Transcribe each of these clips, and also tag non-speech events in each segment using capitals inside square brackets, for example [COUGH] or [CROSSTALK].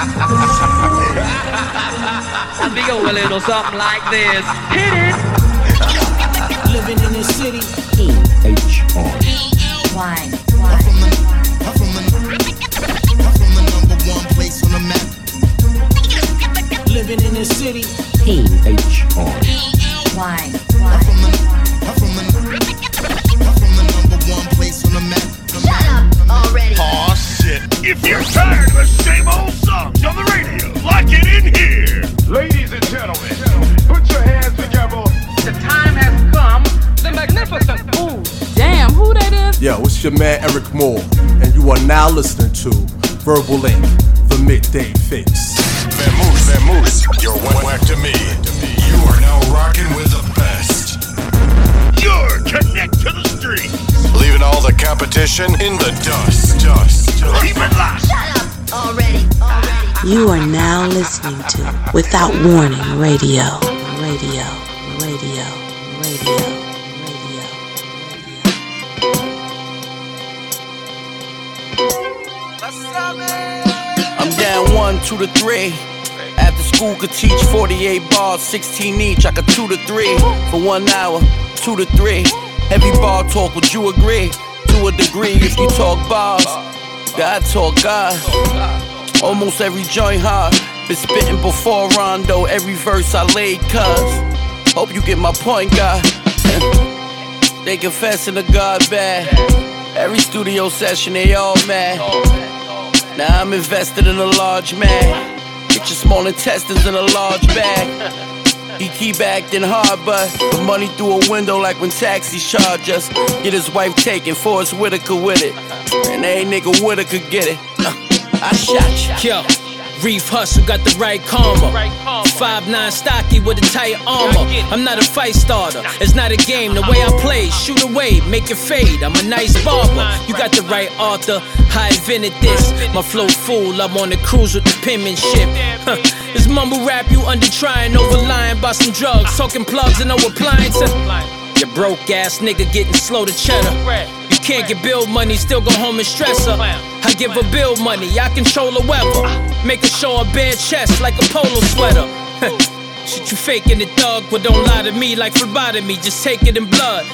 I think go a little something like this. Hit it. Living in the city. E-H-R. Why? I'm from the, I'm from the, I'm from the number one place on the map. Living in the city. P-H-R. Why? I'm from the, I'm from the, I'm from the number one place on the map. Shut up already. Aw, shit. If you're tired of the same old songs on the radio, lock it in here. Ladies and gentlemen, put your hands together. The time has come. The magnificent. Ooh. Damn, who that is? Yo, it's your man Eryk Moore, and you are now listening to Verbal Ink, the midday fix. Vamoose, Vamoose, you're one whack to me. You are now rocking with the best. You're connect to the street. Leaving all the competition in the dust. Dust. Keep it locked. Shut up already. Already. You are now listening to Without Warning Radio. Radio. Radio. Radio. Radio. Radio I'm down one, two to three. After school could teach 48 bars, 16 each. I could two to three for one hour, two to three. Heavy bar talk, would you agree? To a degree, if you talk bars, God talk God. Almost every joint hard. Been spitting before Rondo, every verse I laid cuz. Hope you get my point, God. [LAUGHS] they confessing to God bad. Every studio session, they all mad. Now I'm invested in a large man. Get your small intestines in a large bag. He keep acting hard, but the money through a window like when taxis charge us. Get his wife taken, Forest Whitaker with it. And ain't nigga could get it. Uh, I shot you. Yo, Reef Hustle got the right karma. Five nine stocky with a tight armor. I'm not a fight starter. It's not a game. The way I play, shoot away, make it fade. I'm a nice barber. You got the right author. I invented this. My flow full. I'm on the cruise with the penmanship. Huh. This mumble rap you under trying over lying about some drugs, talking plugs and no appliances. Your broke ass nigga getting slow to cheddar. You can't get bill money, still go home and stress her. I give her bill money, I control the weather. Make her show her bare chest like a polo sweater. Shit, you faking it, dog, but don't lie to me like phlebotomy, just take it in blood.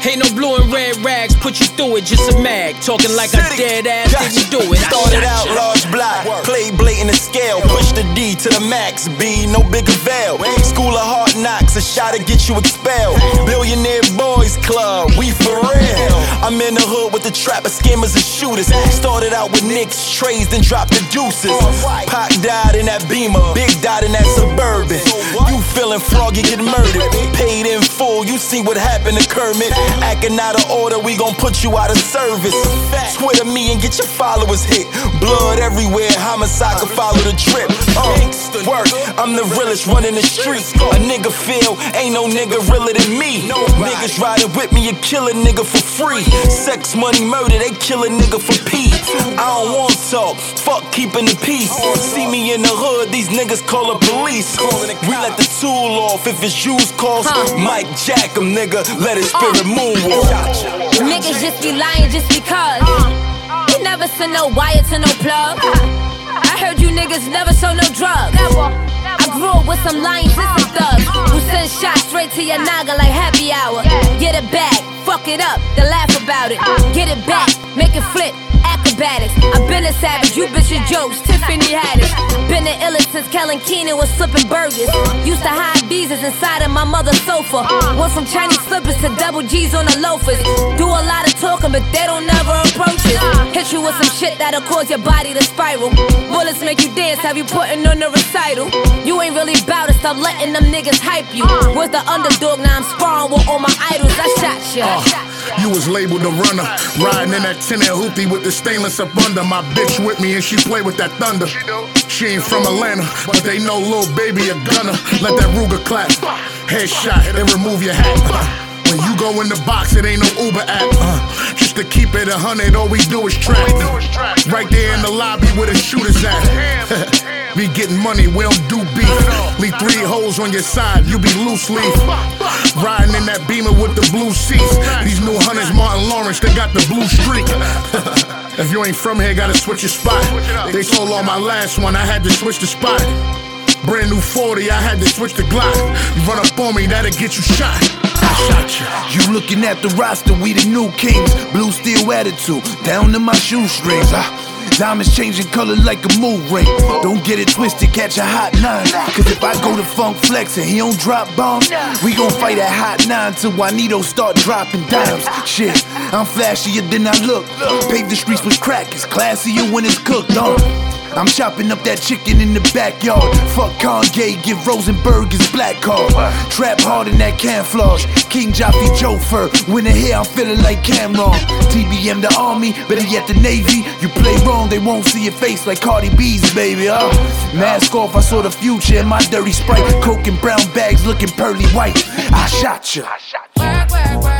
Ain't no blue and red rags, put you through it, just a mag. Talking like a dead ass didn't do it. Started out large block, played blatant and scale, push the D to the max, B, no bigger veil. School of hard knocks, a shot to get you expelled. Billionaire boys club, we for real. I'm in the hood with the trappers, skimmers, and shooters. Started out with nicks, trays, then dropped the deuces. Pac died in that beamer, Big died in that suburban. You feeling froggy, get murdered. Paid in full, you see what happened to Kermit. Acting out of order, we gon' put you out of service. Twitter me and get your followers hit. Blood everywhere, homicide can follow the drip. Uh, work, I'm the realest running the streets. A nigga feel, ain't no nigga realer than me. Niggas riding with me, you kill a nigga for free. Sex, money, murder, they kill a nigga for peace. I don't want talk, fuck keeping the peace. See me in the hood, these niggas call the police. We let the tool off, if it's used calls, Mike Jack 'em, nigga, let his spirit moonwalk. Niggas just be lying just because. You never send no wire to no plug. I heard you niggas never sold no drugs. I grew up with some lying sister thugs who send shots straight to your noggin like happy hour. Get it back, fuck it up, then laugh about it. Get it back, make it flip. Acrobatics. I've been a savage, you bitches jokes, Tiffany Haddish. Been the illest since Kellen Keenan was flipping burgers. Used to hide visas inside of my mother's sofa. Went from Chinese slippers to double G's on the loafers. Do a lot of talking, but they don't never approach it. Hit you with some shit that'll cause your body to spiral. Bullets make you dance, have you putting on the recital. You ain't really bout it, stop letting them niggas hype you. Was the underdog, now I'm sparring with all my idols. I shot ya. You was labeled a runner, riding in that tin and hoopty with the stainless up under. My bitch with me and she play with that thunder. She ain't from Atlanta, but they know little baby a gunner. Let that Ruger clap. Headshot, then remove your hat. When you go in the box, it ain't no Uber app. Uh, just to keep it a hundred, all we do is trap. Right there in the lobby where the shooters at. [LAUGHS] we getting money, we don't do beef. Leave three holes on your side, you be loose leaf. Riding in that beamer with the blue seats. These new hunters, Martin Lawrence, they got the blue streak. [LAUGHS] if you ain't from here, gotta switch your spot. They told all my last one, I had to switch the spot. Brand new 40, I had to switch the Glock. You run up on me, that'll get you shot. I shot you. You looking at the roster, we the new kings. Blue steel attitude, down to my shoestrings. Ah, diamonds changing color like a mood ring. Don't get it twisted, catch a hot nine. Cause if I go to Funk Flex and he don't drop bombs, we gon' fight a hot nine till Juanito start dropping dimes. Shit, I'm flashier than I look. Pave the streets with crack, it's classier when it's cooked on. I'm chopping up that chicken in the backyard. Fuck Kanye, give Rosenberg his black card. Trap hard in that camouflage. King Joffy Joe Fur. When the hair, I'm feeling like Cameron. TBM the army, better yet the Navy. You play wrong, they won't see your face like Cardi B's, baby. Uh, mask off, I saw the future in my dirty sprite. Coke and brown bags looking pearly white. I shot you. Work, work, work,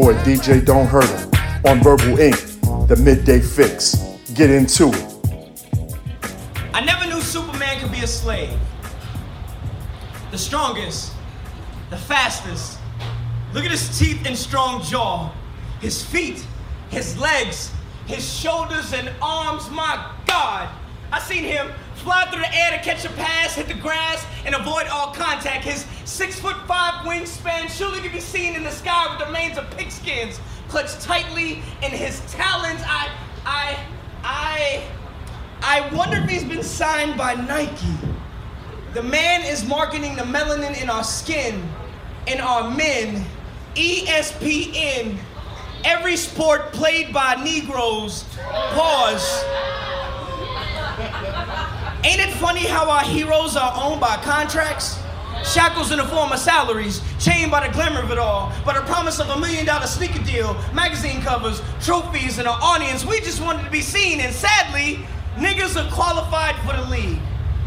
boy DJ Don't Hurt 'Em on Verbal Ink, the midday fix. Get into it. I never knew Superman could be a slave. The strongest, the fastest. Look at his teeth and strong jaw, his feet, his legs, his shoulders and arms. My God, I seen him fly through the air to catch a pass, hit the grass, and avoid all contact. His six foot five wingspan surely can be seen in the sky with the remains of pigskins clutched tightly in his talons. I, I, I, I wonder if he's been signed by Nike. The man is marketing the melanin in our skin, in our men. ESPN, every sport played by Negroes. Pause. Ain't it funny how our heroes are owned by contracts? Shackles in the form of salaries, by the glamour of it all, by the promise of a million dollar sneaker deal, magazine covers, trophies, and an audience. We just wanted to be seen, and sadly, niggas are qualified for the league.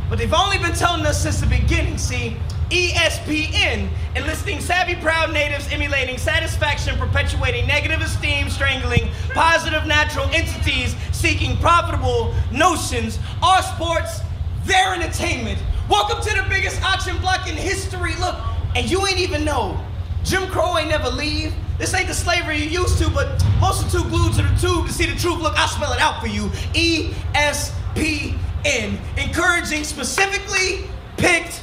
But they've only been telling us since the beginning, see? ESPN, enlisting savvy proud natives, emulating satisfaction, perpetuating negative esteem, strangling positive natural entities, seeking profitable notions. Our sports, their entertainment. Welcome to the biggest auction block in history. Look, and you ain't even know. Jim Crow ain't never leave. This ain't the slavery you used to, but most are too glued to the tube to see the truth. Look, I'll spell it out for you. E ESPN, encouraging specifically picked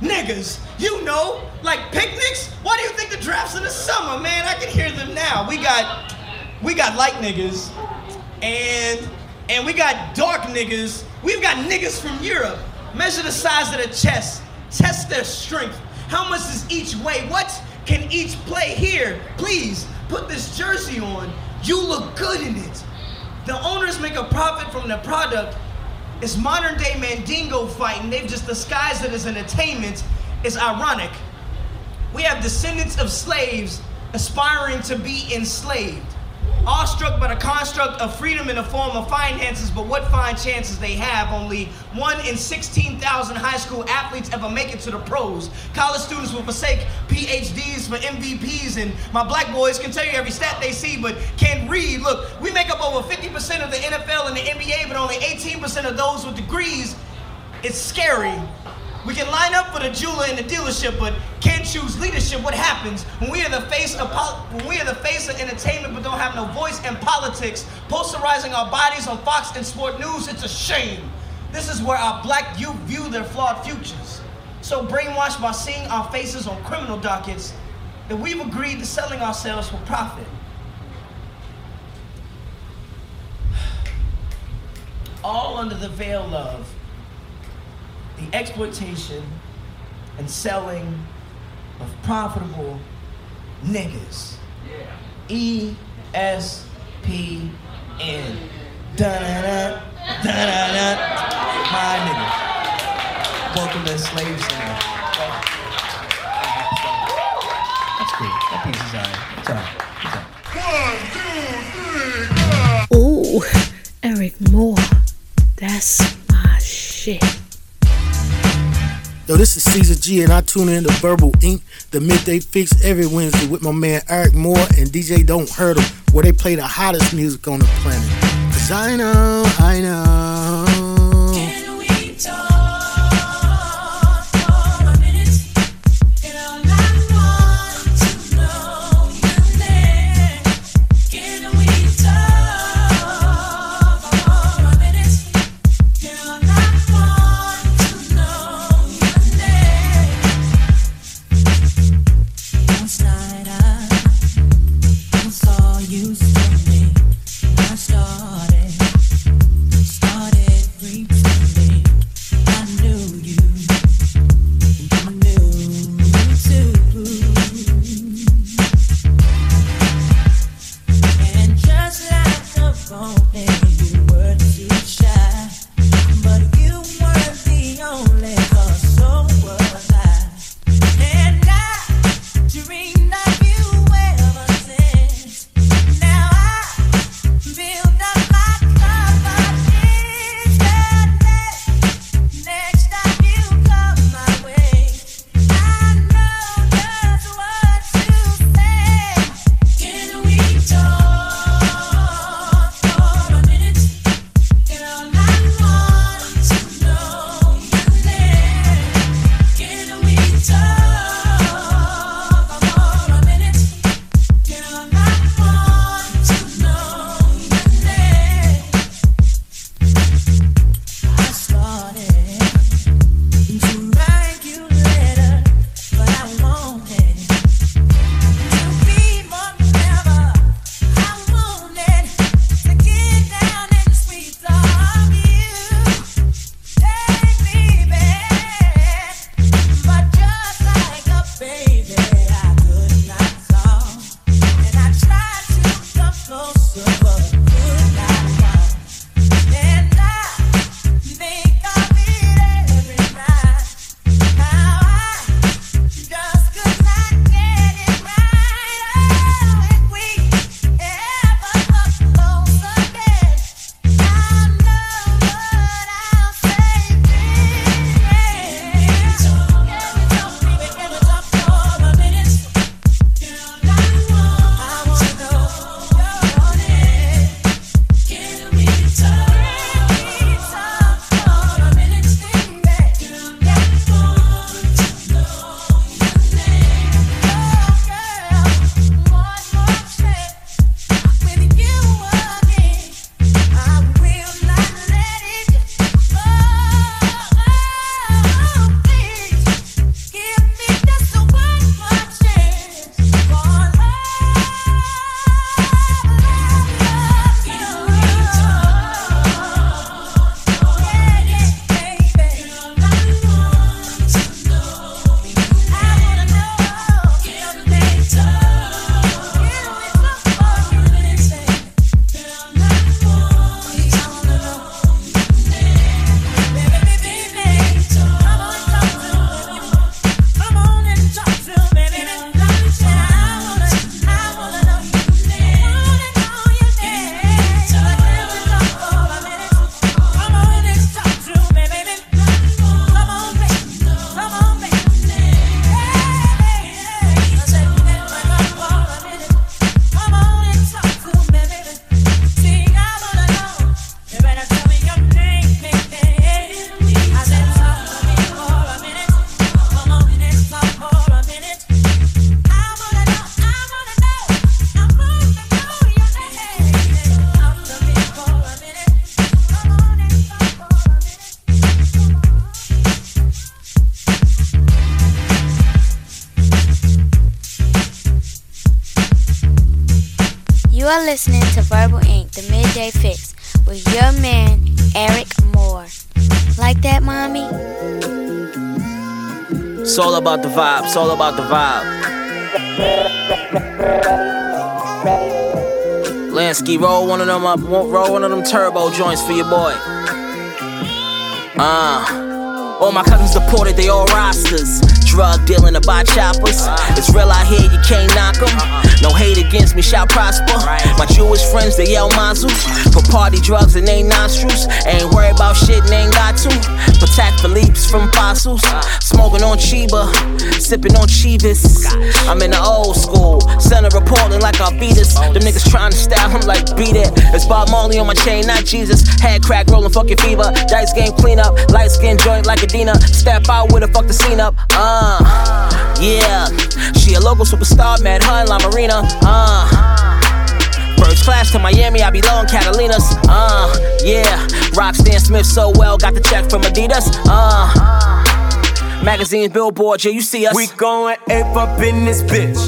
niggas. You know, like picnics. Why do you think the draft's in the summer, man? I can hear them now. We got, we got light niggas, and and we got dark niggas. We've got niggas from Europe. Measure the size of their chest. Test their strength. Each weigh? What can each play here? Please put this jersey on. You look good in it. The owners make a profit from the product. It's modern day Mandingo fighting. They've just disguised it as entertainment. It's ironic. We have descendants of slaves aspiring to be enslaved. Awestruck by the construct of freedom in the form of finances, but what fine chances they have. Only one in 16,000 high school athletes ever make it to the pros. College students will forsake PhDs for MVPs, and my black boys can tell you every stat they see, but can't read. Look, we make up over 50% of the NFL and the NBA, but only 18% of those with degrees. It's scary. We can line up for the jeweler in the dealership, but can't choose leadership. What happens when we are the face of when we are the face of entertainment, but don't have no voice in politics, posterizing our bodies on Fox and Sport News? It's a shame. This is where our black youth view their flawed futures. So brainwashed by seeing our faces on criminal dockets, that we've agreed to selling ourselves for profit. All under the veil of the exploitation and selling of profitable niggas. E S P N. Da-da-da, da-da-da. My nigga. Welcome to Slave Center. That's cool. That piece is alright. It's alright. It's alright. Ooh, Eryk Moore. That's my shit. Yo, this is Caesar G, and I tune in to Verbal Ink, the midday fix every Wednesday with my man Eryk Moore and DJ Don't Hurt 'em, where they play the hottest music on the planet. Cause I know, I know. You are listening to Verbal Ink, the midday fix, with your man, Eryk Moore. Like that, mommy? It's all about the vibe. It's all about the vibe. Lansky, roll one of them up. Roll one of them turbo joints for your boy. Uh. All my cousins deported, they all rosters. Drug dealing to buy choppers. It's real out here, you can't knock them. No hate against me, shall prosper. My Jewish friends, they yell mazel. For party drugs and they nostrils. Ain't worried about shit and ain't got to. Protect Philippe's from fossils. Smoking on Chiba, sipping on Chivas. I'm in the old school. Center of Portland like Arvydas. Them niggas trying to style him like beat it. It's Bob Marley on my chain, not Jesus. Head crack, rolling fucking fever. Dice game clean up. Light skin joint like Adina. Step out with a fuck the scene up. Uh, yeah. She a local superstar, met hun, La Marina. Uh. First class to Miami, I be low in Catalinas. Uh, yeah. Rock Stan Smith so well, got the check from Adidas. Uh, magazines, billboards, yeah, you see us. We going ape up in this bitch.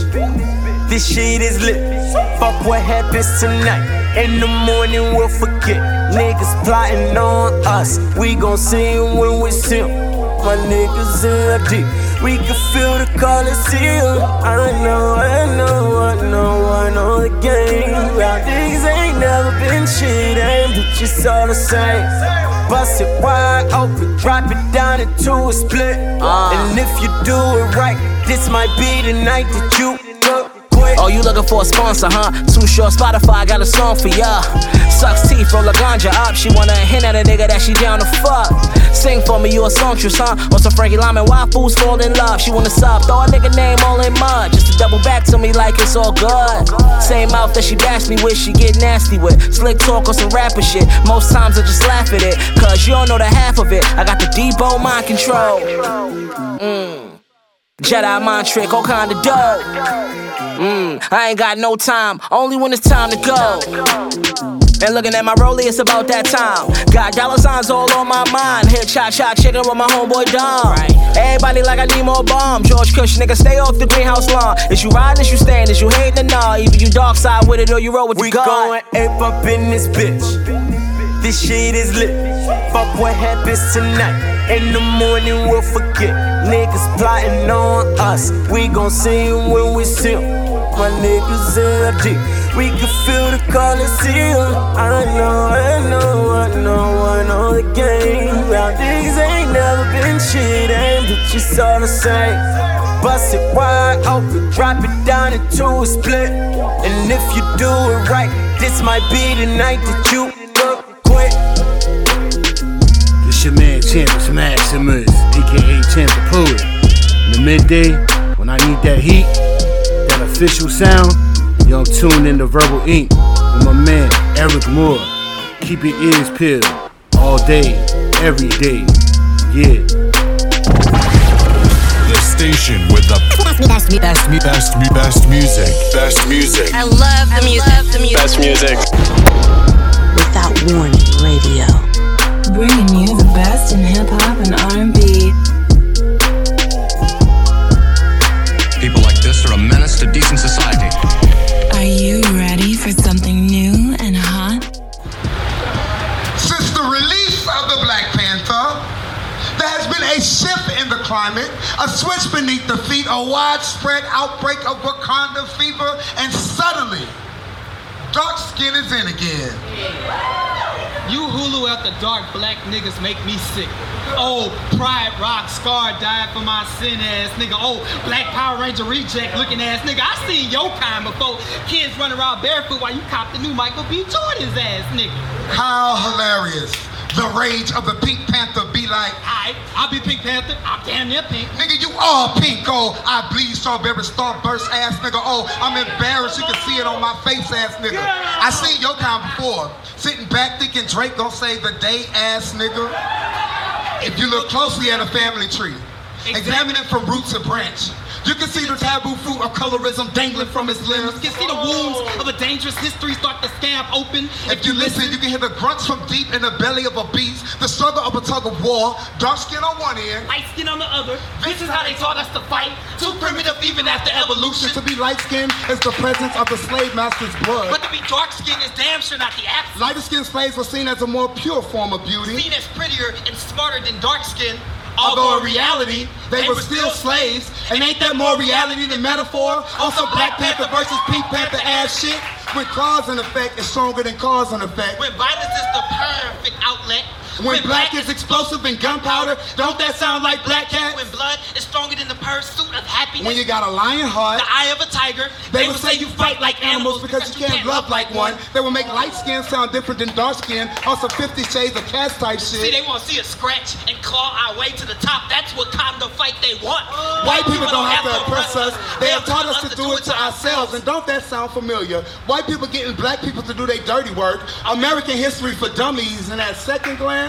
This shit is lit. Fuck what happens tonight. In the morning, we'll forget. Niggas plotting on us. We gon' see when we see. My niggas in a deep. We can feel the Coliseum. I know, I know, I know, I know the game. Y'all niggas ain't never been shit, ain't but just all the same. Bust it wide open, drop it down into a split. Ah. And if you do it right, this might be the night that you. Oh, you looking for a sponsor, huh? Too short Spotify got a song for ya. Sucks teeth, roll a ganja up. She wanna hint at a nigga that she down to fuck. Sing for me, you a songstress, huh? On some Frankie Lymon, why fools fall in love? She wanna sub, throw a nigga name all in mud. Just to double back to me like it's all good. Same mouth that she bash me with, she get nasty with. Slick talk or some rapper shit. Most times I just laugh at it, cause you don't know the half of it. I got the Debo mind control. Mm. Jedi mind trick, all kind of dope. Mm, I ain't got no time, only when it's time to go. And looking at my rollie, it's about that time. Got dollar signs all on my mind. Hit cha cha chicken with my homeboy Dom. Everybody like I need more bomb. George Cush, nigga, stay off the greenhouse lawn. Is you riding, is you staying, is you hating or nah? Either you dark side with it or you roll with the gun. We going ape up in this bitch. This shit is lit. Fuck what happens tonight. In the morning, we'll forget. Niggas plotting on us. We gon' see 'em when we see 'em. My niggas in a deep. We can feel the Coliseum. I know, I know, I know, I know the game. Y'all ain't never been shit, ain't but just all the same. Bust it wide open, drop it down into a split. And if you do it right, this might be the night that you your man Champions Maximus, aka Champ the Poet. In the midday, when I need that heat, that official sound, yo, I'm tuned into Verbal Ink with my man Eryk Moore. Keep your ears peeled all day, every day. Yeah. The station with the best, best, best, best, best, best music. Best music. I love the music. the music. Best music. Without warning, radio. Bringing you the best in hip hop and R&B. People like this are a menace to decent society. Are you ready for something new and hot? Since the release of the Black Panther, there has been a shift in the climate, a switch beneath the feet, a widespread outbreak of Wakanda fever, and suddenly, dark skin is in again. You Hulu after dark black niggas make me sick. Oh, Pride Rock Scar died for my sin ass nigga. Oh, Black Power Ranger reject looking ass nigga. I seen your kind before. Kids running around barefoot while you cop the new Michael B. Jordan's ass nigga. How hilarious. The rage of the Pink Panther be like, Alright, I'll be Pink Panther. I'm damn near pink. nigga, you all pink. Oh, I bleed strawberry starburst ass nigga. Oh, I'm embarrassed. You can see it on my face ass nigga. I seen your kind before. Sitting back thinking Drake gonna save the day ass nigga. If you look closely at a family tree, examine it from root to branch. You can see the taboo fruit of colorism dangling from its limbs. You can see the wounds of a dangerous history start to scab open. If you listen, you can hear the grunts from deep in the belly of a beast, the struggle of a tug of war, dark skin on one end, Light skin on the other. This is how they taught us to fight. Too primitive even after evolution. To be light skinned is the presence of the slave master's blood. But to be dark skinned is damn sure not the absence. Lighter skinned slaves were seen as a more pure form of beauty. Seen as prettier and smarter than dark skinned. Although in reality, they, were still slaves. And ain't that more reality than metaphor? Oh, On some Black Panther versus Pink Panther ass shit? When cause and effect is stronger than cause and effect. When violence is the perfect outlet. When black is explosive and gunpowder, don't that sound like black cat? When blood is stronger than the pursuit of happiness. When you got a lion heart, the eye of a tiger, they, will say you fight like animals because you can't love like one. They will make light skin sound different than dark skin Also, 50 shades of cast type shit. See, they want to see us scratch and claw our way to the top. That's what kind of fight they want. White people don't have to oppress us. They have taught us to do it to ourselves. And don't that sound familiar? White people getting black people to do their dirty work. American history for dummies. And at second glance,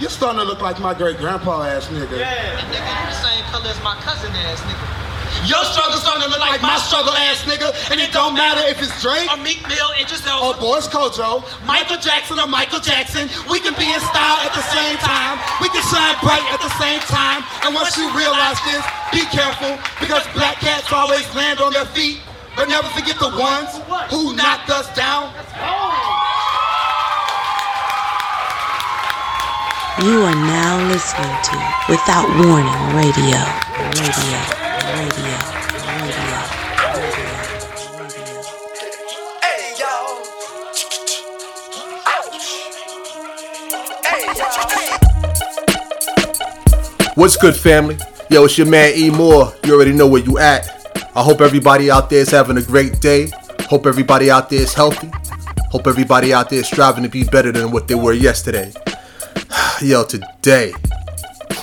you're starting to look like my great grandpa ass nigga. Yeah. And nigga, you the same color as my cousin ass nigga. Your struggle's starting to look like my struggle ass nigga, and it don't matter if it's Drake or Meek Mill and Giselle or Boris Kodjoe, Michael Jackson or Michael Jackson. We can be in style at the same time. We can shine bright at the same time. And once you realize this, be careful because black cats always land on their feet, but never forget the ones who knocked us down. You are now listening to Without Warning Radio. Radio. Radio. Radio. Hey, y'all. Ouch. Hey, y'all. What's good, family? Yo, it's your man E Moore. You already know where you at. I hope everybody out there is having a great day. Hope everybody out there is healthy. Hope everybody out there is striving to be better than what they were yesterday. Yo, today,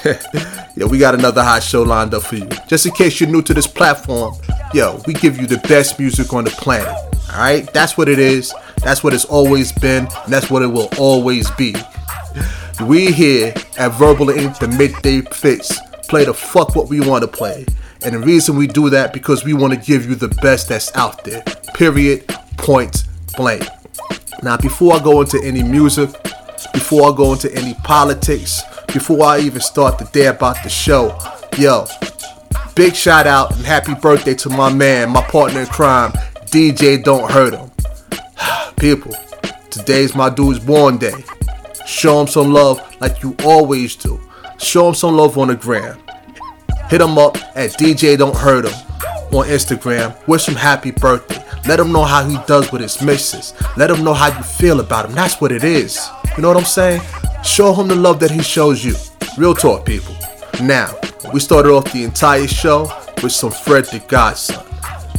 [LAUGHS] yo, we got another hot show lined up for you. Just in case you're new to this platform, yo, we give you the best music on the planet. All right, that's what it is. That's what it's always been, and that's what it will always be. We here at Verbal Ink. The Midday Fix play the fuck what we want to play, and the reason we do that because we want to give you the best that's out there. Period. Point blank. Now, before I go into any music, before I go into any politics, before I even start the day about the show, yo, big shout out and happy birthday to my man, my partner in crime, DJ Don't Hurt 'Em. [SIGHS] People, today's my dude's born day. Show him some love like you always do. Show him some love on the gram. Hit him up at DJ Don't Hurt 'Em on Instagram. Wish him happy birthday. Let him know how he does with his misses. Let him know how you feel about him. That's what it is. You know what I'm saying? Show him the love that he shows you. Real talk, people. Now, we started off the entire show with some Fred the Godson.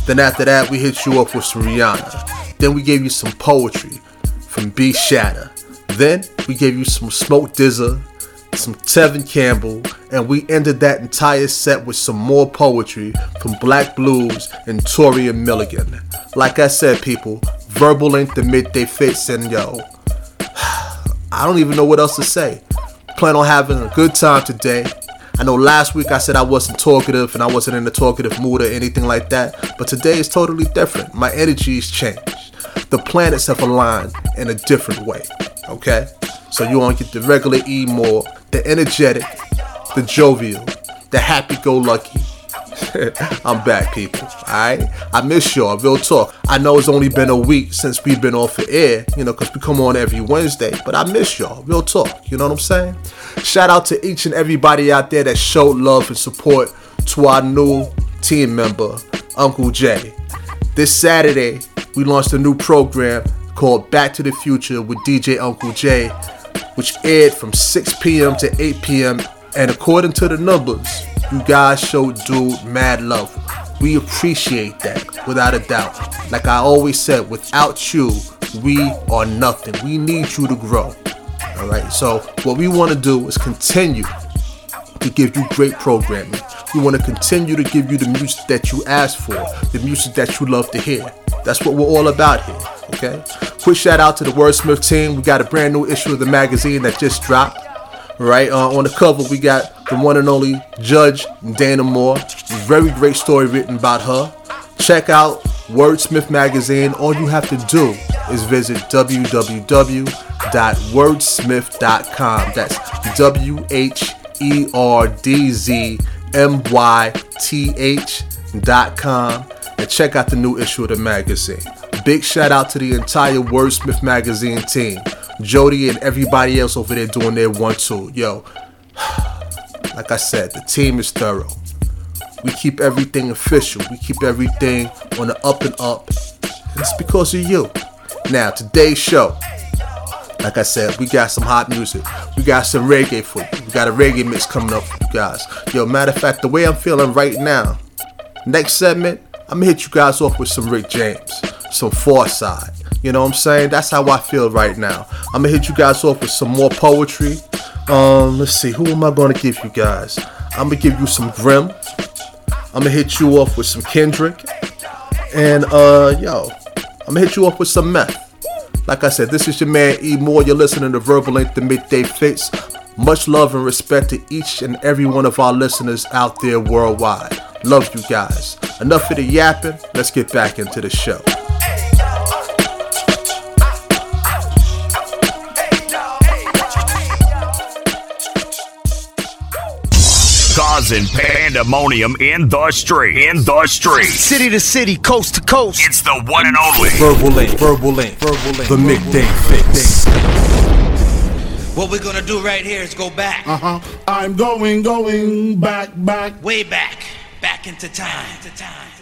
Then after that, we hit you up with some Rihanna. Then we gave you some poetry from B Shatter. Then we gave you some Smoke Dizza, some Tevin Campbell, and we ended that entire set with some more poetry from Black Blues and Tori and Milligan. Like I said, people, Verbal Ink the Midday Fix, and yo, I don't even know what else to say. Plan on having a good time today. I know last week I said I wasn't talkative and I wasn't in a talkative mood or anything like that, but today is totally different. My energy's changed. The planets have aligned in a different way. Okay? So you want to get the regular E Moore, the energetic, the jovial, the happy go lucky. [LAUGHS] I'm back, people. Alright? I miss y'all, real talk. I know it's only been a week since we've been off the air, you know, because we come on every Wednesday, but I miss y'all, real talk. You know what I'm saying? Shout out to each and everybody out there that showed love and support to our new team member, Uncle Jay. This Saturday, we launched a new program called Back to the Future with DJ Uncle Jay, which aired from 6 p.m. to 8 p.m. And according to the numbers, you guys showed dude mad love. We appreciate that, without a doubt. Like I always said, without you, we are nothing. We need you to grow. Alright, so what we want to do is continue to give you great programming. We want to continue to give you the music that you ask for, the music that you love to hear. That's what we're all about here, okay? Quick shout out to the Wordsmith team. We got a brand new issue of the magazine that just dropped. Right uh, on the cover, we got the one and only Judge Dana Moore. Very great story written about her. Check out Wordsmith Magazine. All you have to do is visit www.wordsmith.com. That's W H E R D Z myth.com and check out the new issue of the magazine. Big shout out to the entire Wordsmith magazine team. Jody and everybody else over there doing their one two. Yo, [SIGHS] like I said, the team is thorough. We keep everything official. We keep everything on the up and up. It's because of you. Now, today's show, like I said, we got some hot music. We got some reggae for you. We got a reggae mix coming up for you guys. Yo, matter of fact, the way I'm feeling right now, next segment, I'm gonna hit you guys off with some Rick James, some Pharcyde. You know what I'm saying? That's how I feel right now. I'm gonna hit you guys off with some more poetry. Um, let's see, who am I gonna give you guys? I'm gonna give you some Grim. I'm gonna hit you off with some Kendrick. And uh, yo, I'm gonna hit you off with some meth. Like I said, this is your man E Moore. You're listening to Verbal the Midday Fix. Much love and respect to each and every one of our listeners out there worldwide. Love you guys. Enough of the yapping. Let's get back into the show. Causing pandemonium in the street. In the street. City to city, coast to coast. It's the one and only. Verbal Ink, Verbal Ink, Verbal Ink, the Midday Fix. What we're gonna do right here is go back. Uh huh. I'm going, going back, back. Way back. Back into time. To time.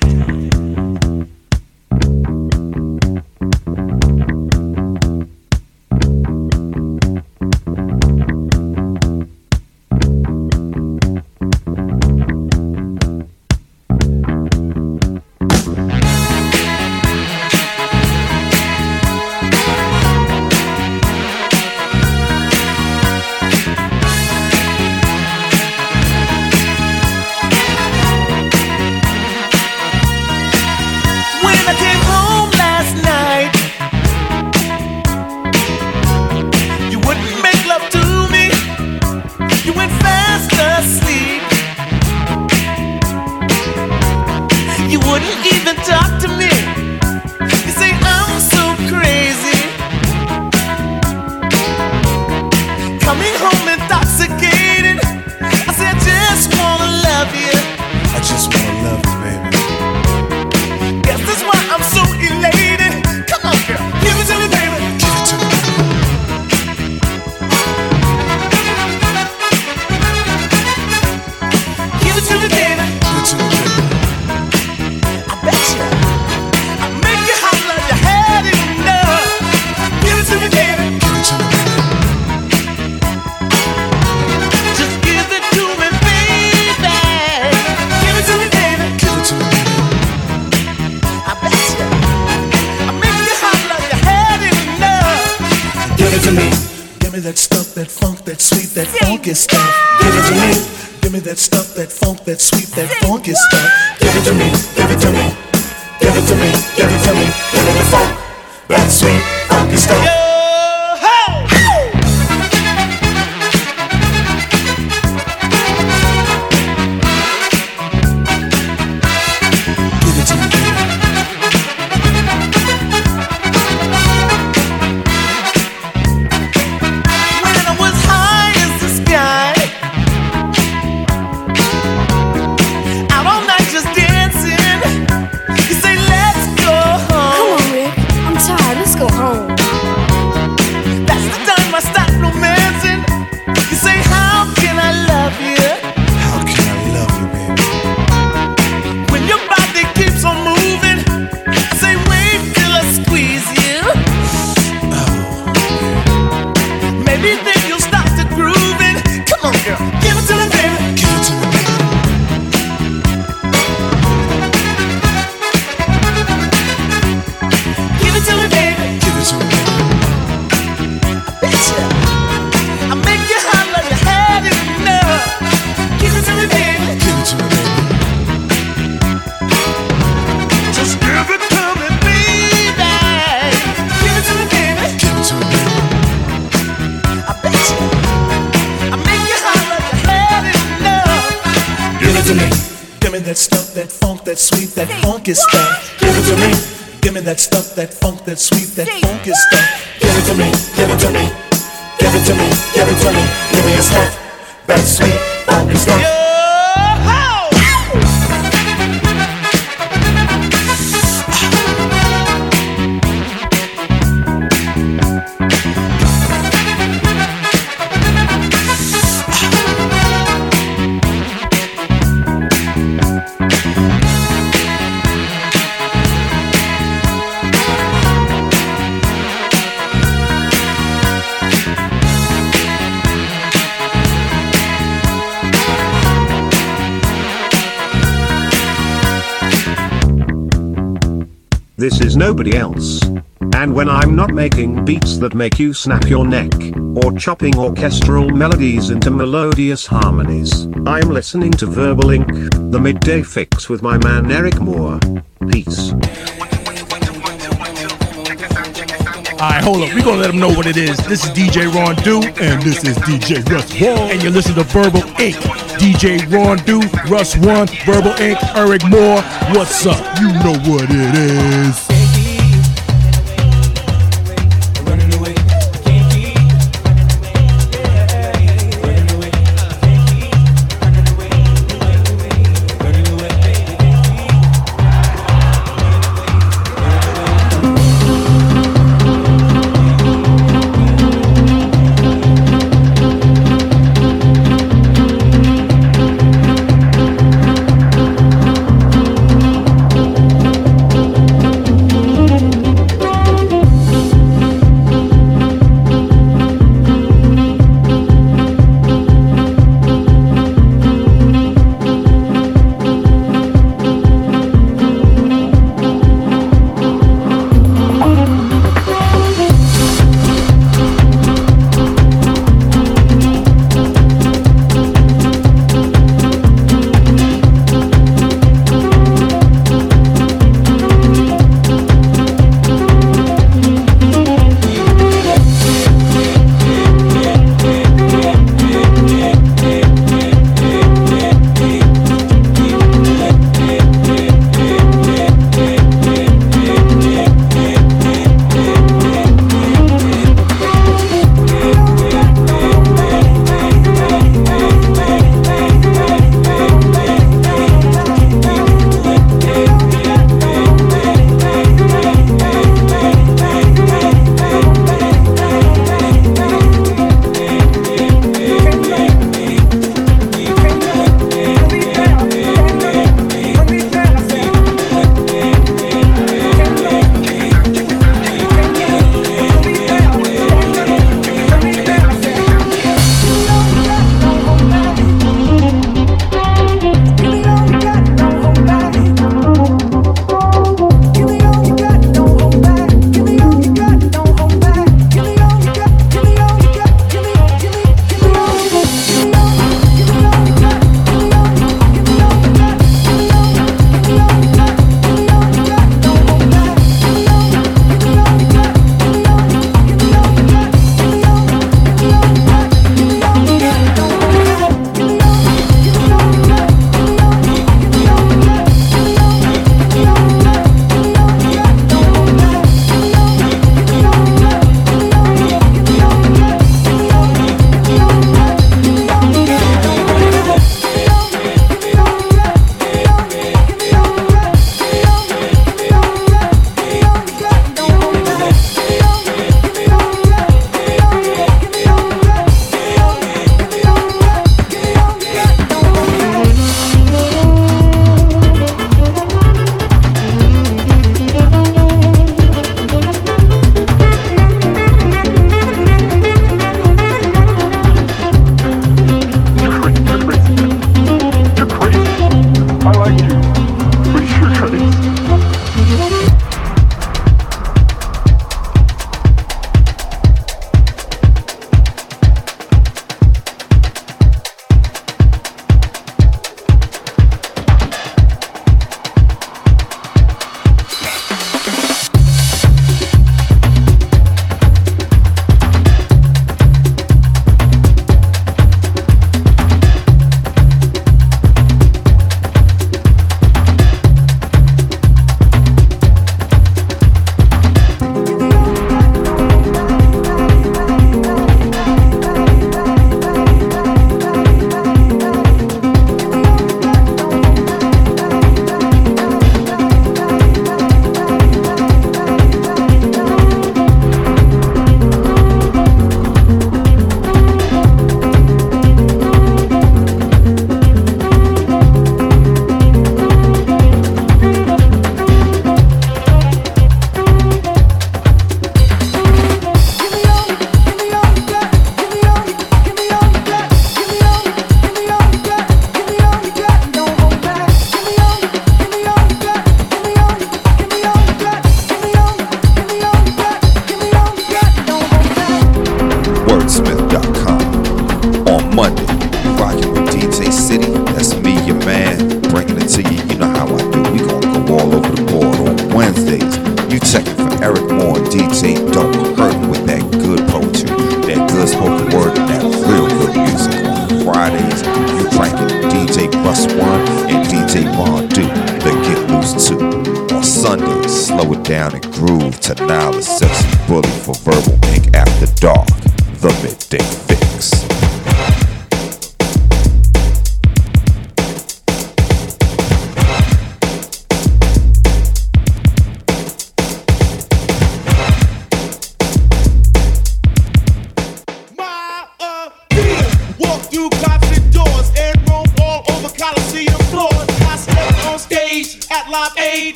That stuff, that funk, that sweet, that funky stuff. Give it to me. Give me that stuff, that funk, that sweet, that funky stuff. Give it to me. Give it to me. Give it to me. Give it to me. Give me the funk, that sweet, funky stuff. That funk, that sweet, that nobody else. And when I'm not making beats that make you snap your neck, or chopping orchestral melodies into melodious harmonies, I'm listening to Verbal Ink, the midday fixx with my man Eryk Moore. Peace. Alright, hold up. We're gonna let them know what it is. This is DJ Ron Do, and this is DJ Russ One. And you're listening to Verbal Ink. DJ Ron Do, Russ One, Verbal Ink, Eryk Moore. What's up? You know what it is.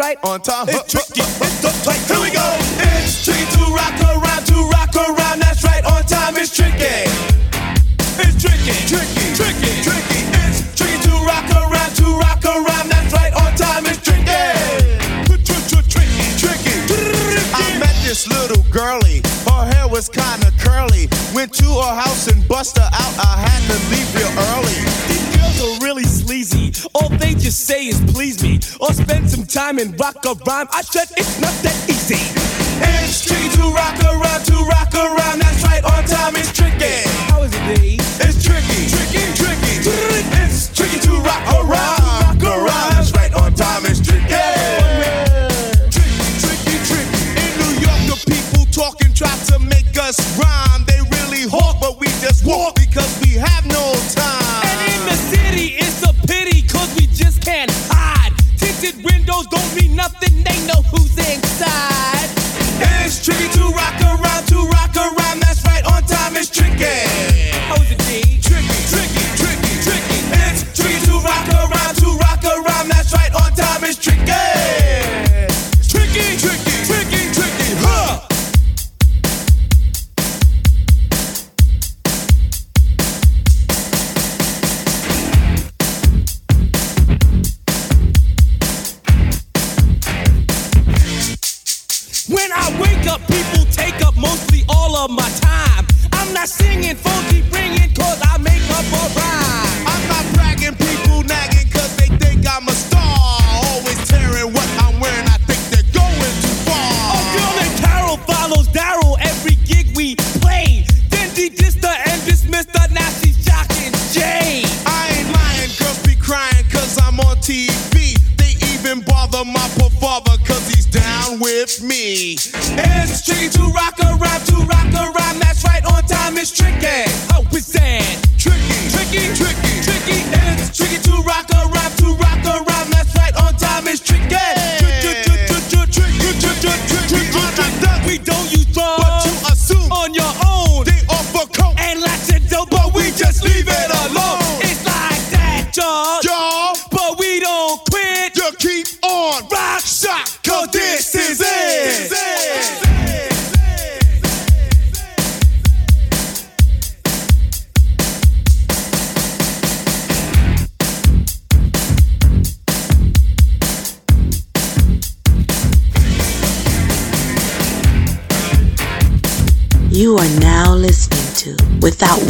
Right. On time. Rhyme. Of my time. I'm not singing, keep ringing, cause I make up a rhyme. I'm not bragging, people nagging, cause they think I'm a star. Always tearing what I'm wearing, I think they're going too far. A girl named Carol follows Daryl every gig we play. Then she dissed her and dismissed her, now she's shocking Jay. I ain't lying, girls be crying cause I'm on TV. They even bother my poor father cause he's down with me. It's tricky to rock around, to rock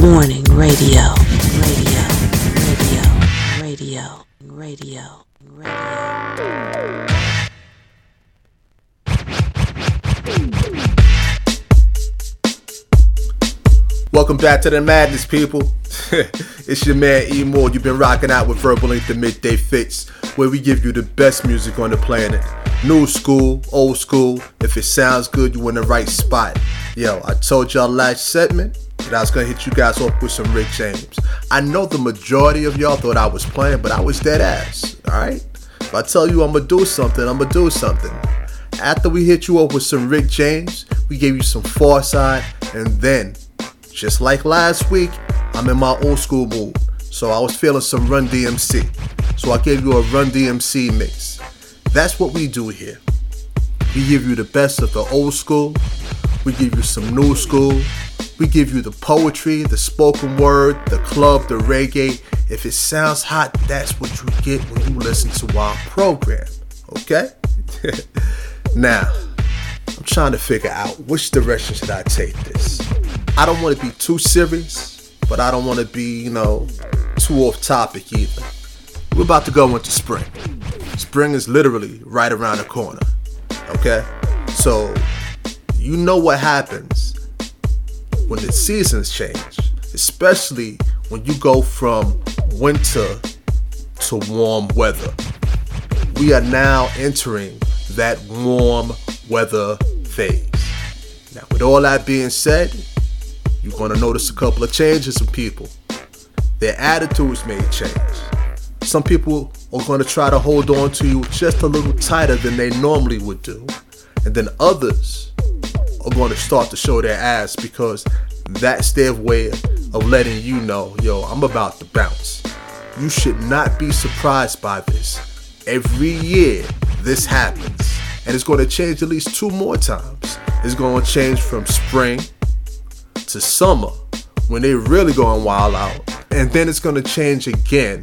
Warning Radio. Radio. Radio. Radio. Radio. Radio. Welcome back to the madness, people. [LAUGHS] it's your man E Moore. You've been rocking out with Verbal Ink the Midday Fixx, where we give you the best music on the planet. New school, old school. If it sounds good, you're in the right spot. Yo, I told y'all last segment that I was gonna hit you guys off with some Rick James. I know the majority of y'all thought I was playing, but I was dead ass. Alright? If I tell you I'm gonna do something, I'm gonna do something. After we hit you up with some Rick James, we gave you some Pharcyde, and then just like last week, I'm in my old school mood. So I was feeling some Run DMC. So I gave you a Run DMC mix. That's what we do here. We give you the best of the old school. We give you some new school. We give you the poetry, the spoken word, the club, the reggae. If it sounds hot, that's what you get when you listen to our program. Okay? [LAUGHS] now, I'm trying to figure out which direction should I take this. I don't want to be too serious, but I don't want to be, you know, too off topic either. We're about to go into spring. Spring is literally right around the corner. Okay? So, you know what happens when the seasons change, especially when you go from winter to warm weather. We are now entering that warm weather phase. Now, with all that being said, you're going to notice a couple of changes in people. Their attitudes may change. Some people are going to try to hold on to you just a little tighter than they normally would do. And then others are going to start to show their ass because that's their way of letting you know, yo, I'm about to bounce. You should not be surprised by this. Every year, this happens. And it's going to change at least two more times. It's going to change from spring to summer when they really going wild out. And then it's going to change again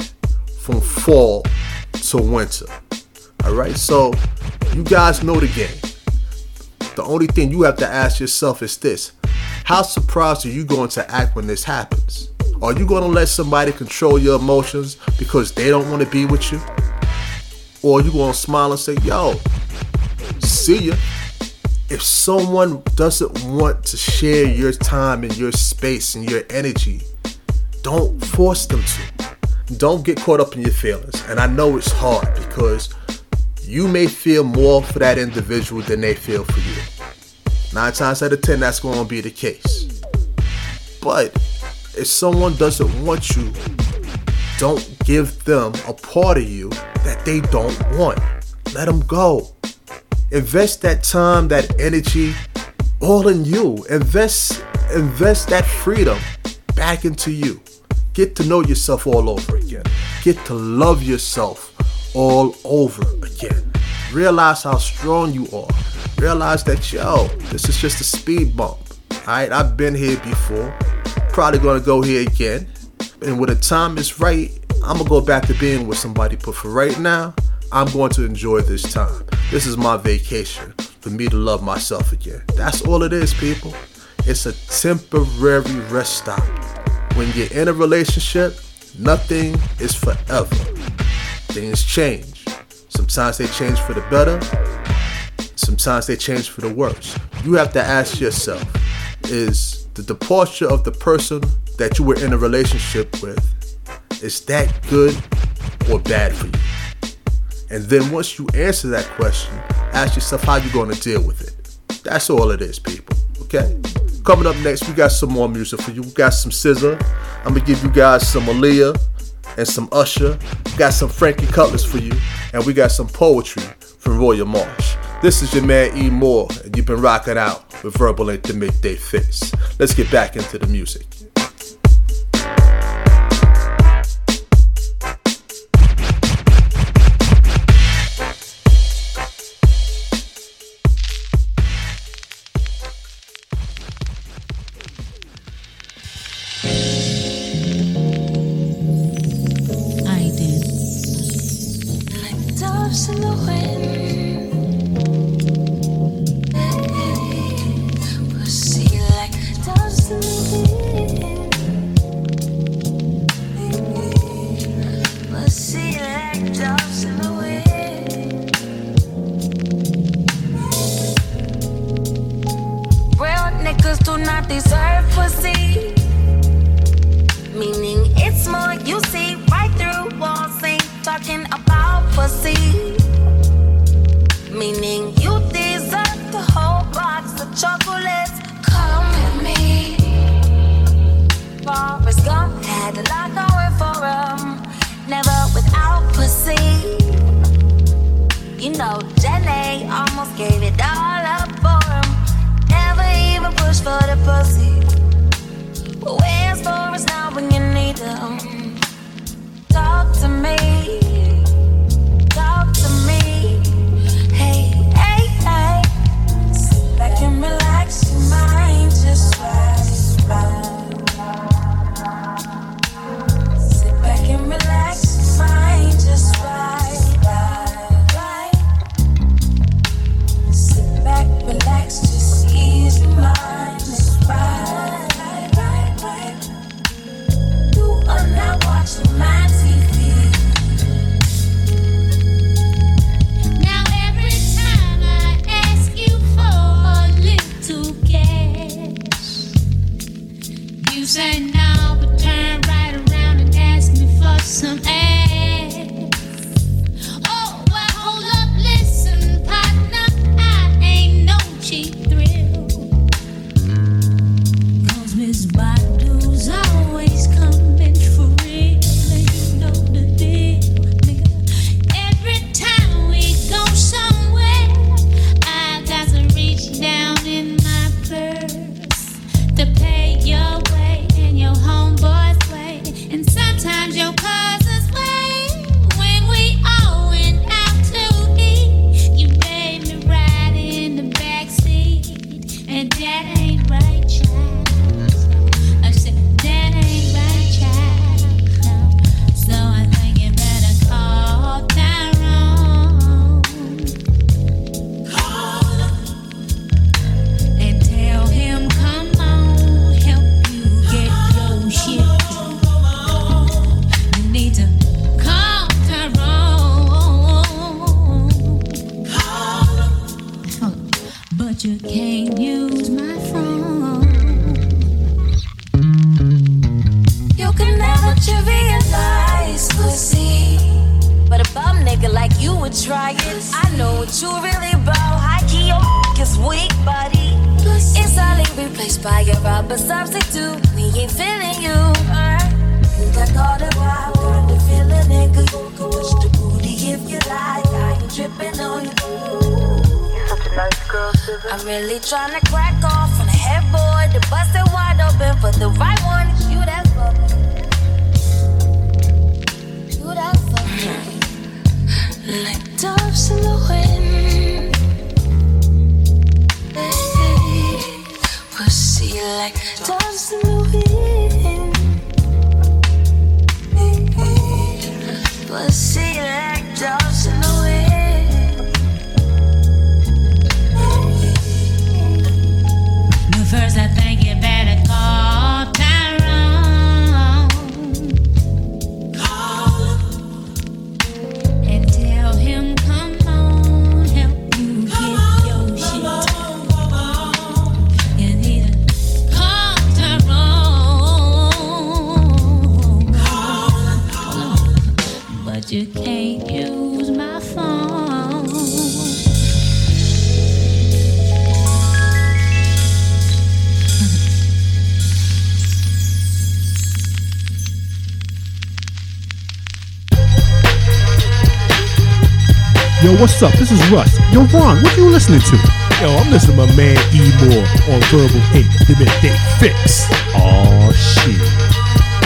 from fall to winter. All right, so you guys know the game. The only thing you have to ask yourself is this How surprised are you going to act when this happens? Are you going to let somebody control your emotions because they don't want to be with you? Or are you going to smile and say, yo, see ya? If someone doesn't want to share your time and your space and your energy, don't force them to. Don't get caught up in your feelings. And I know it's hard because you may feel more for that individual than they feel for you. Nine times out of ten, that's going to be the case. But if someone doesn't want you, don't give them a part of you that they don't want. Let them go. Invest that time, that energy, all in you. Invest, invest that freedom back into you. Get to know yourself all over again. Get to love yourself all over again. Realize how strong you are. Realize that, yo, this is just a speed bump. Alright, I've been here before. Probably gonna go here again. And when the time is right, I'm gonna go back to being with somebody. But for right now, I'm going to enjoy this time. This is my vacation for me to love myself again. That's all it is, people. It's a temporary rest stop. When you're in a relationship, nothing is forever. Things change. Sometimes they change for the better, sometimes they change for the worse. You have to ask yourself is the departure of the person that you were in a relationship with is that good or bad for you? And then once you answer that question, ask yourself how you're going to deal with it. That's all it is, people. Okay? Coming up next, we got some more music for you. We got some SZA. I'm gonna give you guys some Aaliyah and some Usher. Got some Frankie Cutlass for you, and we got some poetry from Roya Marsh. This is your man E Moore, and you've been rocking out with Verbal Ink the Midday Fixx. Let's get back into the music. Russ. Yo, Ron, what you listening to? Yo, I'm listening to my man E Moore on Verbal Ink, the midday fixx. Oh shit.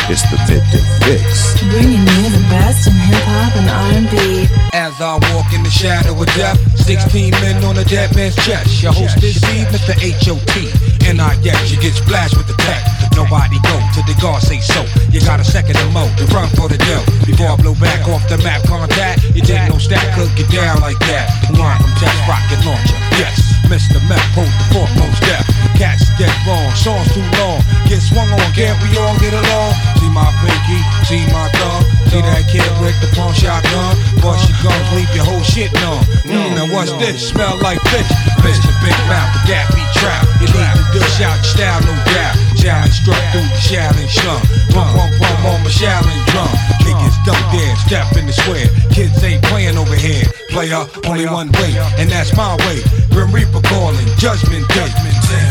It's the midday fixx. Bringing you the best in hip hop and R&B. As I walk in the shadow of death, 16 men on a dead man's chest. Your host this evening, Mr. H.O.T. And I guess you get splashed with the tech. Nobody go till the guard say so. You got a second to mo to run for the dough. Before I blow back off the map contact, you take no stack, cook you down like that. The line from test rocket launcher. Yes, Mr. Meth, hold the foremost death. Cats get wrong, songs too long. Get swung on, can't we all get along? See my pinky, see my thumb. See that kid with the pawn shotgun? Bust your guns, leave your whole shit numb. Mm, now what's this? Smell like fish. Mr. Big Mouth, but that be trap. You need to dish out your style, no doubt. Challenge struck through the challenge slum. Pum pum pum on my challenge drum. Niggas don't dare step in the square. Kids ain't playing over here. Player, only one way, and that's my way. Grim Reaper calling, judgment day.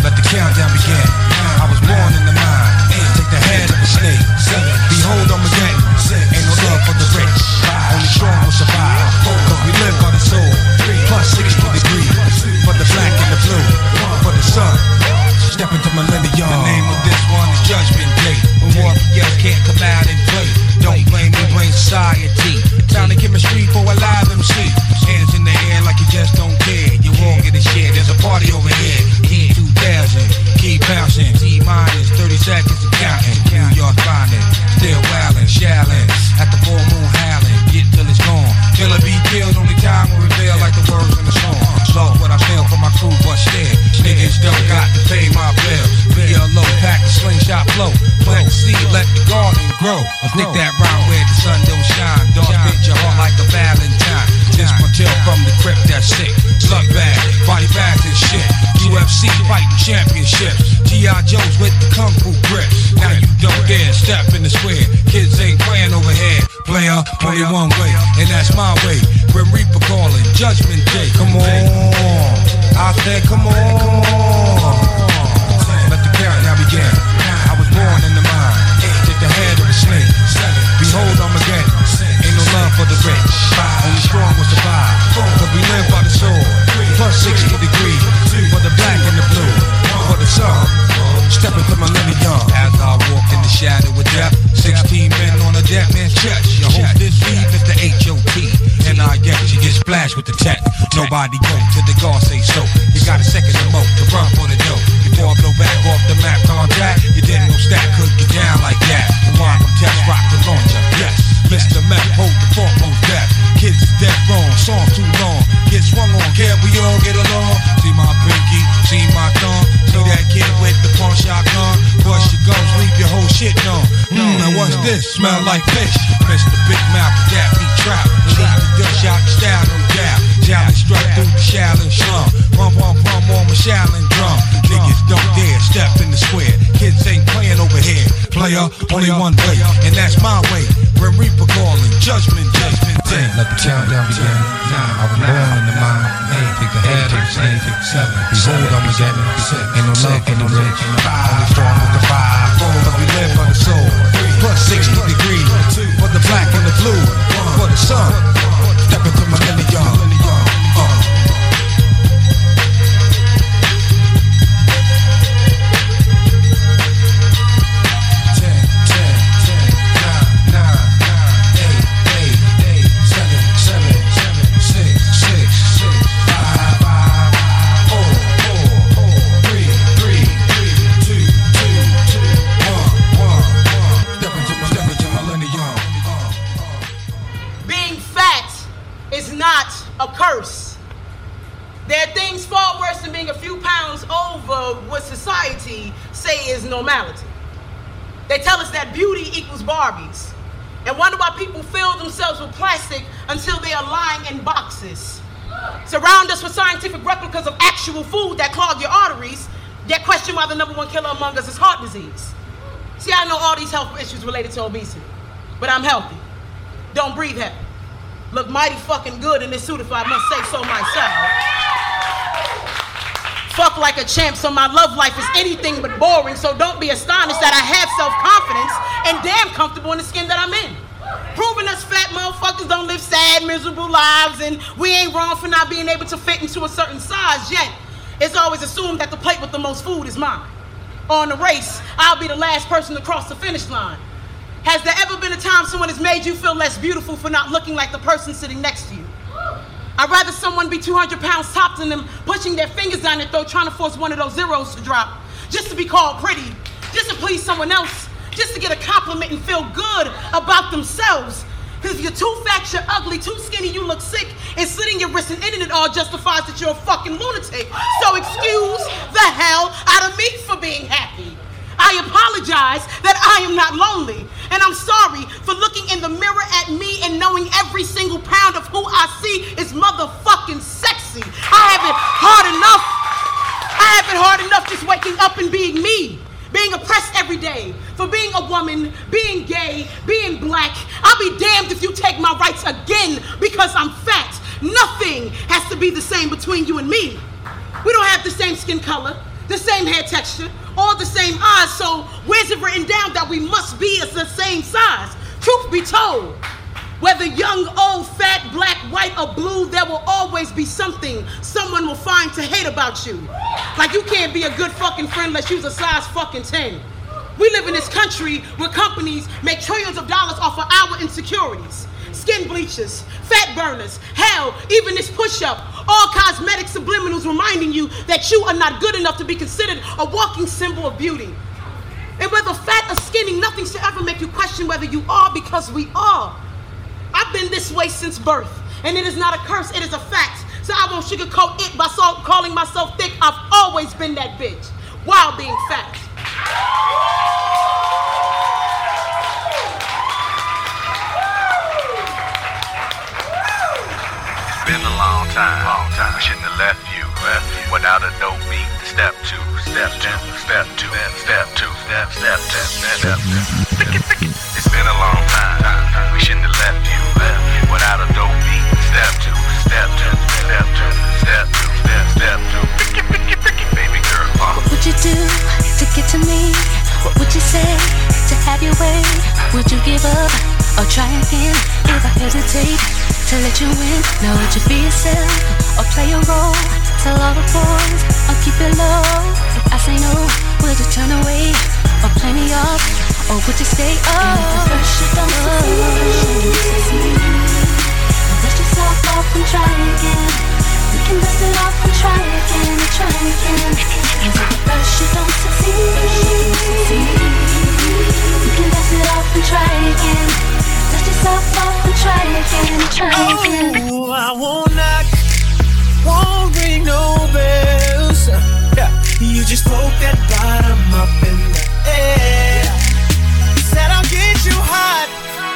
Let the countdown begin. I was born in the mind. Take the head of a snake. Behold Armageddon. Ain't no love for the rich. Only strong will survive. Cause we live by the soul. Plus 60 degrees. For the black and the blue. For the sun. Step into millennium. The name of this one is Judgment Day. When warriors can't come out championships. G.I. Joe's with the kung fu grip. Now you don't dare step in the square. Kids ain't playing over here. Player, only one way, and that's my way. Grim Reaper calling, Judgment Day. Come on. I said, come on, come on. Seven, behold Armageddon. Six, ain't no love for the rich. Five, strong with the five. Four, but we live for the soul. Plus 60 degrees. For the black and the blue. For the sun. Step into millennium. Uh. Related to obesity, but I'm healthy. Don't breathe heavy. Look mighty fucking good in this suit if I must say so myself. Fuck like a champ, so my love life is anything but boring, so don't be astonished that I have self-confidence and damn comfortable in the skin that I'm in. Proving us fat motherfuckers don't live sad, miserable lives, and we ain't wrong for not being able to fit into a certain size yet. It's always assumed that the plate with the most food is mine. On the race, I'll be the last person to cross the finish line. Has there ever been a time someone has made you feel less beautiful for not looking like the person sitting next to you? I'd rather someone be 200 pounds topped than them pushing their fingers down their throat trying to force one of those zeros to drop just to be called pretty, just to please someone else, just to get a compliment and feel good about themselves. Because if you're too fat, you're ugly, too skinny, you look sick, and slitting your wrist and ending it all justifies that you're a fucking lunatic. So excuse the hell out of me for being happy. I apologize that I am not lonely. And I'm sorry for looking in the mirror at me and knowing every single pound of who I see is motherfucking sexy. I have it hard enough. I have it hard enough just waking up and being me. Being oppressed every day for being a woman, being gay, being black. I'll be damned if you take my rights again because I'm fat. Nothing has to be the same between you and me. We don't have the same skin color, the same hair texture, all the same eyes, so where's it written down that we must be the same size? Truth be told, whether young, old, fat, black, white, or blue, there will always be something someone will find to hate about you. Like you can't be a good fucking friend unless you's a size fucking 10. We live in this country where companies make trillions of dollars off of our insecurities. Skin bleachers, fat burners, hell, even this push up. All cosmetic subliminals reminding you that you are not good enough to be considered a walking symbol of beauty. And whether fat or skinny, nothing should ever make you question whether you are because we are. I've been this way since birth, and it is not a curse, it is a fact. So I won't sugarcoat it by so- calling myself thick. I've always been that bitch while being fat. Been a long time, I shouldn't have left you, without a dope beat. Step two, step two, step two, step two, step, step, step, step. It's been a long time. We shouldn't have left you, without a dope beat. Step two, step two, step two, step two, step, step two. Baby girl, uh. What would you do to get to me? What would you say to have your way? Would you give up or try again? If I hesitate to let you in, now would you be yourself or play a role? Tell all the boys or keep it low. If I say no, would you turn away or play me off? Or would you stay up? At first you don't succeed, dust yourself off and try again. We can dust it off and try again and try again. And if at first you don't succeed, we can dust it off and try again. Dust yourself off and try again try again. Oh, I won't knock, won't ring no bells. Yeah, you just poke that bottom up in the air. Said I'll get you hot.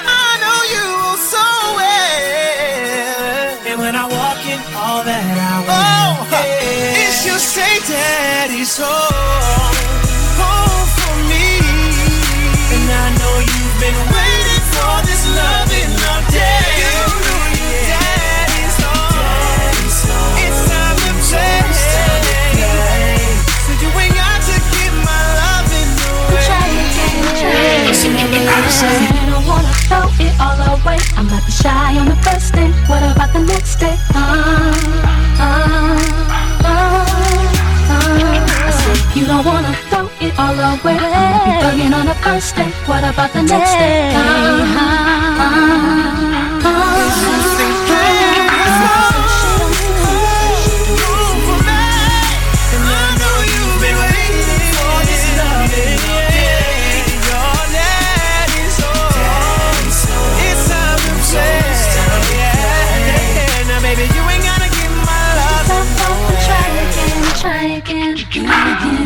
I know you so well. And when I walk in, all that I want oh, is you say daddy's home, home for me. And I know you've been say. I don't wanna throw it all away. I might be shy on the first day. What about the next day? Uh, uh, uh, I say you don't wanna throw it all away. I might be bugging on the first day. What about the next day? Try again, try again.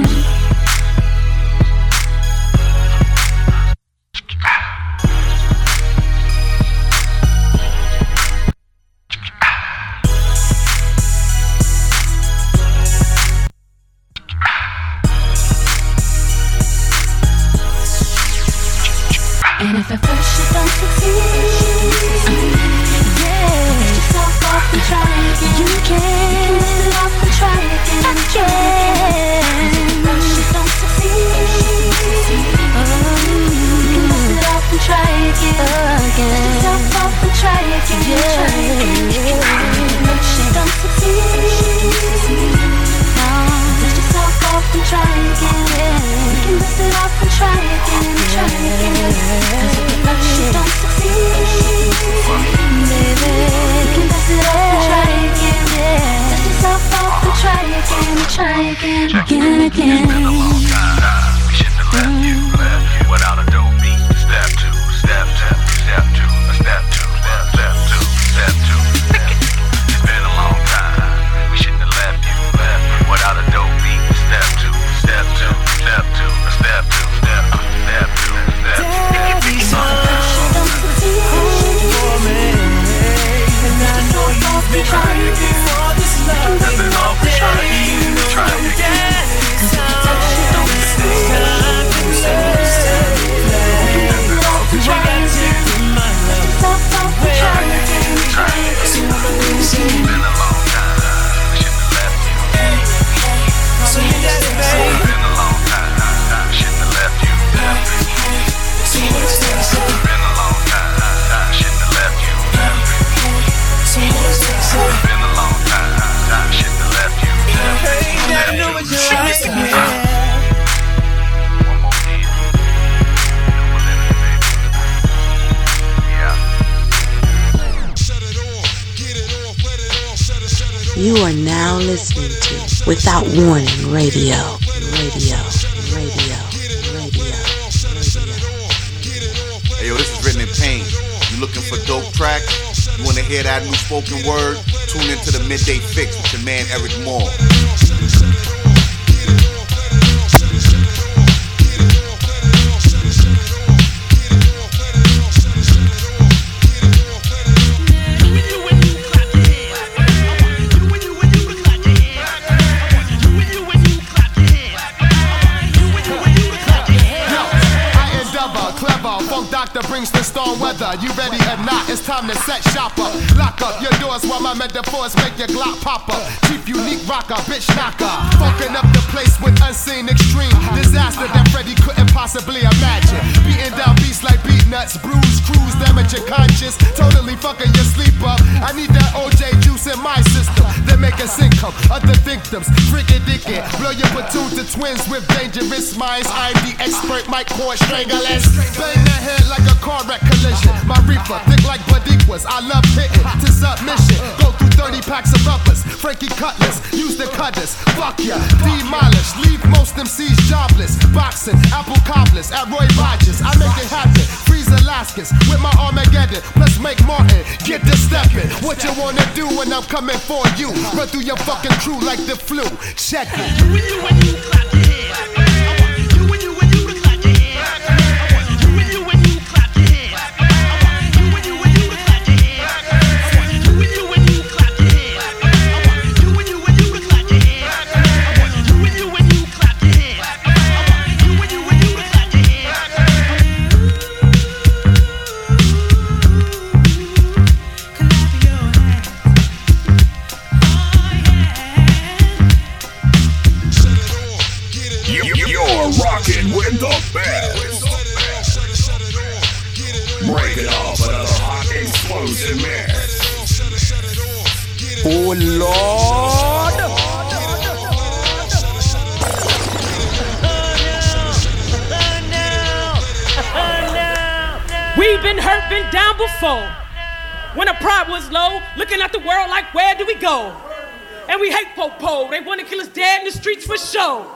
Streets for show.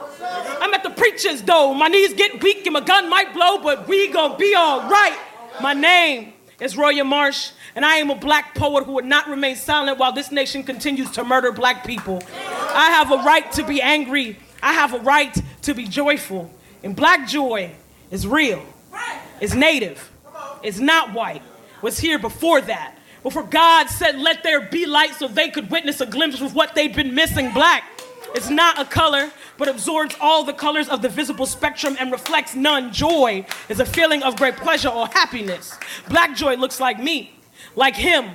I'm at the preacher's door. My knees get weak and my gun might blow, but we gonna be all right. My name is Roya Marsh, and I am a black poet who would not remain silent while this nation continues to murder black people. I have a right to be angry. I have a right to be joyful. And black joy is real. It's native. It's not white. Was here before that. Before God said, "Let there be light," so they could witness a glimpse of what they'd been missing. Black. It's not a color, but absorbs all the colors of the visible spectrum and reflects none. Joy is a feeling of great pleasure or happiness. Black joy looks like me, like him,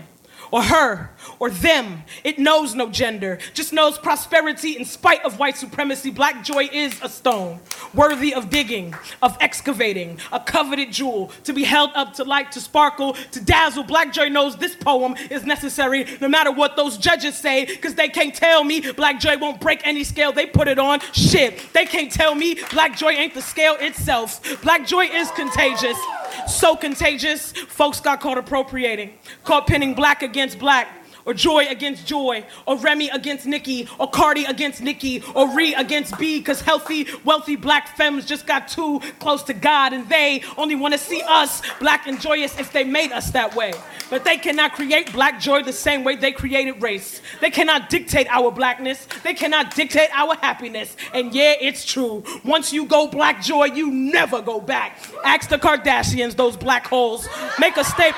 or her, or them. It knows no gender, just knows prosperity in spite of white supremacy. Black joy is a stone, worthy of digging, of excavating, a coveted jewel, to be held up to light, to sparkle, to dazzle. Black joy knows this poem is necessary no matter what those judges say, because they can't tell me black joy won't break any scale they put it on. Shit, they can't tell me black joy ain't the scale itself. Black joy is contagious. So contagious, folks got caught appropriating, caught pinning black against black, or Joy against Joy, or Remy against Nikki, or Cardi against Nikki, or Ree against B, because healthy, wealthy black femmes just got too close to God, and they only want to see us black and joyous if they made us that way. But they cannot create black joy the same way they created race. They cannot dictate our blackness. They cannot dictate our happiness. And yeah, it's true. Once you go black joy, you never go back. Ask the Kardashians, those black holes. Make a statement.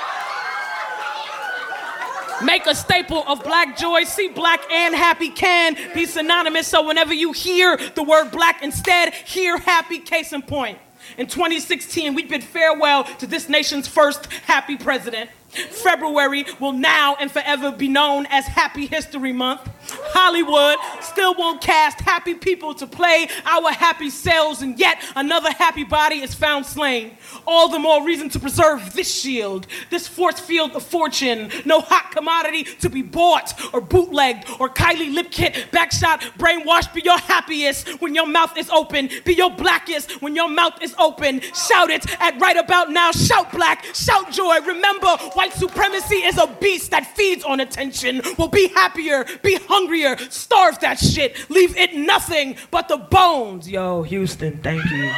Make a staple of black joy. See, black and happy can be synonymous. So whenever you hear the word black instead, hear happy. Case in point. In 2016, we bid farewell to this nation's first happy president. February will now and forever be known as Happy History Month. Hollywood still won't cast happy people to play our happy selves, and yet another happy body is found slain. All the more reason to preserve this shield, this force field of fortune. No hot commodity to be bought or bootlegged or Kylie lip kit, backshot, brainwashed. Be your happiest when your mouth is open. Be your blackest when your mouth is open. Shout it at right about now. Shout black, shout joy. Remember, white supremacy is a beast that feeds on attention. Will be happier, be hungrier, starve that shit. Leave it nothing but the bones. Yo, Houston, thank you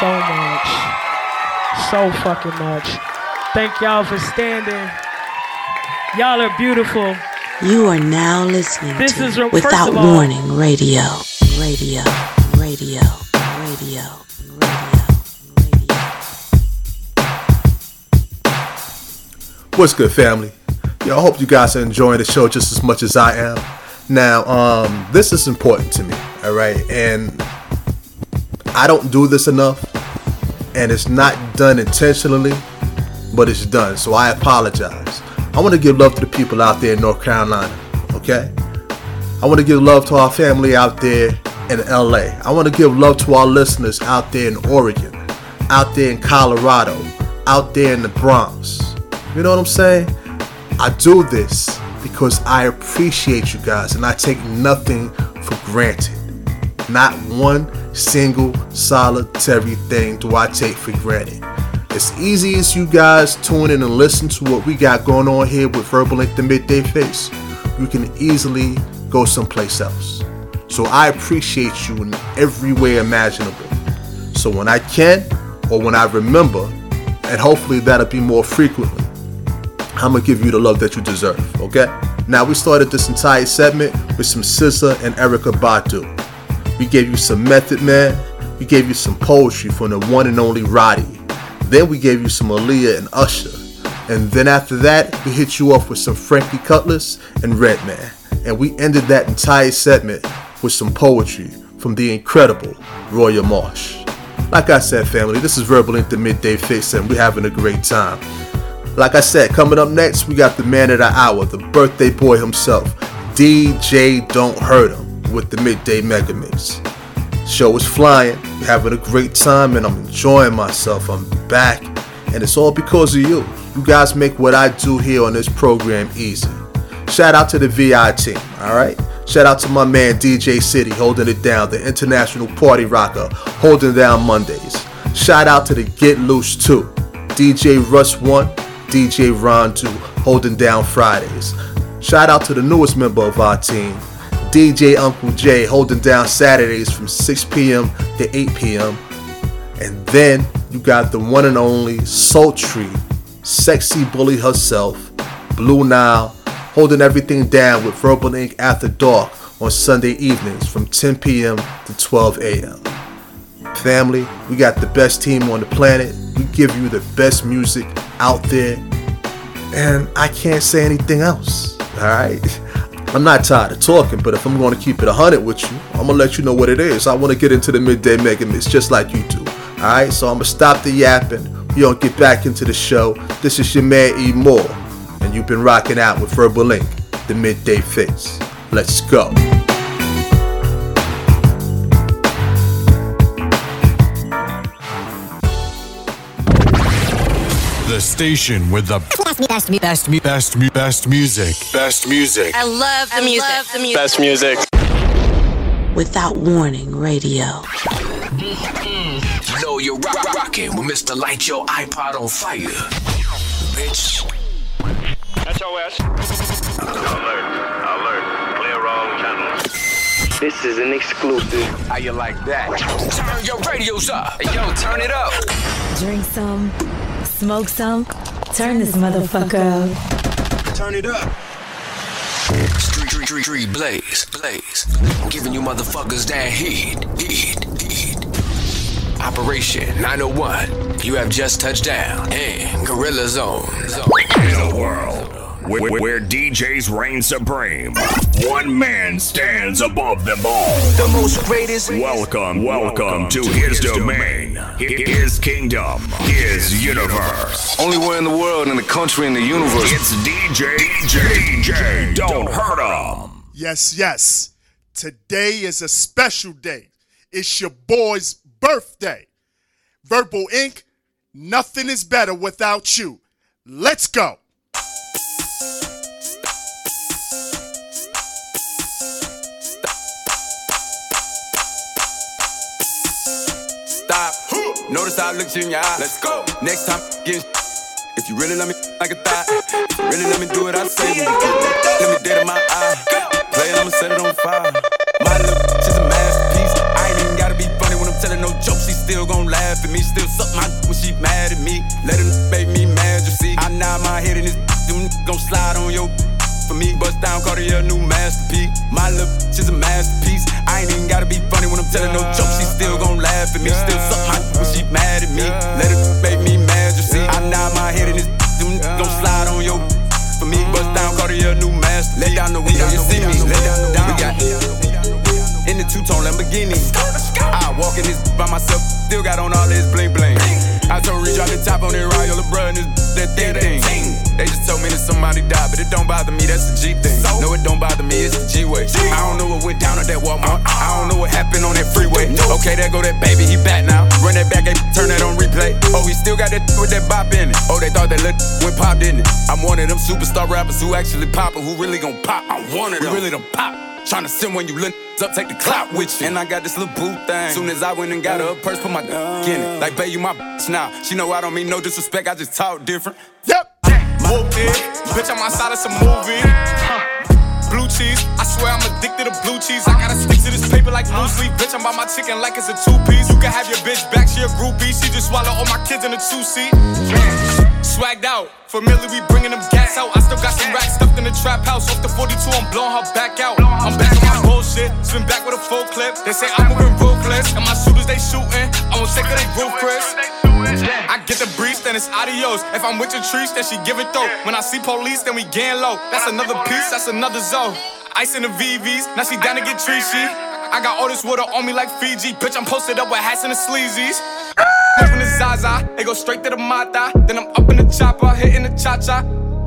so much. So fucking much. Thank y'all for standing. Y'all are beautiful. You are now listening This to is Without all- Warning Radio. Radio. Radio. Radio. What's good, family? Yo, I hope you guys are enjoying the show just as much as I am. Now, um, this is important to me, all right? And I don't do this enough, and it's not done intentionally, but it's done. So I apologize. I want to give love to the people out there in North Carolina, okay? I want to give love to our family out there in LA. I want to give love to our listeners out there in Oregon, out there in Colorado, out there in the Bronx. You know what I'm saying? I do this because I appreciate you guys and I take nothing for granted. Not one single solitary thing do I take for granted. As easy as you guys tune in and listen to what we got going on here with Verbal Ink the Midday Fixx, you can easily go someplace else. So I appreciate you in every way imaginable. So when I can, or when I remember, and hopefully that'll be more frequently, I'm gonna give you the love that you deserve, okay? Now we started this entire segment with some SZA and Erykah Badu. We gave you some Method Man, we gave you some poetry from the one and only Roddy. Then we gave you some Aaliyah and Usher. And then after that, we hit you off with some Frankie Cutlass and Redman. And we ended that entire segment with some poetry from the incredible Roya Marsh. Like I said, family, this is Verbal Ink the Midday Fixx, and we're having a great time. Like I said, coming up next, we got the man of the hour, the birthday boy himself, DJ Don't Hurt 'Em, with the Midday Mega Mix. Show is flying, having a great time, and I'm enjoying myself. I'm back, and it's all because of you. You guys make what I do here on this program easy. Shout out to the VI team, alright? Shout out to my man DJ City holding it down, the international party rocker holding down Mondays. Shout out to the Get Loose 2, DJ Russ One, DJ Ron Do, holding down Fridays. Shout out to the newest member of our team, DJ Uncle J, holding down Saturdays from 6 p.m. to 8 p.m. And then you got the one and only sultry, sexy bully herself, Blue Nile, holding everything down with Verbal Ink After Dark on Sunday evenings from 10 p.m. to 12 a.m. Family, we got the best team on the planet. We give you the best music out there. And I can't say anything else. Alright? [LAUGHS] I'm not tired of talking, but if I'm going to keep it 100 with you, I'm going to let you know what it is. I want to get into the midday mega mix just like you do. Alright? So I'm going to stop the yapping. We're going to get back into the show. This is your man E. Moore, and you've been rocking out with Verbal Ink, the midday fixx. Let's go. The station with the best, best, best, best, mu- best music. Best music. I love the music. the music. Best music. Without warning, radio. Mm-hmm. You know you're rock- rocking with Mr. Light Your iPod on Fire. Bitch. SOS. Alert. Alert. Clear all channels. This is an exclusive. How you like that? Turn your radios up. Hey, yo, turn it up. Drink some, smoke some, turn this motherfucker up. Turn it up. Street, street, street, street, blaze, blaze. Giving you motherfuckers that heat, heat, heat. Operation 901. You have just touched down in Gorilla Zone. In a world where, where DJs reign supreme, one man stands above them all. The most greatest. Welcome, welcome to his domain, his kingdom, his universe. Only one in the world, in the country, in the universe. It's DJ, DJ, DJ. Don't Hurt 'Em. Yes, yes. Today is a special day. It's your boy's birthday. Verbal Ink, nothing is better without you. Let's go. Notice I looked you in your eye. Let's go. Next time, get if you really let me like a thought, if you really let me do what I say, you let me dead in my eye. Play it, I'ma set it on fire. My look, she's a masterpiece. I ain't even gotta be funny when I'm telling no jokes. She still gon' laugh at me, still suck my when she mad at me. Let her make me mad, you see. I nod my head in this, [LAUGHS] them gon' slide on your for me. Bust down, Cartier, new masterpiece. My look, she's a masterpiece. I ain't even gotta be funny when I'm telling no jokes. She still gon' laugh at me, still suck my when she mad at me. Let her make me mad, you see. I nod my head in this, them gon' slide on your for me. Bust mm. down, Cartier, new masterpiece. Let down the window, you see me. Let down, the we got in the two-tone Lamborghini. I walk in this by myself, still got on all this bling bling. I told Reach drop the top on that Royal LeBron, this that thing thing. They just told me that somebody died, but it don't bother me, that's the G thing. No, it don't bother me, it's the G way. I don't know what went down at that Walmart. Uh-uh. I don't know what happened on that freeway. No. Okay, there go that baby, he back now. Run that back, and turn that on replay. Oh, he still got that with that bop in it. Oh, they thought that lit went pop, didn't it? I'm one of them superstar rappers who actually pop, who really gon' pop. I'm one of them. We really don't pop. Tryna send when you lit up, take the clout with you. And I got this little boo thing. Soon as I went and got her a purse, put my in it. Like, babe, you my now. She know I don't mean no disrespect, I just talk different. Yep. Whooped it. Bitch, I'm outside of some movie. Blue cheese, I swear I'm addicted to blue cheese. I gotta stick to this paper like loose leaf. Bitch, I'm by my chicken like it's a two piece. You can have your bitch back, she a groupie. She just swallow all my kids in a two seat. Swagged out, familiar, we bringing them gas out. I still got some racks stuffed in the trap house. Off the 42, I'm blowing her back out. I'm back on my bullshit, spin back with a full clip. They say I'm moving ruthless, and my shooters they shooting. I won't take her, they Chris. I get the breeze, then it's adios. If I'm with your trees, then she give it though. When I see police, then we gang low. That's another piece, that's another zone. Ice in the VVs, now she down to get treachy. I got all this water on me like Fiji. Bitch, I'm posted up with hats and the sleazies. Open the Zaza, they go straight to the Mata. Then I'm up in the chopper, hitting the cha cha.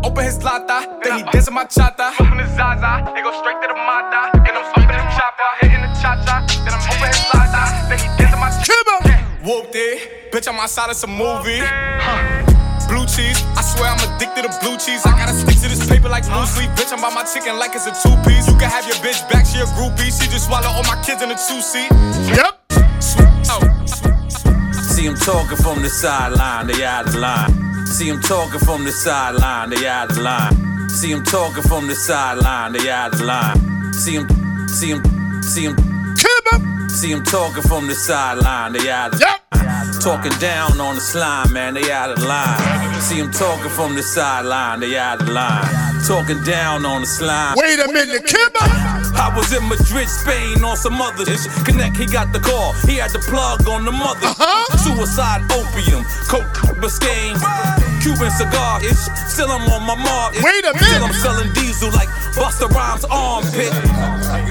Open his lata, then he dancing my chata. Open the Zaza, they go straight to the Mata. Then I'm up in the chopper, hitting the cha cha. Then I'm open his lata, then he dancing my chata. Whooped it, bitch, I'm outside of some movie. Blue cheese, I swear I'm addicted to blue cheese. I gotta stick to this paper like blue sleep. Bitch, I'm by my chicken like it's a two piece. You can have your bitch back, she a groupie. She just swallow all my kids in a two seat. Yep. See, See him talking from the sideline, they out of line. See him talking from the sideline, they out of line. See him talking from the sideline, they out of line. See him, see him, see him. See him talking from the sideline, they out of line. Talking down on the slime, man, they out of line. See him talking from the sideline, they out of line. Talking down on the slime. Wait a minute, Kimba! I was in Madrid, Spain on some other shit. Connect, he got the call. He had the plug on the mother. Uh-huh. Suicide, opium, coke, Biscayne. Cuban cigar, ish. Still I'm on my mark. Wait a minute. Still I'm selling diesel like Busta Rhymes armpit.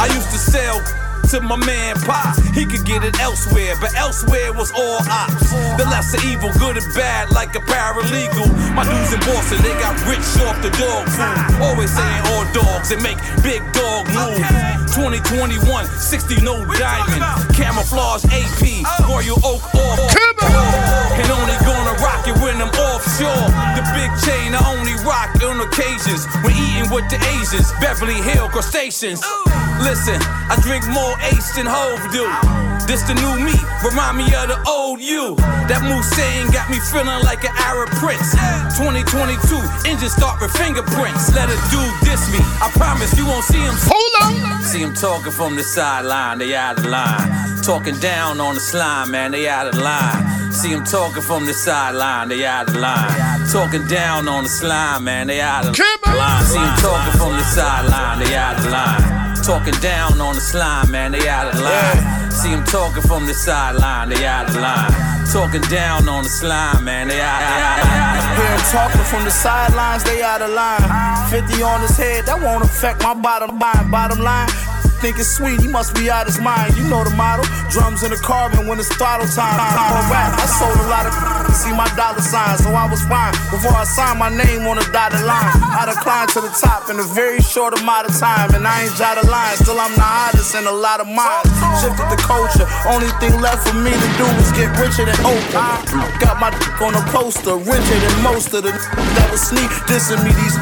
I used to sell to my man Pops. He could get it elsewhere, but elsewhere was all ops. The lesser evil, good and bad, like a paralegal. My dudes in Boston, they got rich off the dog food. Always saying all dogs and make big dog moves. 2021, 60 no diamond. Camouflage AP, Royal Oak off. And only gonna rock it I'm offshore. The big chain I only rock on occasions when eating with the Asians. Beverly Hill crustaceans. Listen, I drink more Ace than Hov do. This the new me, remind me of the old you. That Mulsanne got me feeling like an Arab prince. 2022, engine start with fingerprints. Let a dude diss me. I promise you won't see him. Hold on. See him talking from the sideline, they out of line. Talking down on the slime, man, they out of line. See him talking from the sideline, they out of line. Talking down on the slime, man, they out of line. See him talking from the sideline, they out of line. Talking down on the slime, man, they out of line. See him talking from the sideline, they out of line. Talking down on the slime, man, they out of line. Hear him talking from the sidelines, they out of line. 50 on his head, that won't affect my bottom line. Bottom line, think it's sweet, he must be out his mind. You know the model, drums in the carbon when it's throttle time. On rap, I sold a lot of [LAUGHS] see my dollar sign, so I was fine. Before I signed my name on the dotted line, I declined to the top in a very short amount of time, and I ain't jotted line. Still, I'm the hottest in a lot of minds. Shifted the culture, only thing left for me to do is get richer than Oprah. Got my dick on a poster, richer than most of the that was sneak dissing me. These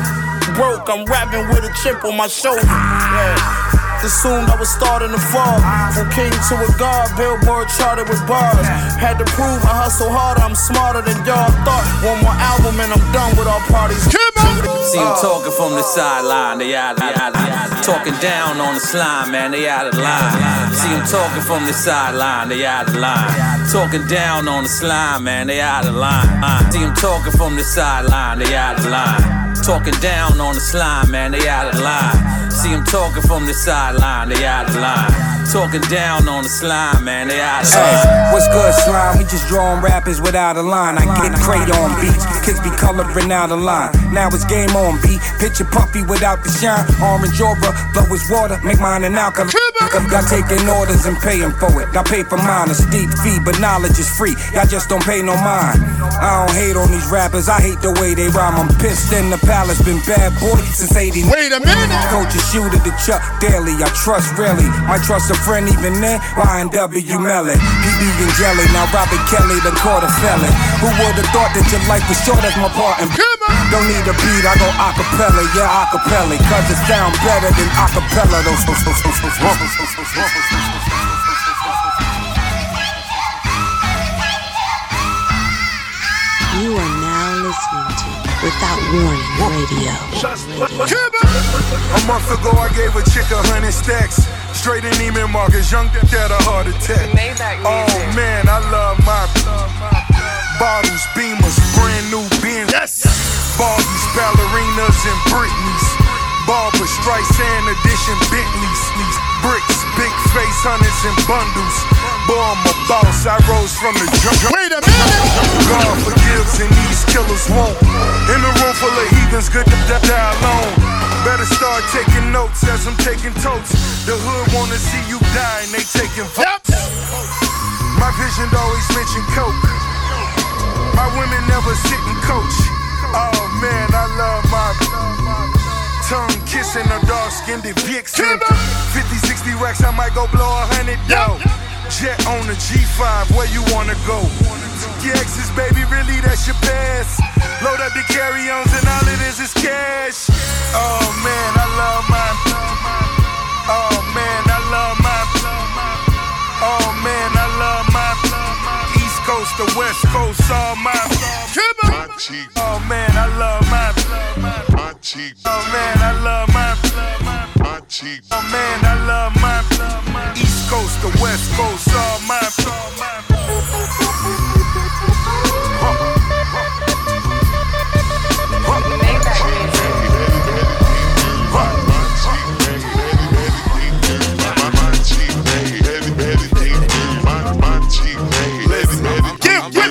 broke, I'm rapping with a chip on my shoulder. Yeah. Assumed I was starting to fall. From king to a god, billboard charted with bars. Had to prove I hustle harder, I'm smarter than y'all thought. One more album and I'm done with all parties. See him talking from the sideline, they out of line. Talking down on the slime, man, they out of line. See him talking from the sideline, they out of line. Talking down on the slime, man, they out of line. See him talking from the sideline, they out of line. Talking down on the slime, man, they out of line. See him talking from the sideline, they out of line. Talking down on the slime, man, they out of Hey, what's good, slime? We just drawing rappers without a line. I get crayon beats, kids be coloring out a line. Now it's game on beat. Picture puffy without the shine. Orange aura, blow his water, make mine an alkaline. Got taking orders and paying for it. I pay for mine, a steep fee, but knowledge is free. Y'all just don't pay no mind. I don't hate on these rappers, I hate the way they rhyme. I'm pissed in the palace, been bad boy since 80. Wait a minute. Coach a shooter to Chuck Daly. I trust really. Might trust a friend even then. YNW Melly. PB and Jelly. Now Robert Kelly, the quarter felon. Who would have thought that your life was short as my part in Don't need a beat, I go acapella, yeah, acapella. Cause it sound better than acapella. Those You are now listening to Without Warning Radio. A month ago, I gave a chick a hundred stacks. Straight in Neiman Marcus, young dick had a heart attack. Oh man, I love my bottles, beamers, brand new Benz. Yes. Barbies, ballerinas, and Britneys. Barbra Streisand edition Bentleys. Bricks, big face hunters and bundles. I'm a boss. I rose from the jump. Wait a minute. God forgives and these killers won't. In a room full of heathens, good to die die alone. Better start taking notes as I'm taking totes. The hood wanna see you die and they taking votes. My vision always mention coke. My women never sit and coach. Oh man, I love my tongue kissing a dark skinned vixen. 50, 60 racks, I might go blow a hundred dough. Jet on the G5, where you wanna go? Your exes, baby, really that's your past. Load up the carry-ons and all it is is cash. Oh man, I love my. Oh man, I love my. Oh man, I love my. East Coast to West Coast, all mine. Oh man, I love. My. Oh man, I love. My. Oh man, I love mine. East Coast to West Coast, all mine.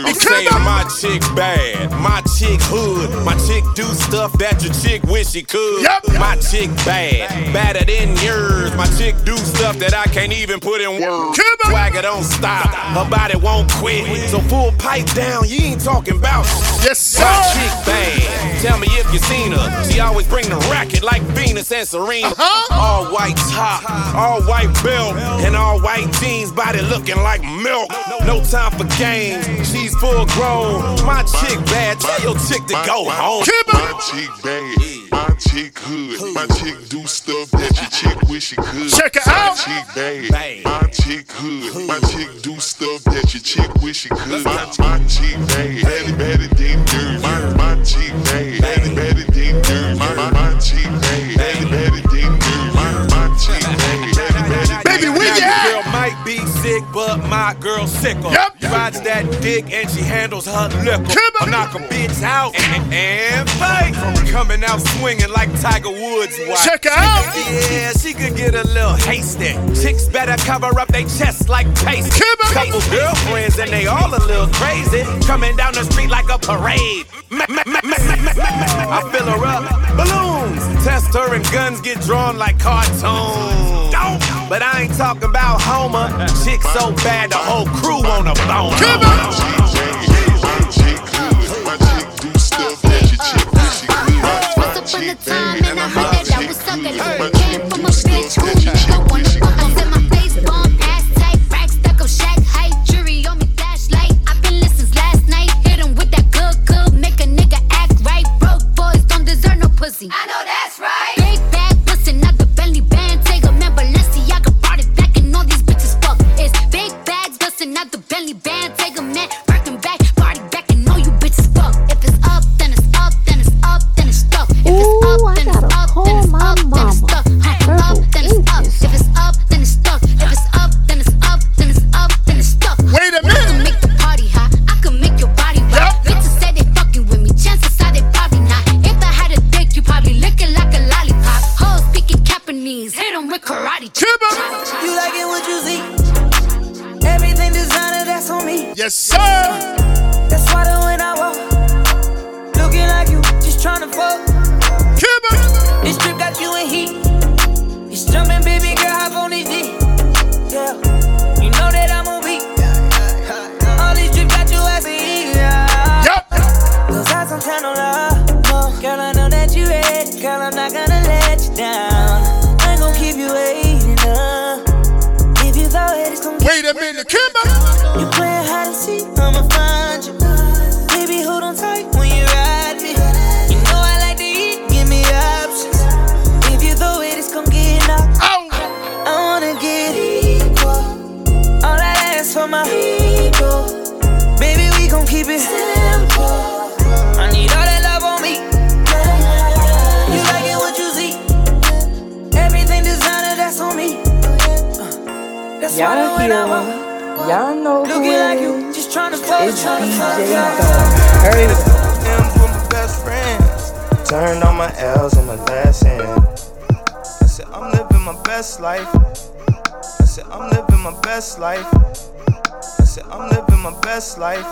I'm saying my chick bad, my chick hood, my chick do stuff that your chick wish she could. My chick bad, badder than yours. My chick do stuff that I can't even put in words. Swagger don't stop, her body won't quit. So full pipe down, you ain't talking about. Yes, sir. My chick bad. Tell me if you seen her. She always bring the racket like Venus and Serena. Uh-huh. All white top, all white belt, and all white jeans. Body looking like milk. No time for games. She's full grown. My chick bad. Tell your chick to go home. My chick bad, my chick hood, my chick do stuff that your chick wish she could. Check it out. My chick bad, my chick hood, my chick do stuff that your chick wish she could. My, my chick bad, better better than dirt. My, my chick bad, better better than dirt. My, my, my chick bad, better better sick, but my girl sicker. Uh, yep. Rides that dick and she handles her liquor. I knock a bitch out and, and fight. Coming out swinging like Tiger Woods. Watch. Check her out. Yeah, she could get a little hasty. Chicks better cover up their chests like paste. Couple girlfriends and they all a little crazy. Coming down the street like a parade. I fill her up. Balloons. Test her and guns get drawn like cartoons. But I ain't talking about Homer. Chick so bad the whole crew on a bone. Once upon a time in a hundred, that was ugly. Came from a bitch who don't wanna fuck. I said my face bomb, ass tight, rack stuck up, shack height, jury on me, flashlight. I've been listening since last night. Hit 'em with that good, good, make a nigga act right. Broke boys don't deserve no pussy. I know that's right. Out life. I said, I'm living my best life.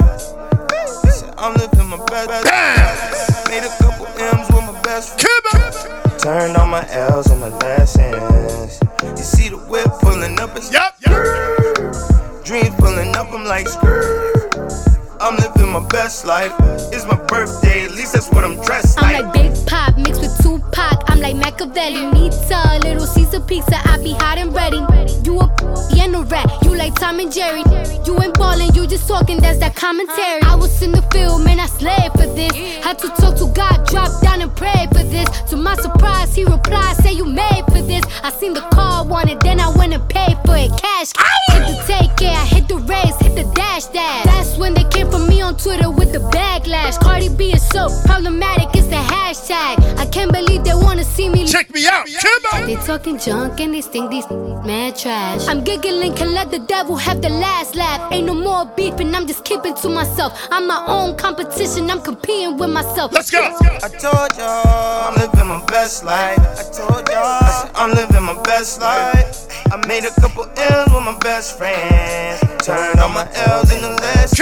Kimbo. They talking junk and they think these mad trash. I'm giggling, can let the devil have the last laugh. Ain't no more beefing, I'm just keeping to myself. I'm my own competition, I'm competing with myself. Let's go. I told y'all I'm living my best life. I told y'all I I'm living my best life. I made a couple L's with my best friends. Turned all my L's into lessons.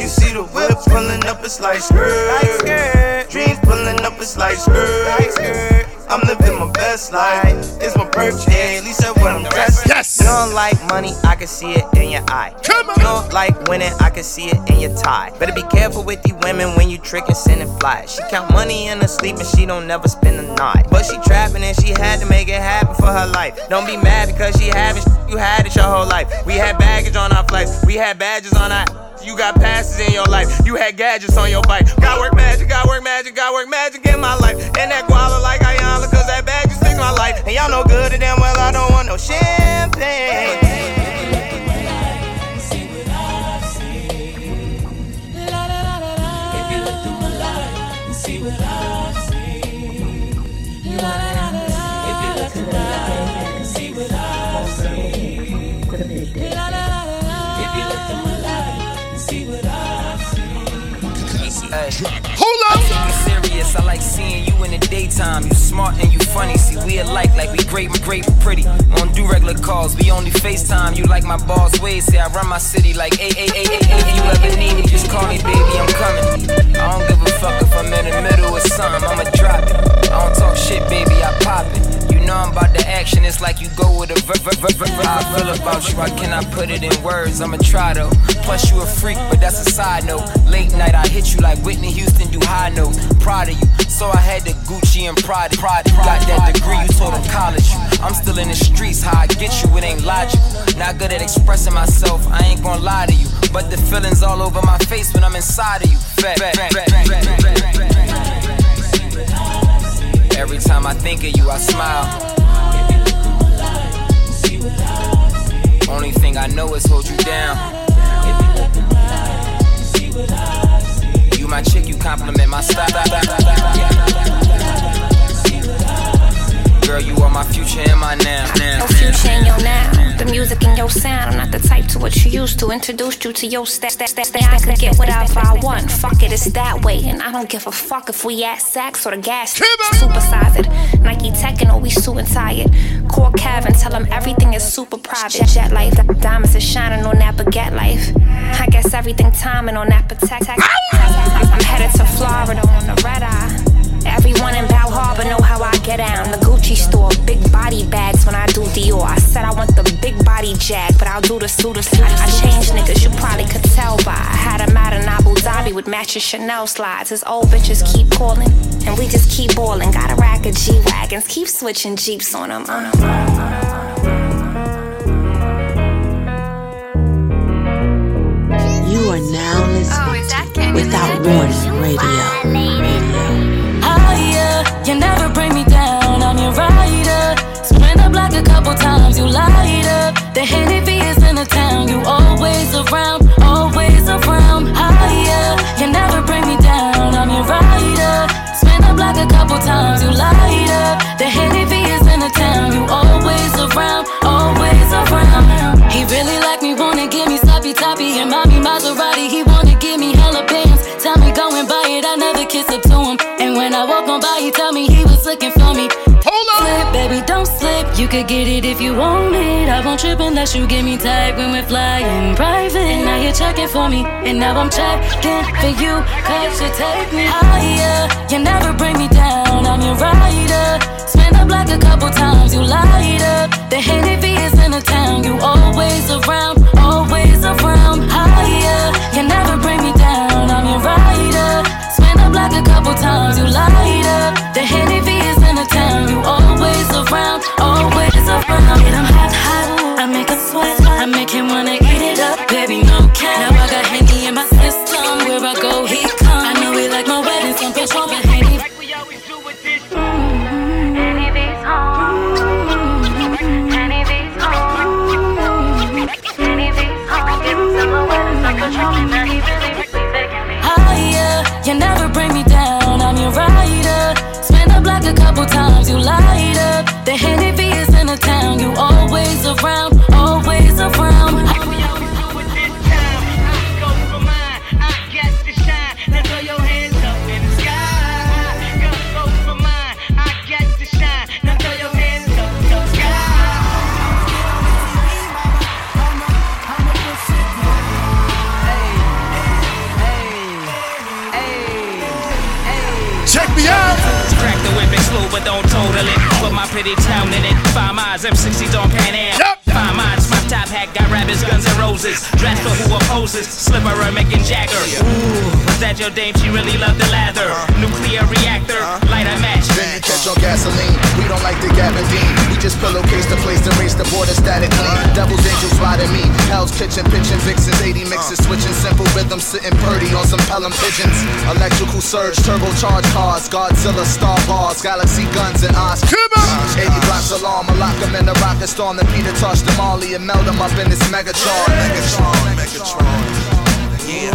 You see the whip pulling up, it's like skirt. Dreams pulling up, it's like skirt. I'm living my best life. It's my birthday, at least that's what I'm dressed. Yes. You don't like money, I can see it in your eye. Come on. You don't like winning, I can see it in your tie. Better be careful with these women when you trickin', sending flies. She count money in her sleep and she don't never spend the night. But she trapping and she had to make it happen for her life. Don't be mad because she having you had it your whole life. We had baggage on our flights, we had badges on our. You got passes in your life. You had gadgets on your bike. Got work magic, got work magic, got work magic in my life. And that guala like Ayala, cause that bag just fix my life. And y'all know good and damn well I don't want no champagne. Hold up. You serious, I like seeing you in the daytime. You smart and you funny. See, we alike, like we great, we great, we pretty. We don't do regular calls, we only FaceTime. You like my boss ways, say I run my city like a a a a. If you ever need me, just call me, baby, I'm coming. I don't give a fuck if I'm in the middle of something, I'ma drop it. I don't talk shit, baby, I pop it. You know I'm about the action, it's like you go with a ver- ver- ver- ver- ver- I feel about you, I cannot put it in words, I'ma try though. Plus, you a freak, but that's a side note. Late night, I hit you like Whitney Houston, do high notes. Proud of you, so I had the Gucci and Prada. Prada. Got that degree, you told them college you. I'm still in the streets, how I get you, it ain't logical. Not good at expressing myself, I ain't gonna lie to you. But the feelings all over my face when I'm inside of you. Fat, fat, fat, fat, fat, fat, fat. Every time I think of you, I smile. Only thing I know is hold you down. You my chick, you compliment my style. Girl, you are my future and my now. now, No future in your now. The music in your sound. I'm not the type to what you used to. Introduced you to your stat. Stat. Stat. I could get whatever I want. Fuck it, it's that way. And I don't give a fuck if we at sex or the gas. Supersize it. Nike Techno, we suit and tired. Core Kevin, tell him everything is super private. Jet life, diamonds is shining on that baguette life. I guess everything timing on that protect. I'm headed to Florida on the red eye. Everyone in Bal Harbour know how I get down. The Gucci store, big body bags when I do Dior. I said I want the big body jag, but I'll do the suit. I, I changed niggas, you probably could tell by. I had them out in Abu Dhabi with matching Chanel slides. His old bitches keep calling, and we just keep balling. Got a rack of G wagons, keep switching jeeps on them. On 'em. Uh-huh. You are now listening to Without Warning Radio. higher. You light up. The Henny V is in the town, you always around, always around. Higher, you never bring me down, I'm your rider. Spin up like a couple times, you light up. The Henny V is in the town, you You could get it if you want it. I won't trip unless you give me type when we're flying private. Now you're checking for me, and now I'm checking for you. Cause you take me higher. You never bring me down, I'm your rider. Spin up like a couple times, you light up. The Henny V is in the town, you always around, always around. Higher, you never bring me down, I'm your rider. Spin up like a couple times, you light up. The Henny V is in the town, you always around, always around. Get 'em hot, hot, I make her sweat, I make him wanna eat it up, baby, no cap. Now I got Henny in my system, where I go, he come. I know he like my wedding, some Patron, but Henny. Higher, light up. The handy V is in the town, you always around. But don't total it. Put my pretty town in it. Five miles, M60s on Pan Am. Yep. Five miles, my top hat got rabbits, guns and roses. Dressed for who opposes. Slipper, Mick and Jagger. Ooh, was that your dame? She really loved the lather. Uh-huh. Nuclear reactor, uh-huh. light a match. Then you catch on gasoline. We don't like the Gabardine. We just pillowcase the place to race the border static clean. Devil's angels riding me. Hell's kitchen, pitching vixens, 80 mixes, uh. switching simple rhythms, sitting purdy on some Pelham pigeons. Electrical surge, turbocharged cars, Godzilla, Star Wars, Galaxy guns and eyes. 80 blocks alarm, I lock 'em in the rocket storm. Then Peter touched them all, and up in this Megatron. Megatron, Megatron. Yeah.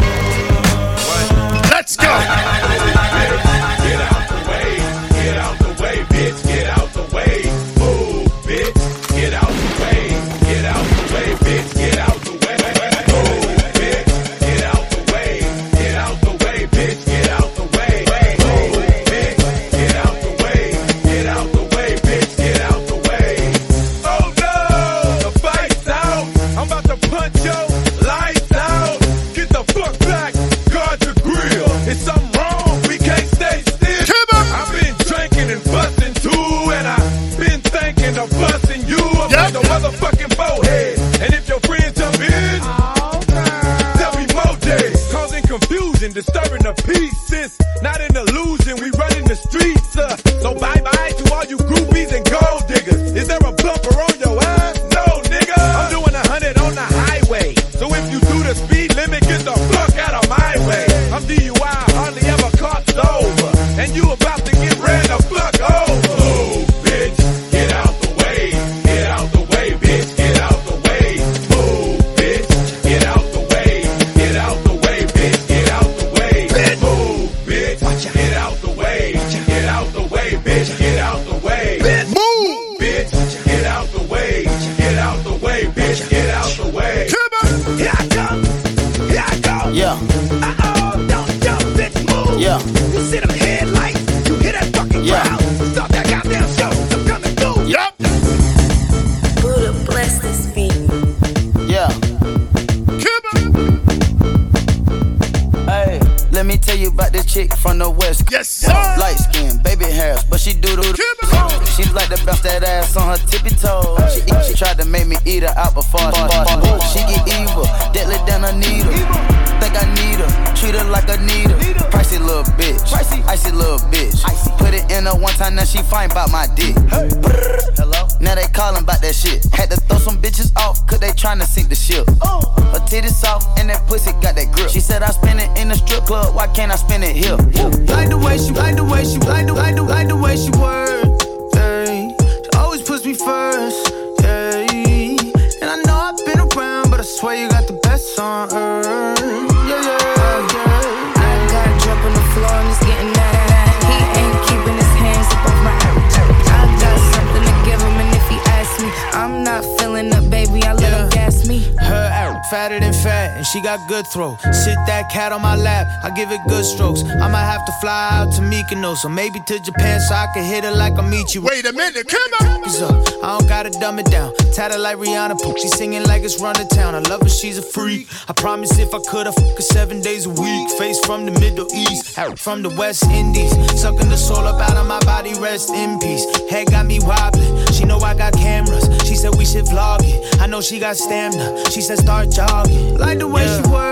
Let's go. One time, now she fine about my dick. Hello? Now they callin' about that shit. Had to throw some bitches off, cause they tryna sink the ship. Oh. Her titties soft, and that pussy got that grip. She said I spend it in the strip club, why can't I spend it here? Like the way she, like the way she, like the, like the, like the way she work. Got good throw. Sit that cat on my lap, I give it good strokes. I might have to fly out to Mykonos, or maybe to Japan so I can hit her like I meet you. Wait a minute, come on. I don't gotta dumb it down. Tatted like Rihanna Poop. She singing like it's run to town. I love her, she's a freak. I promise if I could, I fuck her seven days a week. Face from the Middle East, from the West Indies. Sucking the soul up out of my body, rest in peace. Head got me wobbling. She know I got cameras. She said we should vlog it. I know she got stamina. She said start jogging. Like the way she work.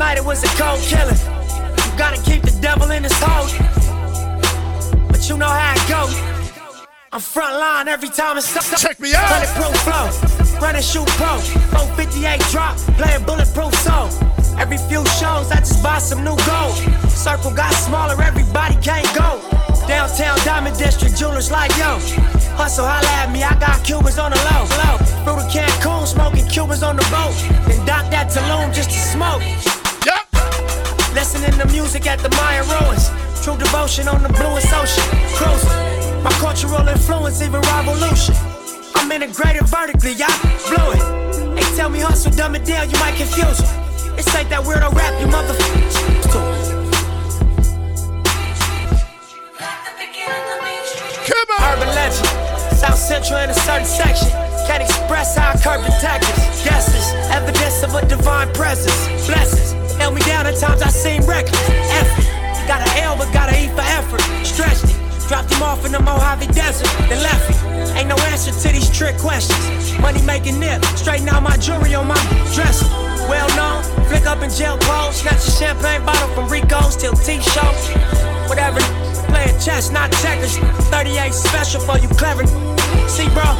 Night it was a cold killing. You gotta keep the devil in his hole. But you know how it goes. I'm front line every time it's up. Check me out. Running proof flow, running shoot pro. 458 drop, playing bulletproof soul. Every few shows, I just buy some new gold. Circle got smaller, everybody can't go. Downtown Diamond District, jewelers like yo. Hustle, holla at me, I got Cubans on the low. low. Through the Cancun, smoking Cuban was on the boat, then docked that Tulum just to smoke. Listening to music at the Mayan ruins. True devotion on the bluest ocean. Cruising. My cultural influence, even revolution. I'm integrated vertically, y'all blew it. They tell me hustle, dumb it down, you might confuse them. It's like that weirdo rap, you motherfuckers. Urban legend, South Central in a certain section. Can't express how I curb detectives. Guesses, evidence of a divine presence. Blessings, held me down at times I seem reckless. Effort, got an L but got an E for effort. Stretched it, dropped him off in the Mojave Desert, then left it. Ain't no answer to these trick questions. Money making nip, straighten out my jewelry on my dresser. Well known, flick up in jail clothes, snatch a champagne bottle from Rico's till T-show. Whatever, playing chess, not checkers. 38 special for you clever. See, bro,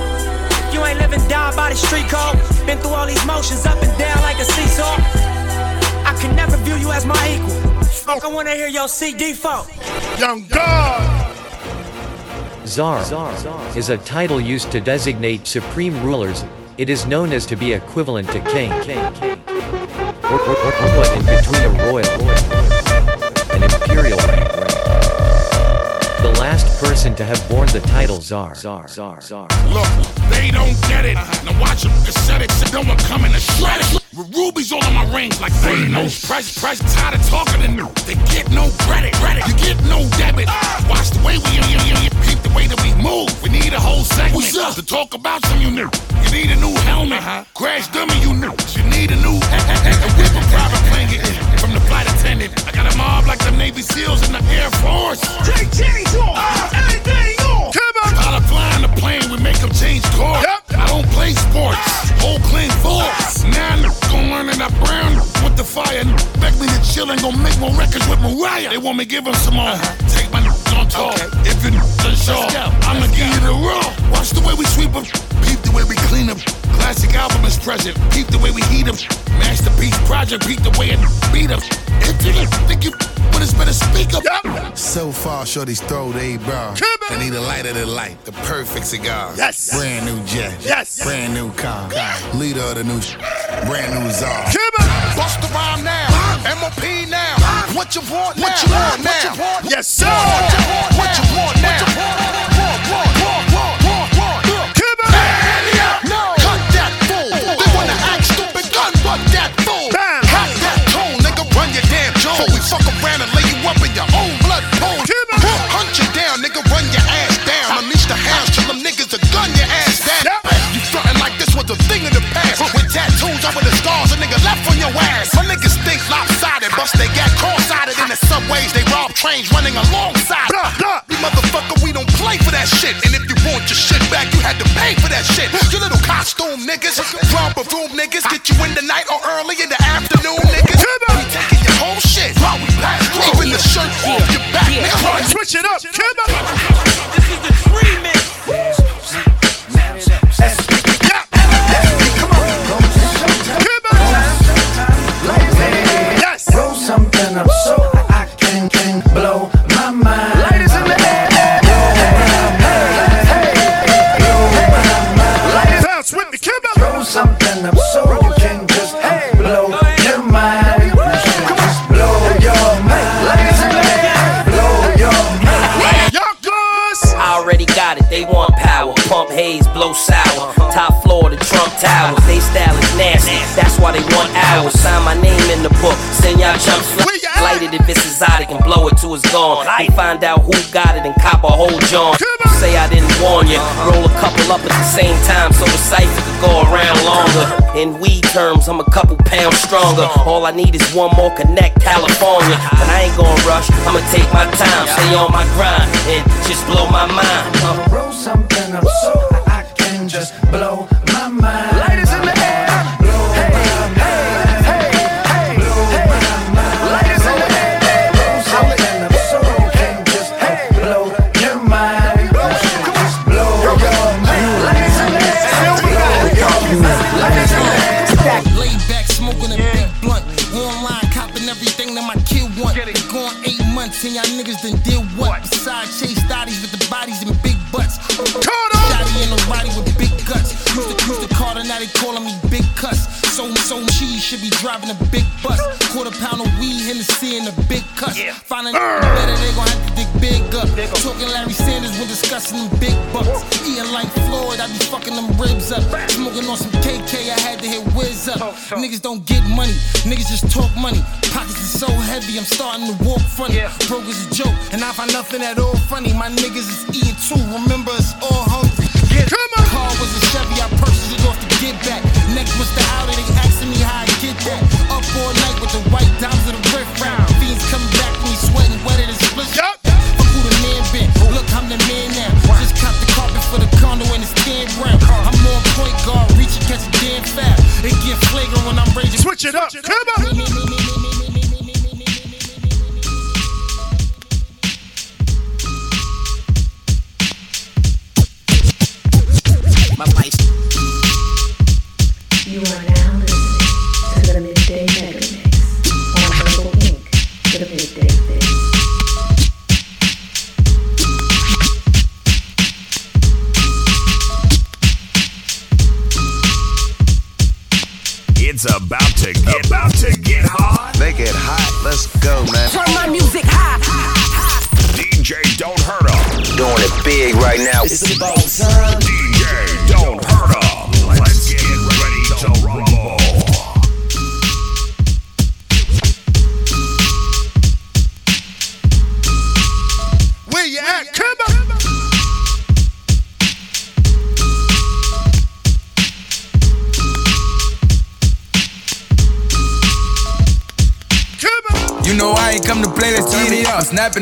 you ain't living down by the street code. Been through all these motions up and down like a seesaw. I can never view you as my equal. Fuck, I wanna hear your CD phone. Young God. Czar is a title used to designate supreme rulers. It is known as to be equivalent to king, or, or, or, or what in between a royal and imperial rank. The last person to have borne the title Czar. Czar. Czar. Czar. Look, they don't get it. Now watch them cassette it, so no one coming to shred it. With rubies all on my rings like Thanos. Price, price, tired of talking to them. They get no credit, credit. You get no debit. Watch the way we, peep the way that we move. We need a whole segment to talk about some you new. You need a new helmet. huh? Crash dummy, you new. You need a new whip a private plane from the flight attendant. I got a mob like the Navy SEALs in the Air Force. Take chains off, everything off. Pilot flying the plane, we make them change course. I don't play sports, whole clean force. Now I'm gon' learn that brown with the fire. Beg me to chill and gon' make more records with Mariah. They want me give them some more. Uh-huh. Take my on tour. If you're unsure, I'ma give you the raw. Watch the way we sweep them, peep the way we clean them. Classic album is present, peep the way we heat them. Masterpiece project, peep the way it beat them. If you think you, but it's better speak up. So far, shorty's throw they bra. I need a lighter than light, the perfect cigar. Yes. Brand new jet. Yes. Brand new car. Leader of the new sh- brand new czar. Bust the rhyme now. MOP now. What you want now? What you want now? Yes, sir. What you want? What you want now? We uh, fuck around and lay you up in your own blood pool. Hunt you down, nigga. Was a thing of the past. With tattoos over the scars, a nigga left on your ass. My niggas think lopsided, bust they got cross-sided in the subways. They rob trains running alongside. You motherfucker, we don't play for that shit. And if you want your shit back, you had to pay for that shit. You little costume niggas, romper room niggas, get you in the night or early in the afternoon, niggas. We taking your whole shit while we pass through. Even the shirt off your back, nigga. Switch it up, kid. This is the remix. Pump haze, blow sour. Top floor, the Trump Towers. They style is nasty, that's why they want hours. Sign my name in the book, send y'all chumps Light it if it's exotic and blow it till it's gone. And find out who got it and cop a whole John. Say I didn't warn you. Roll a couple up at the same time so the cipher could go around longer. In weed terms, I'm a couple pounds stronger. All I need is one more connect, California. But I ain't gonna rush, I'ma take my time, stay on my grind, and just blow my mind. Uh. Up so I can just blow my mind. Calling me Big Cuss. So, and so cheese should be driving a big bus. Quarter pound of weed, Hennessy in a big cuss. Find a better, they gon' have to dig big up. Talking Larry Sanders when discussing them big bucks. Eating like Floyd, I be fucking them ribs up. Smoking on some KK, I had to hit whiz up. Niggas don't get money, niggas just talk money. Pockets is so heavy, I'm starting to walk funny. Broke is a joke, and I find nothing at all funny. My niggas is eating too, remember it's all hungry. Come on. Car was a Chevy, I purchased it off the get back. Next was the Audi,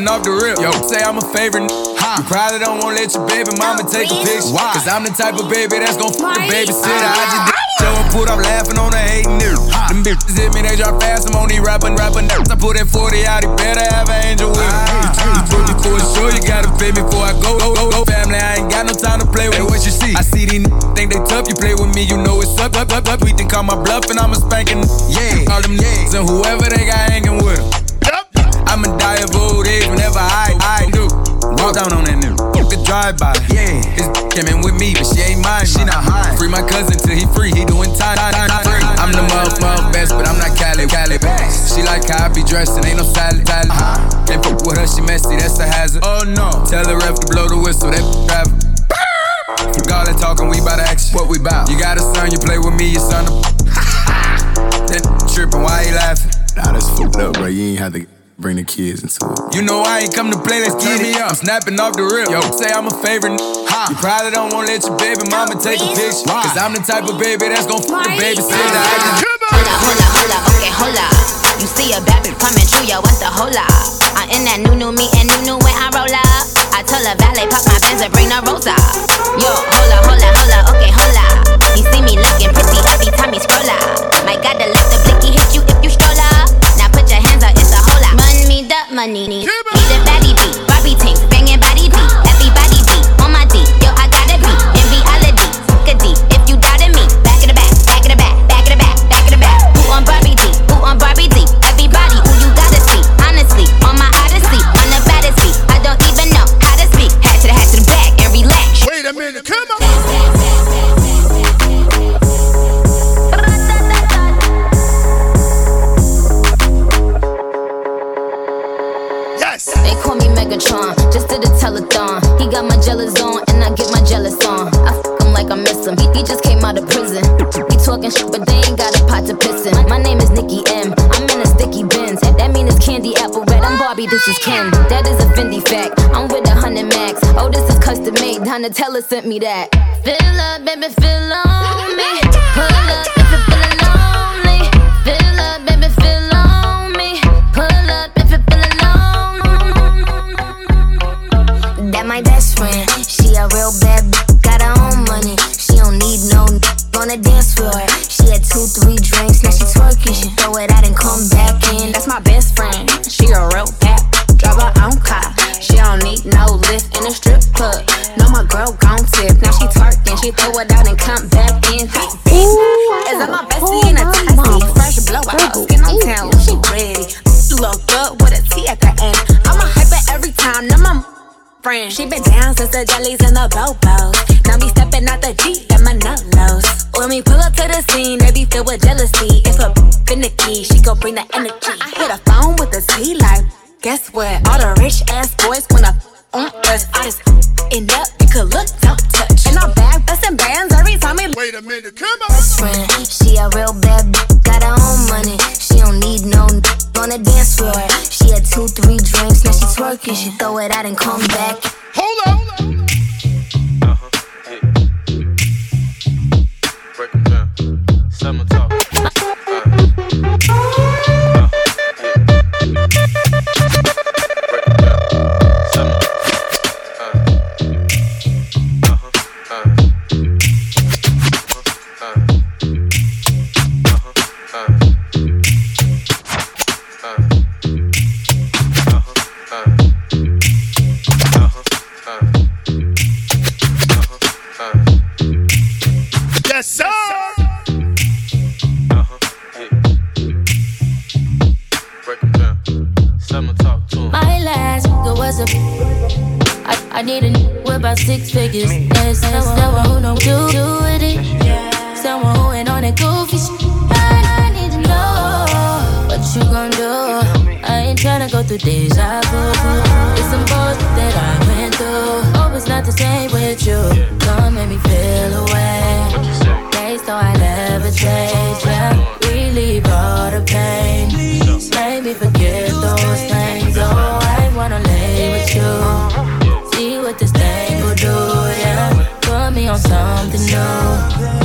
off the rip. Yo, say I'm a favorite. You probably don't wanna let your baby mama take a picture. Why? Cause I'm the type of baby that's gon' fuck the babysitter. I just did show and put, I'm laughing on the hating niggas. Them bitches hit me, they drop fast. I'm on these rapping, rapping nerves. I put that 40 out, he better have an angel with me. You took me for a show, you gotta pay me before I go, go, go, go. Family, I ain't got no time to play with. Hey, what you see? I see these niggas think they tough. You play with me, you know it's up, up, up, up. We think call my bluff and I'm a spanking. Yeah, all them niggas and whoever they got hanging with them. I'ma die of old age whenever I, I do. Walk down on that nigga. Fuck a drive-by. Yeah. His came in with me, but she ain't mine. She not high. Free my cousin till he free. He doing time. time, time, free. I'm the motherfucker best, but I'm not Cali. Cali best. She like how I be dressed and ain't no salad. salad. Uh-huh. Can't fuck with her, she messy. That's a hazard. Oh no. Tell the ref to blow the whistle. That travel. Fuck all that talking, we bout action. What we bout? You got a son, you play with me, your son. A... [LAUGHS] That tripping, why he laughing? Nah, that's fucked up, bro. You ain't have to bring the kids into it. You know I ain't come to play, let's get it. I'm snapping off the rip. Yo, say I'm a favorite. You probably don't wanna let your baby mama take a picture. Cause I'm the type of baby that's gon' fuck the babysitter. I just Hola, hola, hola, okay, hola. You see a bad bitch coming through, yo, what's the hola? I'm in that new new me and new new when I roll up. I told a valet pop my Benz and bring the rosa. Yo, hola, hola, hola, okay, hola. You see me looking pretty every time you scroll up. Might gotta let the blicky hit you if money, need a baddie beat, Barbie tank, banging body beat, everybody beat on my D. Yo, I gotta be in reality, good D. If you doubted me, back in the back, back in the back, back in the back, back in the back. Who on Barbie D? Who on Barbie D? Got my jealous on, and I get my jealous on. I fuck him like I miss him. He, he just came out of prison. He talking shit, but they ain't got a pot to piss in. My name is Nicki M. I'm in a sticky Benz. That mean it's candy apple red. I'm Barbie, this is Ken. That is a Fendi fact. I'm with a hundred max. Oh, this is custom made. Donatella sent me that. Fill up, baby, fill on me. Pull up she throw it out and come back in. Is that my bestie in a oh taxi? Fresh blowout, skin on town. She ready. Look up with a T at the end. I'm a hyper every time. Now my friend. She been down since the jellies and the bobos. Now me stepping out the Jeep and my nullos. When we pull up to the scene, they be filled with jealousy. If a finicky, she gon' bring the energy. I hit a phone with a T like, guess what? All the rich ass boys wanna on us. I just end up, you could look, don't touch. And bag bustin' bands every time we. Wait a minute, come on. Best friend, she a real bad, b- got her own money. She don't need no n- on the dance floor. She had two, three drinks, now she twerking. She throw it out and come back. Hold up. Break six figures. And someone, who know do, do with it. Someone who ain't on that goofy shit. I, need to know what you gon' do. I ain't tryna go through deja vu. It's some bullshit that I went through. Hope it's not the same with you. Don't make me feel away. Days so I never change. Yeah, relieve all the pain. Make me forget something new.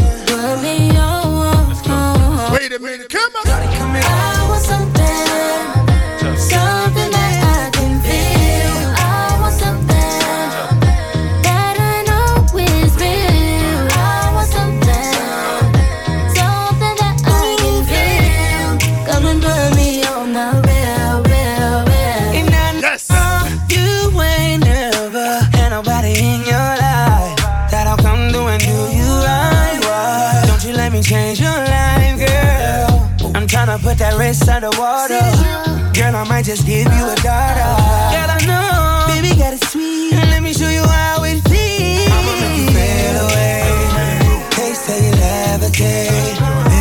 Put that wrist underwater. Girl, I might just give you a daughter. Girl, I know, baby, got it sweet. Let me show you how it feels. I'ma make you fade away. Taste till you levitate.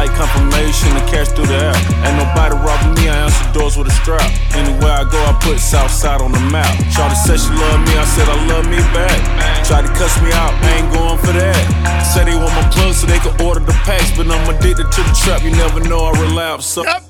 Flight confirmation, the cash through the air. Ain't nobody robbing me, I answer doors with a strap. Anywhere I go, I put Southside on the map. Shawty said she love me, I said I love me back. Tried to cuss me out, I ain't going for that. Said they want my plug so they can order the packs, but I'm addicted to the trap, you never know I relapse. So. No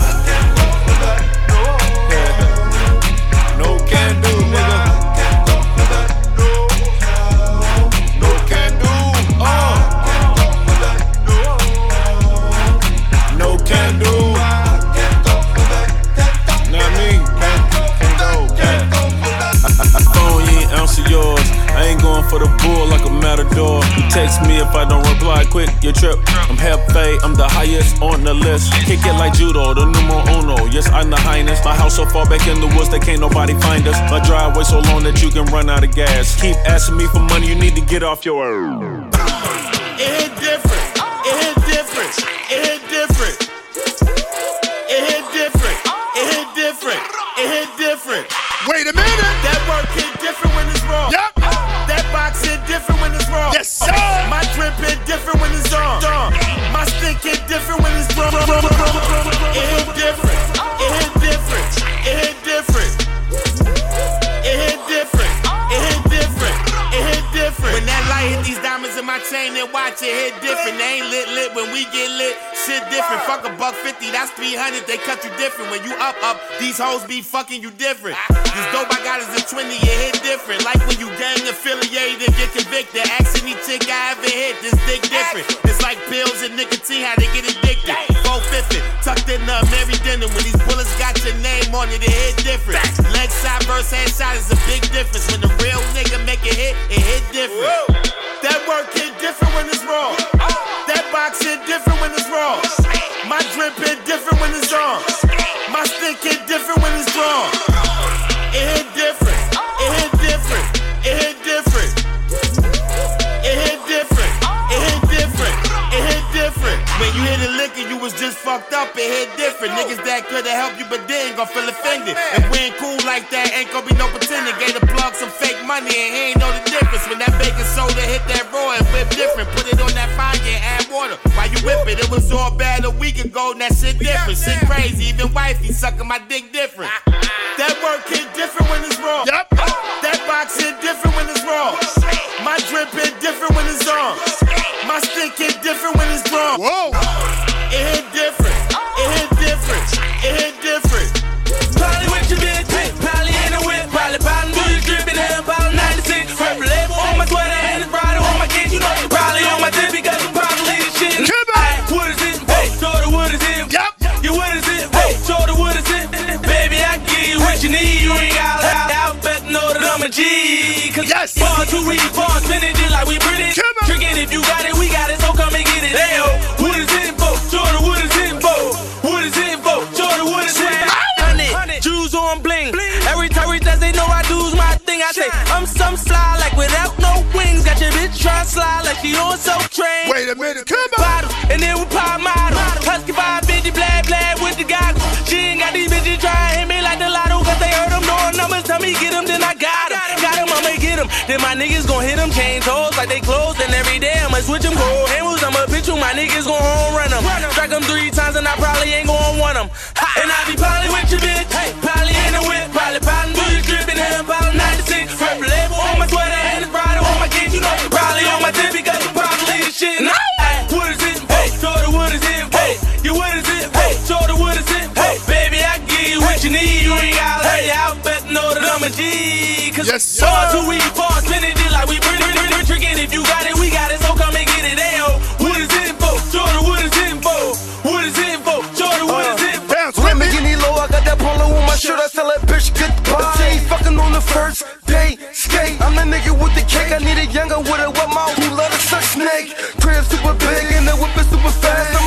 for the bull like a matador. You text me if I don't reply quick, your trip. I'm Hefe, I'm the highest on the list. Kick it like judo, the numero uno. Yes, I'm the highness. My house so far back in the woods that can't nobody find us. My driveway so long that you can run out of gas. Keep asking me for money, you need to get off your. It hit different. It hit different. It hit different. It hit different. It hit different. It hit different. Wait a minute. That work hit Yes, sir. My drip hit different when it's on. My stick hit different when it's wrong. It hit different. It hit different. It hit different. It hit different. It hit different. It hit different. When that light hit these diamonds in my chain and watch it hit different. They ain't lit lit when we get lit. Shit different. Fuck a buck fifty, that's three hundred. They cut you different. When you up up, these hoes be fucking you different. This dope I got is a twenty, it hit different. Like when you gang affiliated get convicted. Ask any chick I ever hit, this dick different. It's like pills and nicotine, how they get addicted. 450, tucked in the Mary Denim. When these bullets got your name on it, it hit different. Leg shot versus hand shot is a big difference. When the real nigga make it hit, it hit different. That work hit different when it's wrong. That box hit different when it's wrong. My drip hit different when it's on. My stick hit different when it's drawn. It hit different. It hit different. It hit When you hit a liquor, you was just fucked up. It hit different. Niggas that coulda helped you, but they ain't gon' feel offended. If we ain't cool like that, ain't gon' be no pretending. Gave the plug some fake money and he ain't know the difference. When that baking soda hit that raw, it whip different. Put it on that fire and add water. While you whip it, it was all bad a week ago. And that shit different. Shit crazy. Even wifey sucking my dick different. That work hit different when it's raw. That box hit different when it's raw. My drip hit different when it's on. My stick hit different when it's drawn. Whoa. It hit different. It hit different. It hit different. Probably with your bitch, probably in the whip, probably bottom booty dripping, hair about 96. Purple label on my sweater and it's bridle on my kids, you know, probably on my tip because I'm probably the shit. Ay, What is it? Hey, show the what is it? Yep. You what is it? Hey, show the what is it? Baby, I give you what you need. You ain't got out, out, better know that I'm a G. Cause yes. ball too weak, ball spinning just like we British. Tricking if you got it, say, I'm some fly like without no wings. Got your bitch try slide like she on so train. Wait a minute, come on. Bottle, and then we pop model. Husky 550, black, black with the goggles. She ain't got these bitches trying hit me like the lotto. Cause they heard them knowing numbers. Tell me get them, then I got them. Got them, I'ma get them. Then my niggas gon' hit them, change hoes like they closed. And every day I'ma switch them, go handles. I'ma pitch them, my niggas gon' home run them. Strike them three times and I probably ain't gon' want them. And I be probably with your bitch. Hey, probably in the whip, probably you what you need. You ain't gotta lay out, better know that I'm a G. Cause yes, sir. too weak, fall spinning it like we pretty, pretty, pretty tricking. If you got it, we got it, so come and get it. Ayo, oh, what is it for? Show the what is it for? What is it for? Show the what is it for? Lamborghini low, I got that polo on my shirt. I tell that bitch goodbye. She fucking on the first day. Skate, I'm the nigga with the cake. I need a younger with a wet mouth who love to suck snake. Crib super big and the whip is super fast.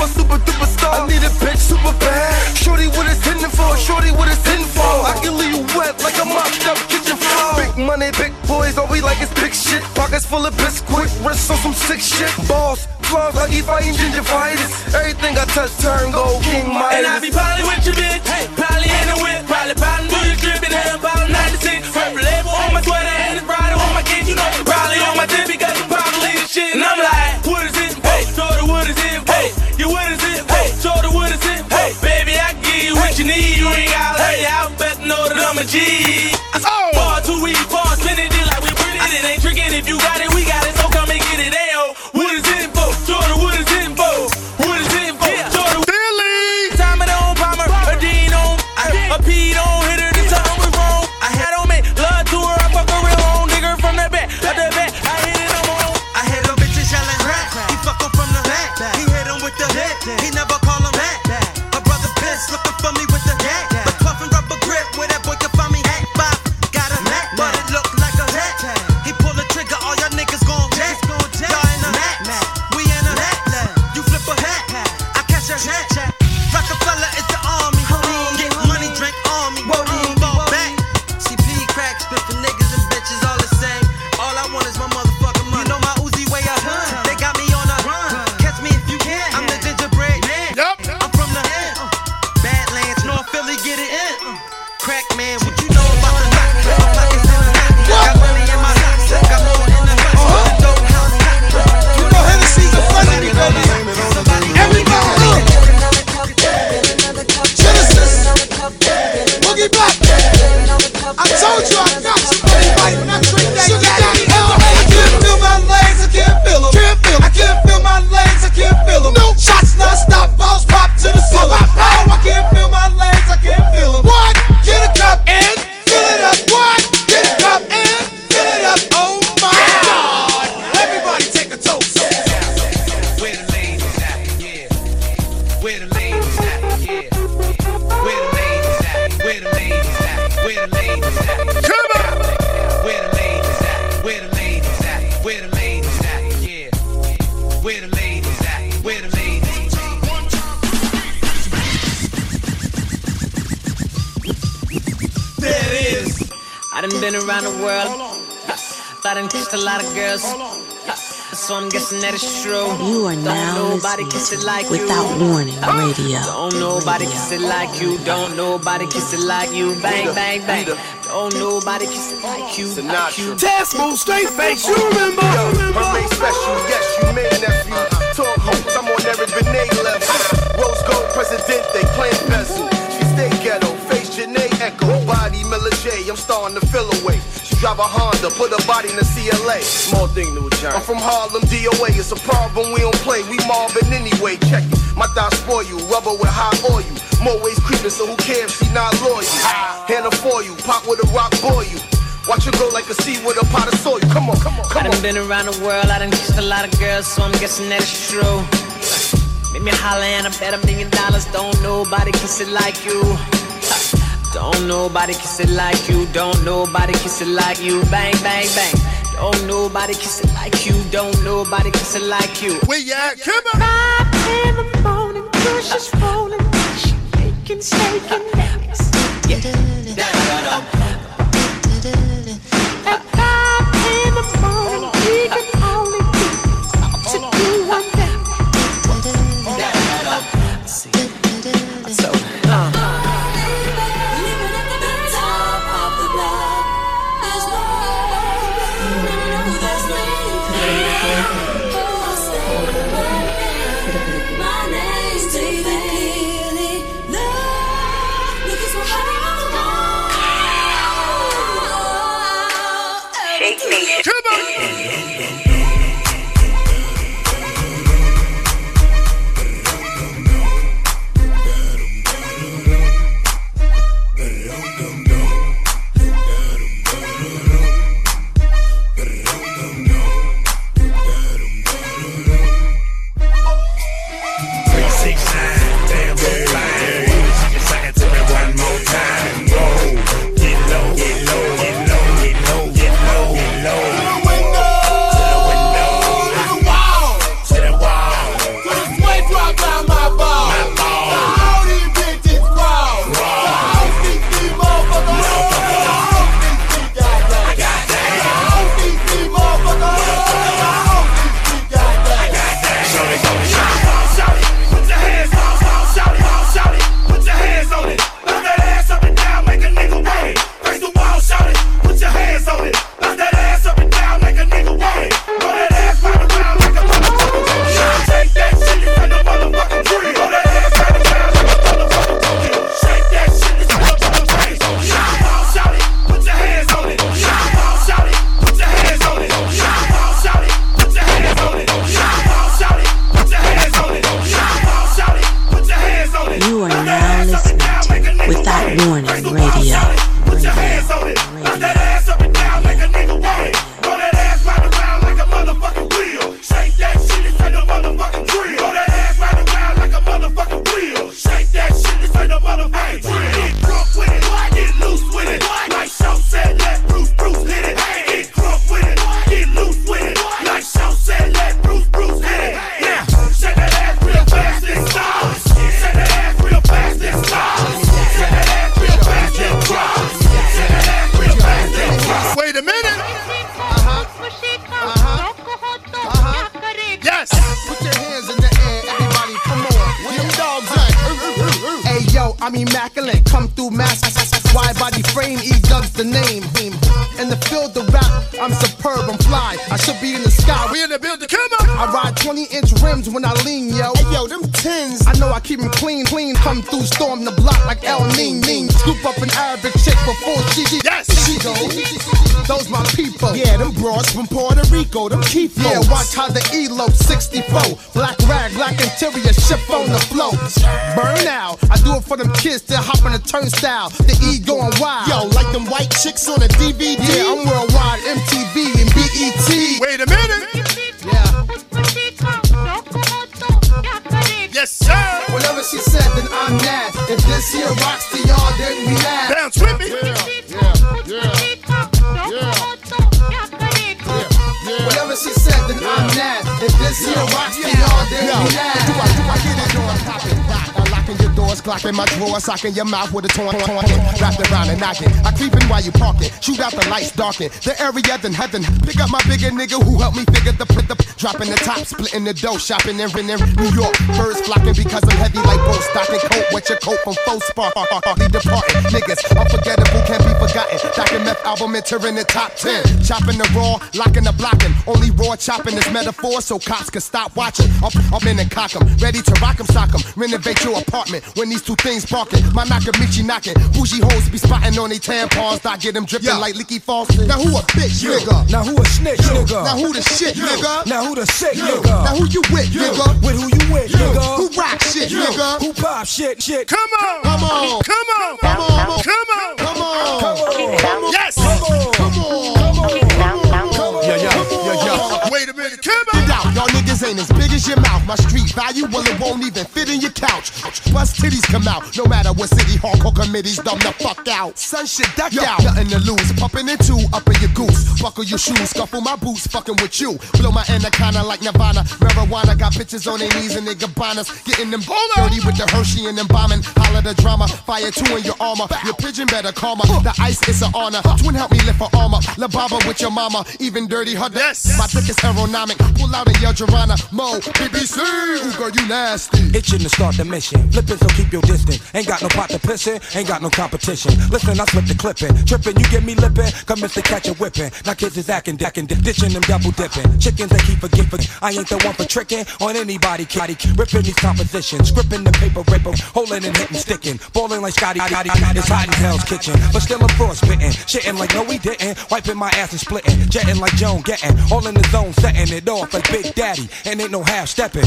I need a bitch super bad. Shorty, what it's hitting for? Shorty, what it's hitting for? I can leave you wet like a mopped up kitchen floor. Big money, big boys, all we like is big shit. Pockets full of biscuit, wrists on some sick shit. Balls, flaws like he fighting gingivitis. Everything I touch turn gold, King Midas. And I be probably with your bitch, hey, probably in the whip, probably poppin' know that I'm a G. Ball too weak, ball spinning it like we pretty. It ain't tricking if you got it, kissed a lot of girls. Uh, so I'm guessing that it's true. You are Don't now nobody kiss it like you. Without Warning uh, Radio. Don't nobody kiss it like you. Don't nobody kiss it like you. Bang, bang, bang. Don't nobody kiss it like you. Like you. Test move, straight face, you remember? Yo, Hermes special, yes, you man nephew. Talk hoes, I'm on Eric Benet level. Rose gold president, they playing bezel. She stay ghetto, face Janae Echo, body Miller J. I'm starting to feel away. She drive a Honda, put a body in the CLA. Small thing, little John. I'm from Harlem, DOA. It's a problem, we don't play. We mobbing anyway. Check it. My thighs spoil you, rubber with high oil. More ways creeping, so who cares? She not loyal. Hand her for you, pop with a rock boy you. Watch her go like a sea with a pot of soil. Come on, come on, come I come done on. been around the world, I done kissed a lot of girls, so I'm guessing that it's true. Make me holler and I bet a million dollars, don't nobody kiss it like you. Don't nobody kiss it like you, don't nobody kiss it like you. Bang, bang, bang. Don't nobody kiss it like you, don't nobody kiss it like you. Where you at? Come on. Five in the morning, push is rolling, shaking, shaking. Hey yo, them tins. I know I keep them clean, clean. Come through, storm the block like El Nino. Scoop up an Arabic chick before she, she yes, she goes. Those my people. Yeah, them broads from Puerto Rico, them keep Yeah, watch how the ELO 64. Black rag, black interior, ship on the flow. Burn out. I do it for them kids that hop on the turnstile. The E going wild. Yo, like them white chicks on a DVD. Yeah, I'm worldwide, MTV and BET. Wait a minute. If this here rocks to y'all, then we mad. Bounce with me. Whatever she said, then I'm mad. If this here rocks Glock in my drawer, socking your mouth with a torn, torn, wrapped around and knocking. I creep in while you parking, shoot out the lights, darken the area, then heaven. Pick up my bigger nigga who helped me figure the put the dropping the top, splitting the dough, shopping in, in, in New York. Birds flocking because I'm heavy like boat stocking coat. Wet your coat from faux spark, he departing. Niggas unforgettable, can't be forgotten. Docking meth album entering the top ten. Chopping the raw, locking the blocking. Only raw chopping is metaphor, so cops can stop watching. I'm in and cock 'em, ready to rock 'em, sock 'em. Renovate your apartment when these two things barking. My knocker, knocking. Bougie hoes be spotting on they tampons. I get them dripping yeah. like leaky faucets. Now who a bitch, you. nigga? Now who a snitch, you. nigga? Now who the shit, you. nigga? Now who the sick, you. nigga? Now who you with, you. nigga? With who you with, you. nigga? Who rock shit, you. nigga? Who pop shit, shit? Come on, come on, come on, come on, come on, come on, come on, come on. yes, come on, come on, come on, come on. Yeah, yeah, yeah, yeah. Wait a minute, come on. Get out. Y'all niggas ain't as big as your mouth. My street value, well, it won't even fit in your couch. Bust titties come out. No matter what city hardcore committees, dumb the fuck out. Sun shit duck out. Nothing to lose. Pumping in two, up in your goose. Buckle your shoes, scuffle my boots, fucking with you. Blow my anaconda like Nirvana. Marijuana got bitches on their knees and they gabanas. Getting them dirty with the Hershey and them bombing. Holla the drama. Fire two in your armor. Your pigeon better calmer. The ice is an honor. Twin help me lift her armor. La Baba with your mama. Even dirty her. Yes. My dick is aeronomic. Pull out in your Mo, BBC. Ooh, girl, you nasty. Itching to start the mission. Flipping, so keep your distance. Ain't got no pot to piss in, ain't got no competition. Listen, I slip the clipping. Tripping, you get me lipping. Commence to catch a whipping. Now kids is acting, acting, ditching them double dipping. Chickens they keep forgiving. I ain't the one for tricking on anybody, kitty. Ripping these compositions. Scripping the paper, raper. Holding and hitting, sticking. Balling like Scotty, Scotty. It's hot in Hell's Kitchen. But still I'm frostbitten. Shitting like no, we didn't. Wiping my ass and splitting. Jetting like Joan, getting. All in the zone, setting it off like Big Daddy and ain't no half stepping.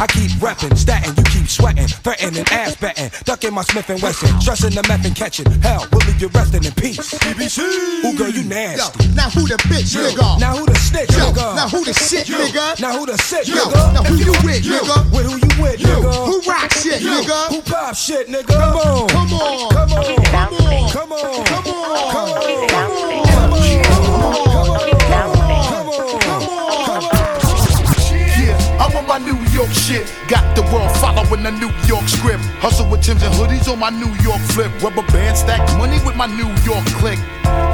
I keep reppin', statin', you keep sweatin', frettin' and ass bettin', duckin' my Smith and Wesson, stressin' the meth and catchin'. Hell, we'll leave you restin' in peace. BBC. Ooh, girl, you nasty. Yo, now who the bitch, Yo. nigga? Now who the snitch, Yo. nigga? Now who the shit, Yo. nigga? Now who the sick, Yo. nigga? Now who you with, Yo. nigga? With who you with, Yo. nigga? Who rock shit, Yo. nigga? Who pop shit, nigga? Come on, come on, come on, come on, come on, come on. Come on. Come on. York shit. Got the world following the New York script. Hustle with Timbs and hoodies on my New York flip. Rubber band stack money with my New York click.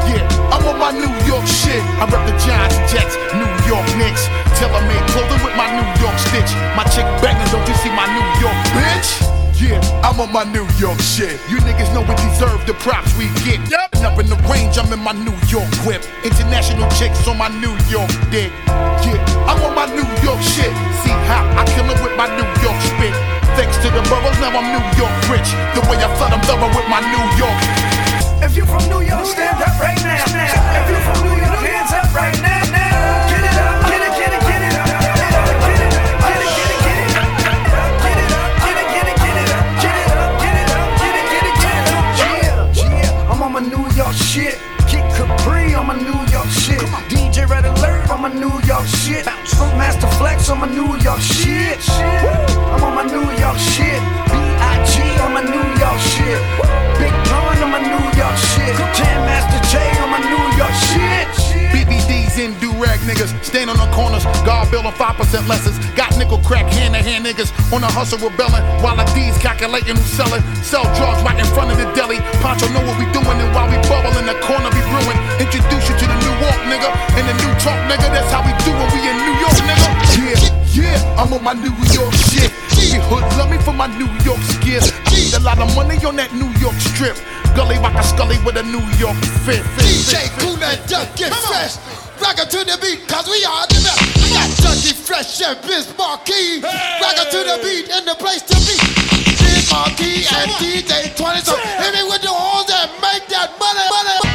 Yeah, I'm on my New York shit. I rep the Giants, Jets, New York Knicks. Tailor made clothing with my New York stitch. My chick banging, don't you see my New York bitch? Yeah, I'm on my New York shit. You niggas know we deserve the props we get. Yep. Up in the range, I'm in my New York whip. International chicks on my New York dick. Yeah, I'm on my New York shit hop, I kill it with my New York spit. Thanks to the boroughs, now I'm New York rich. The way I flood, I'm thorough with my New York. If you from New York, stand up right now. If you from New York, hands up right now. Get it up, get it, get it, get it. New York shit, keep Capri on my New York shit. DJ Red Alert on my New York shit. Funk Master Flex on my New York shit. I'm on my New York shit. B.I.G. on my New York shit. Big Pun on my New York shit. Jam Master Jay on my New York shit. BBDs in do-rag niggas, stand on the corners, God building 5% lessons. Got nickel crack hand-to-hand niggas on the hustle rebelling, while the D's calculating who's selling. Sell drugs right in front of the deli. Poncho know what we doing, and while we bubble in the corner, be brewing. Introduce you to walk, nigga, and the new talk, nigga. That's how we do it. We in New York, nigga. Yeah, yeah, I'm on my New York shit. The hood love me for my New York skills. Need a lot of money on that New York strip. Gully rock a scully with a New York fit. DJ and Duck get fresh. Rock to the beat, cause we are the best. We got Junkie Fresh and Biz Markie. Rock it to the beat and the place to be. Biz Markie and DJ 20. So hit me with the horns and make that money, money.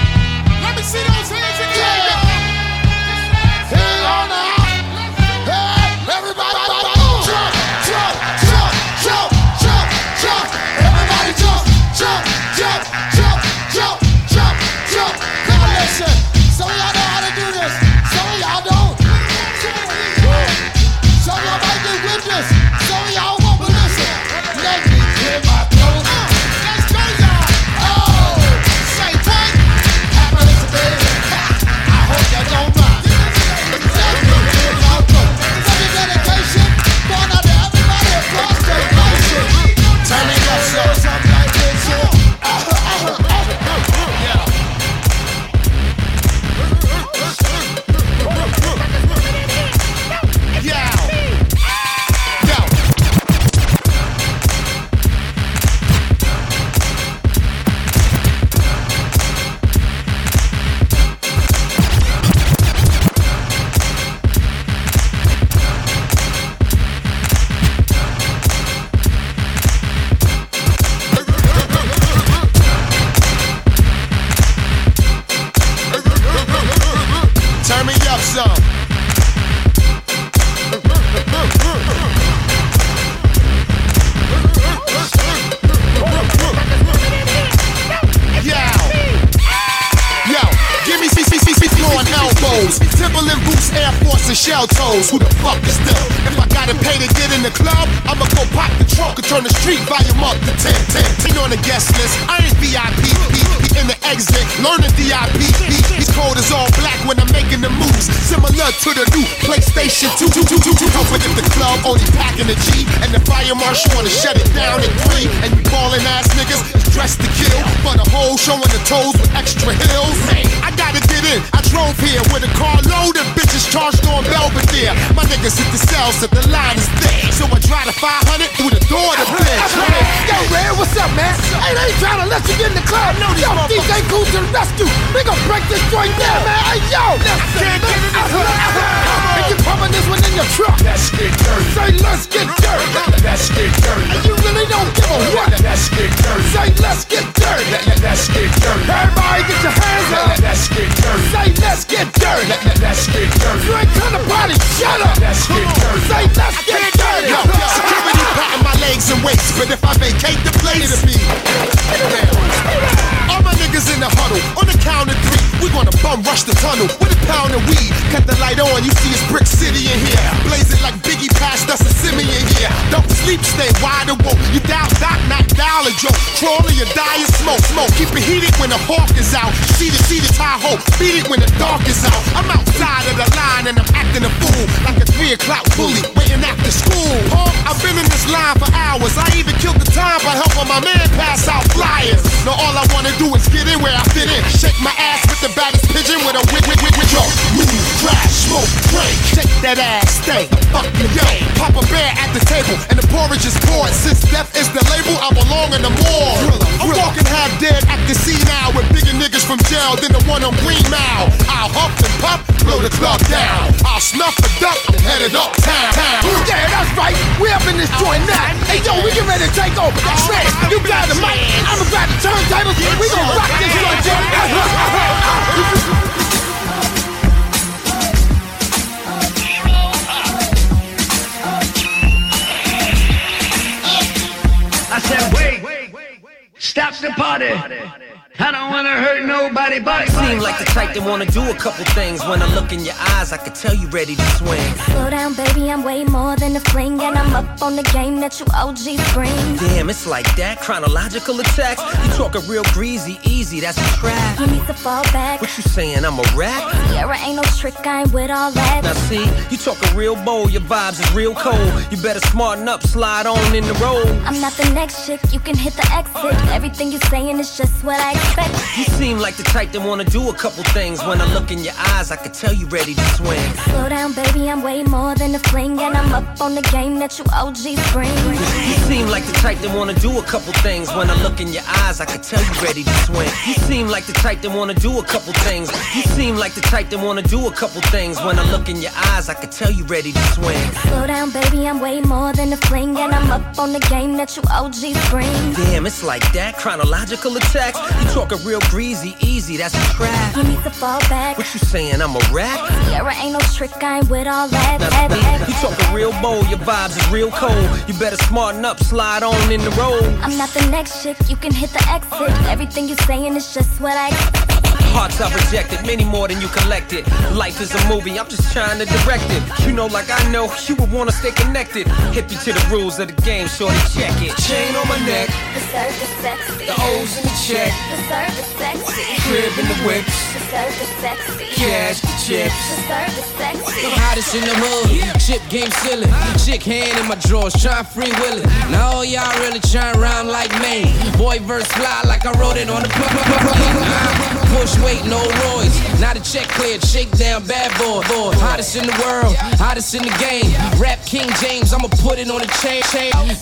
Chronological attacks. You talking real greasy, easy. That's a trap. You need to fall back. What you saying? I'm a rap? Sierra ain't no trick, I ain't with all that. Now see, you talking real bold. Your vibes is real cold. You better smarten up, slide on in the road. I'm not the next chick, you can hit the exit. Everything you saying is just what I expect. You seem like the type that wanna do a couple things. When I look in your eyes, I can tell you ready to swing. Slow down, baby, I'm way more than a fling, and I'm up on the game that you OGs bring. You seem like the type that wanna do a couple things. When I look in your eyes, I can tell you ready to swing. You seem like the type that wanna do a couple things. You seem like the type that wanna do a couple things. When I look in your eyes, I can tell you ready to swing. Slow down, baby, I'm way more than a fling, and I'm up on the game that you OGs bring. Damn, it's like that. Chronological attacks. You talking real greasy, easy. That's a trap. You need to fall back. What you saying? I'm a rap? Sierra ain't no trick, I ain't with all that. Now, that, see, that, you talking real bold, your vibes is real cold. You better smarten up, slide on in the road. I'm not the next chick, you can hit the exit. Everything you're saying is just what I expect. Hearts I've rejected, many more than you collected. Life is a movie, I'm just trying to direct it. You know, like I know, you would wanna stay connected. Hip you to the rules of the game, shorty, check it. Chain on my neck, The service sexy. the O's in the check, The service sexy. crib in the whips, The service sexy. cash the chips. The service sexy. Hottest in the hood, chip game silly. Chick hand in my drawers, Try free willing. Now all y'all really trying rhyme like me. Boy verse fly like I wrote it on the. Push weight, no Royce. Now the check cleared, shake down, bad boy. boy. Hottest in the world, hottest in the game. Rap King James, I'ma put it on the chain.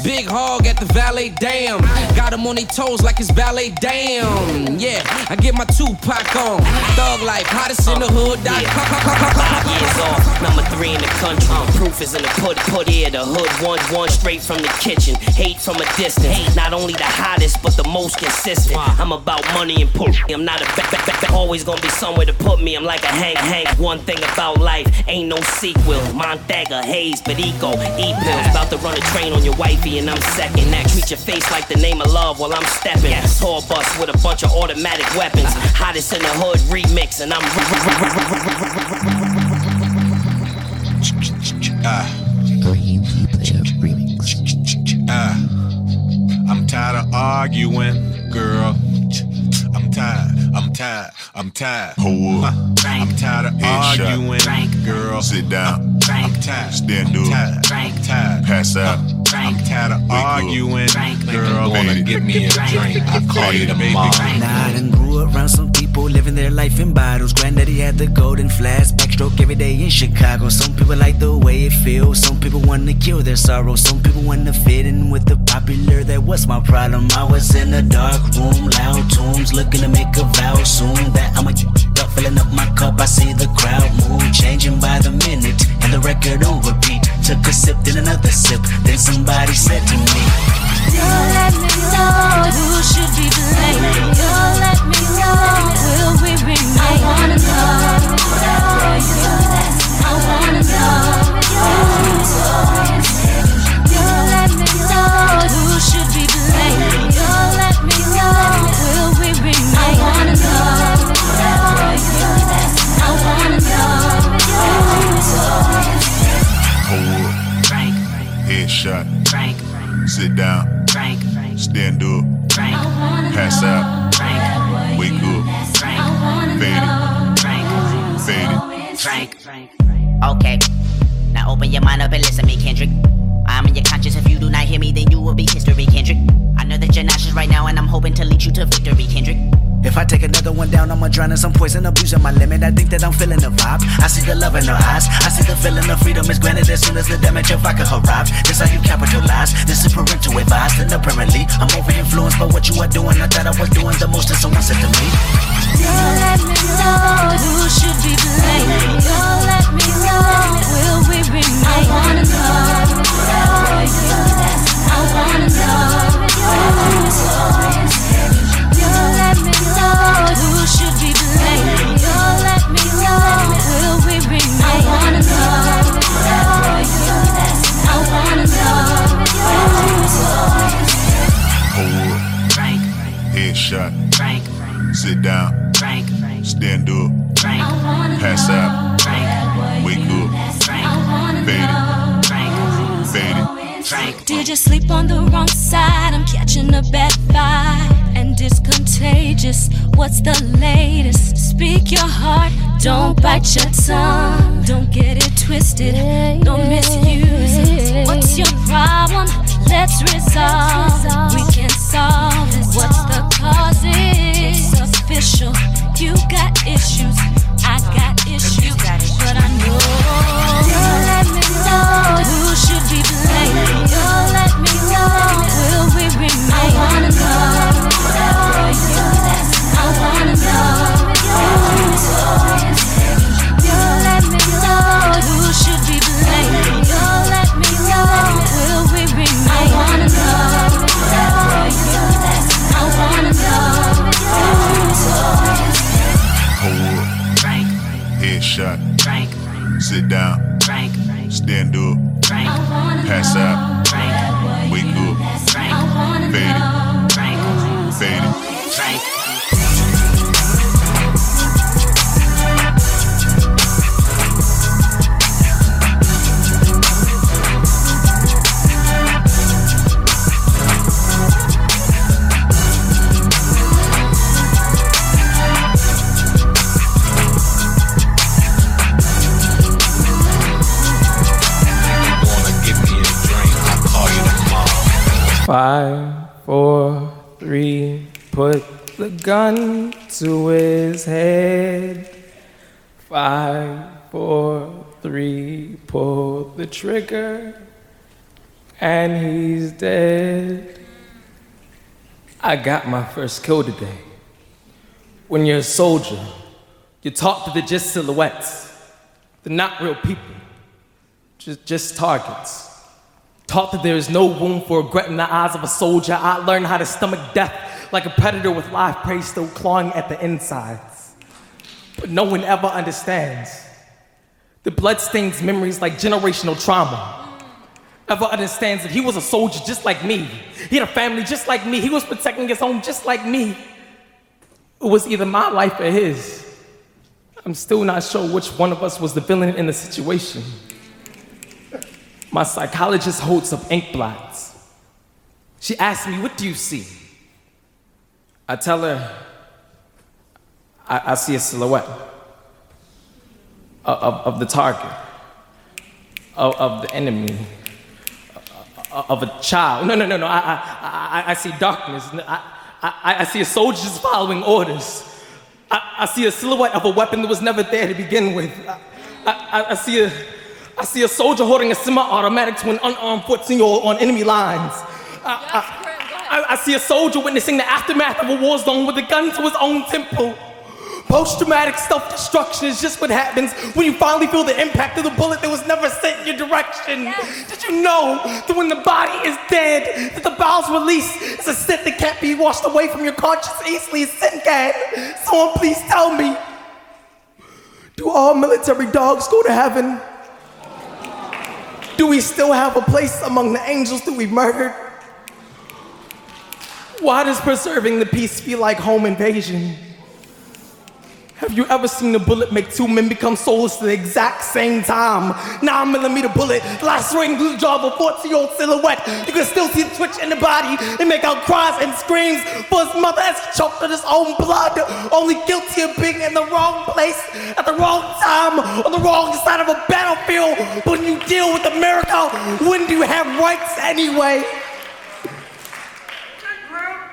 Big hog at the valet, damn. Got him on their toes like it's ballet, damn. Yeah, I get my Tupac on. Thug life, hottest in the hood. Five years off, number three in the country. Uh-huh. Proof is in the put put here. The hood one one straight from the kitchen. Hate from a distance. Not only the hottest, but the most consistent. I'm about money and pull. I'm not a back, back. Always gonna be somewhere to put me. I'm like a hang hang. One thing about life, ain't no sequel. Montaga, Hayes, Perico, E pills. About to run a train on your wifey, and I'm second. That treat your face like the name of love while I'm stepping. Tour bus with a bunch of automatic weapons. Hottest in the hood remix, and I'm Ah. Ah. I'm tired of arguing, I'm tired. Hold up. I'm tired of Headshot. arguing, girl. Sit down. I'm tired, Stand up. tired. Pass out. I'm tired of arguing, girl. Gonna give me a drink. I call you tomorrow. Nah, I done grew around some people living their life in bottles. Granddaddy had the golden flask, backstroke every day in Chicago. Some people like the way it feels. Some people wanna kill their sorrow. Some people wanna fit in with the popular. That was my problem. I was in a dark room, loud tunes, looking to make a vow soon that I'ma up, filling up my cup. I see the crowd move, changing by the minute, and the record on repeat. Took a sip, then another sip, then somebody said to me. Don't let me know who should be blamed. Don't let me know will we remain. I wanna know. Sit down. Stand up. Pass out. Wake up. Fade it. Fade it. Okay. Now open your mind up and listen to me, Kendrick. I'm in your conscience. If you do not hear me, then you will be history, Kendrick. I know that you're nauseous right now, and I'm hoping to lead you to victory, Kendrick. If I take another one down, I'ma drown in some poison, abusing my limit. I think that I'm feeling the vibe. I see the love in her eyes. I see the feeling of freedom is granted as soon as the damage of vodka arrives. This how you capitalize. This is parental advice. And apparently, I'm over influenced by what you are doing. I thought I was doing the most, and someone said to me. Don't let me know who should be blamed. Don't let me know will we remain. I wanna know. I wanna know. Don't up. Headshot. Sit down. Stand up. Pass out. Wake up. Fade it. Fade it. Did you sleep on the wrong side? I'm catching a bad vibe, and it's contagious. What's the latest? Speak your heart, don't bite your tongue. Don't get it twisted, don't misuse it. What's your problem? Let's resolve. We can solve. What's the cause? It's official. You got issues, I got issues, Sit down. Stand up. Pass out. Five, four, three, put the gun to his head. Five, four, three, pull the trigger, and he's dead. I got my first kill today. When you're a soldier, you talk to the just silhouettes, the not real people, just, just targets. Taught that there is no room for regret in the eyes of a soldier, I learned how to stomach death like a predator with live prey still clawing at the insides. But no one ever understands. The blood stains memories like generational trauma. Ever understands that he was a soldier just like me. He had a family just like me. He was protecting his home just like me. It was either my life or his. I'm still not sure which one of us was the villain in the situation. My psychologist holds up ink blots. She asks me, What do you see? I tell her, I, I see a silhouette of, of, the target, of, of the enemy, of, a child. No, no, no, no. I, I, I, see darkness. I, I, I see a soldier just following orders. I, I see a silhouette of a weapon that was never there to begin with. I, I, I see a I see a soldier holding a semi-automatic to an unarmed foot on enemy lines. I, I, I, see a soldier witnessing the aftermath of a war zone with a gun to his own temple. Post-traumatic self-destruction is just what happens when you finally feel the impact of the bullet that was never sent in your direction. Did you know that when the body is dead, that the bowels release is a scent that can't be washed away from your conscience easily as sin can? Someone please tell me, do all military dogs go to heaven? Do we still have a place among the angels that we murdered? Why does preserving the peace feel like home invasion? Have you ever seen a bullet make two men become soulless at the exact same time? Nine millimeter bullet, lacerating through the jaw of a 14 year old silhouette. You can still see the twitch in the body and make out cries and screams for his mother as he choked on his own blood. Only guilty of being in the wrong place at the wrong time on the wrong side of a battlefield. But when you deal with America, when do you have rights anyway?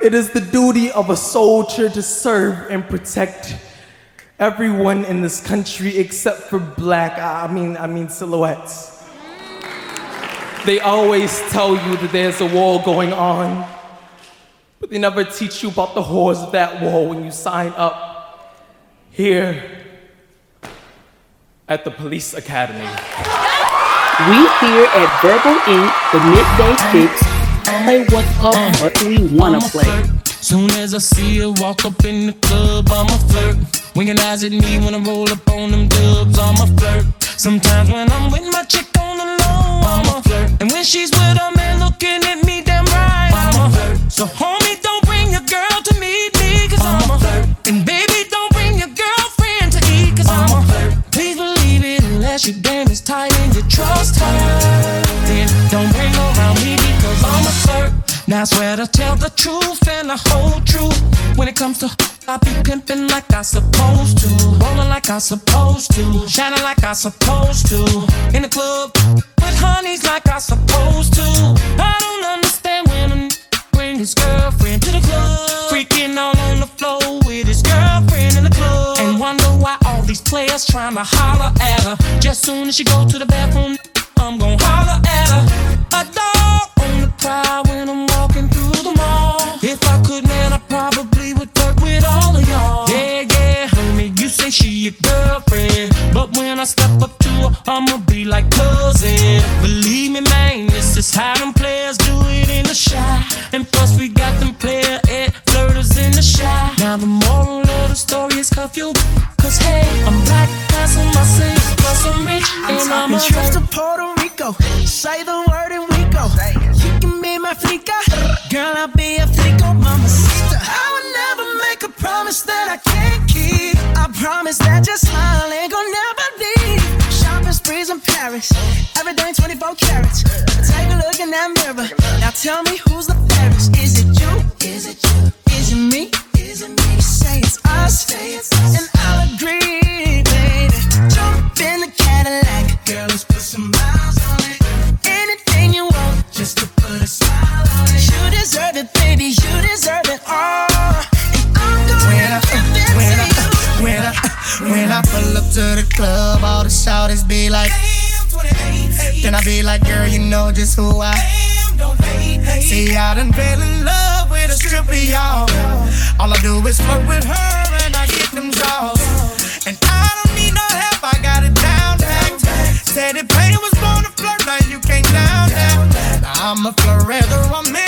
It is the duty of a soldier to serve and protect everyone in this country except for black, I mean, I mean silhouettes. They always tell you that there's a war going on, but they never teach you about the horrors of that war when you sign up here at the police academy. We here at Verbal Ink, the midday fixx, play what's up what we wanna play. Soon as I see her walk up in the club, I'm a flirt. Winking eyes at me when I roll up on them dubs, I'm a flirt. Sometimes when I'm with my chick on the low, I'm a flirt. And when she's with a man looking at me damn right, I'm a flirt. So homie, don't bring your girl to meet me, cause I'm a flirt. And baby, don't bring your girlfriend to eat, cause I'm a flirt. Please believe it unless your game is tight and you trust her. Then don't bring her around me because I'm a flirt. Now I swear to tell the truth and the whole truth. When it comes to I be pimping like I supposed to, rolling like I supposed to, shining like I supposed to, in the club with honeys like I supposed to. I don't understand when a n- bring his girlfriend to the club, freaking all on the floor with his girlfriend in the club, and wonder why all these players trying to holler at her. Just soon as she go to the bathroom, I'm gon' holler at her. A dog on the prowl when I'm walking through the mall. If I could, man, I probably would all of y'all. Yeah, yeah, homie, you say she your girlfriend, but when I step up to her, I'ma be like cousin. Believe me, man, this is how them players do it in the shot. And plus, we got them player at flirters in the shot. Now the moral of the story is cuff you, cause hey, I'm black, that's on my sins, plus I'm rich, and I'm a trips to Puerto Rico. Say the word and we go. You can be my flica. Girl, I'll be a flico, mama sister. I would never make a promise that I can't keep. I promise that your smile ain't gonna never leave. Shopping sprees in Paris. Everything 24 carats. Take a look in that mirror. Now tell me who's the fairest. Is it you? Is it you? Is it me? Is it me? Say it's us. And I'll agree, baby. Jump in the Cadillac. Girl, let's put some miles deserve it, baby. You deserve it all. And I'm gonna give it when to I, you. when I, when I pull up to the club, all the shouters be like, then I be like, girl, you know just who I am. See, I done fell in love with a stripper, y'all. All I do is flirt with her and I get them jaws. And I don't need no help, I got it down, down. Said it pain was born to flirt, now you can't down. Now I'm a flirt, whether I'm in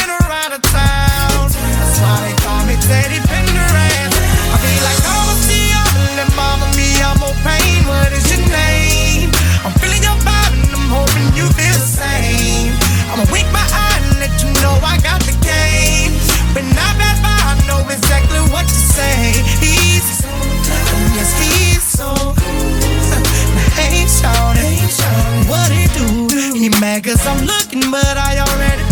Teddy Pendergrass. I be like, oh, see, I'm and mama, me, I'm more pain. What is your name? I'm feeling your vibe and I'm hoping you feel the same. I'ma wink my eye and let you know I got the game. But not that I know exactly what you say. He's so good, yes, he's so. [LAUGHS] Now, hey, shawty, what he do? He mad cause Now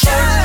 shirt.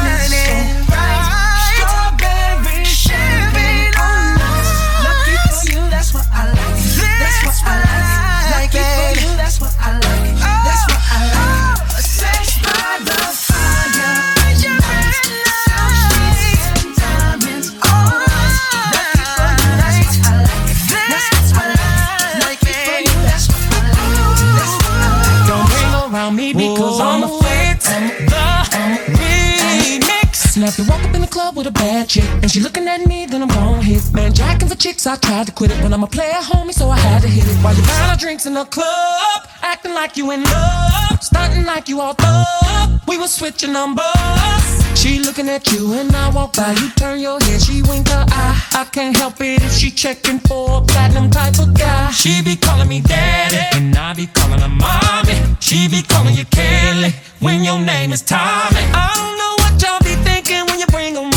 Bad chick and she looking at me, then I'm gon' hit. Man, jacking for chicks, I tried to quit it, but I'm a player, homie, so I had to hit it. While you buying our drinks in the club, acting like you in love, stunting like you all thug. We was switching numbers. She looking at you and I walk by, you turn your head, she wink her eye. I can't help it if she checking for a platinum type of guy. She be calling me daddy, and I be calling her mommy. She be calling you Kelly when your name is Tommy. I don't know what y'all be thinking when you bring 'em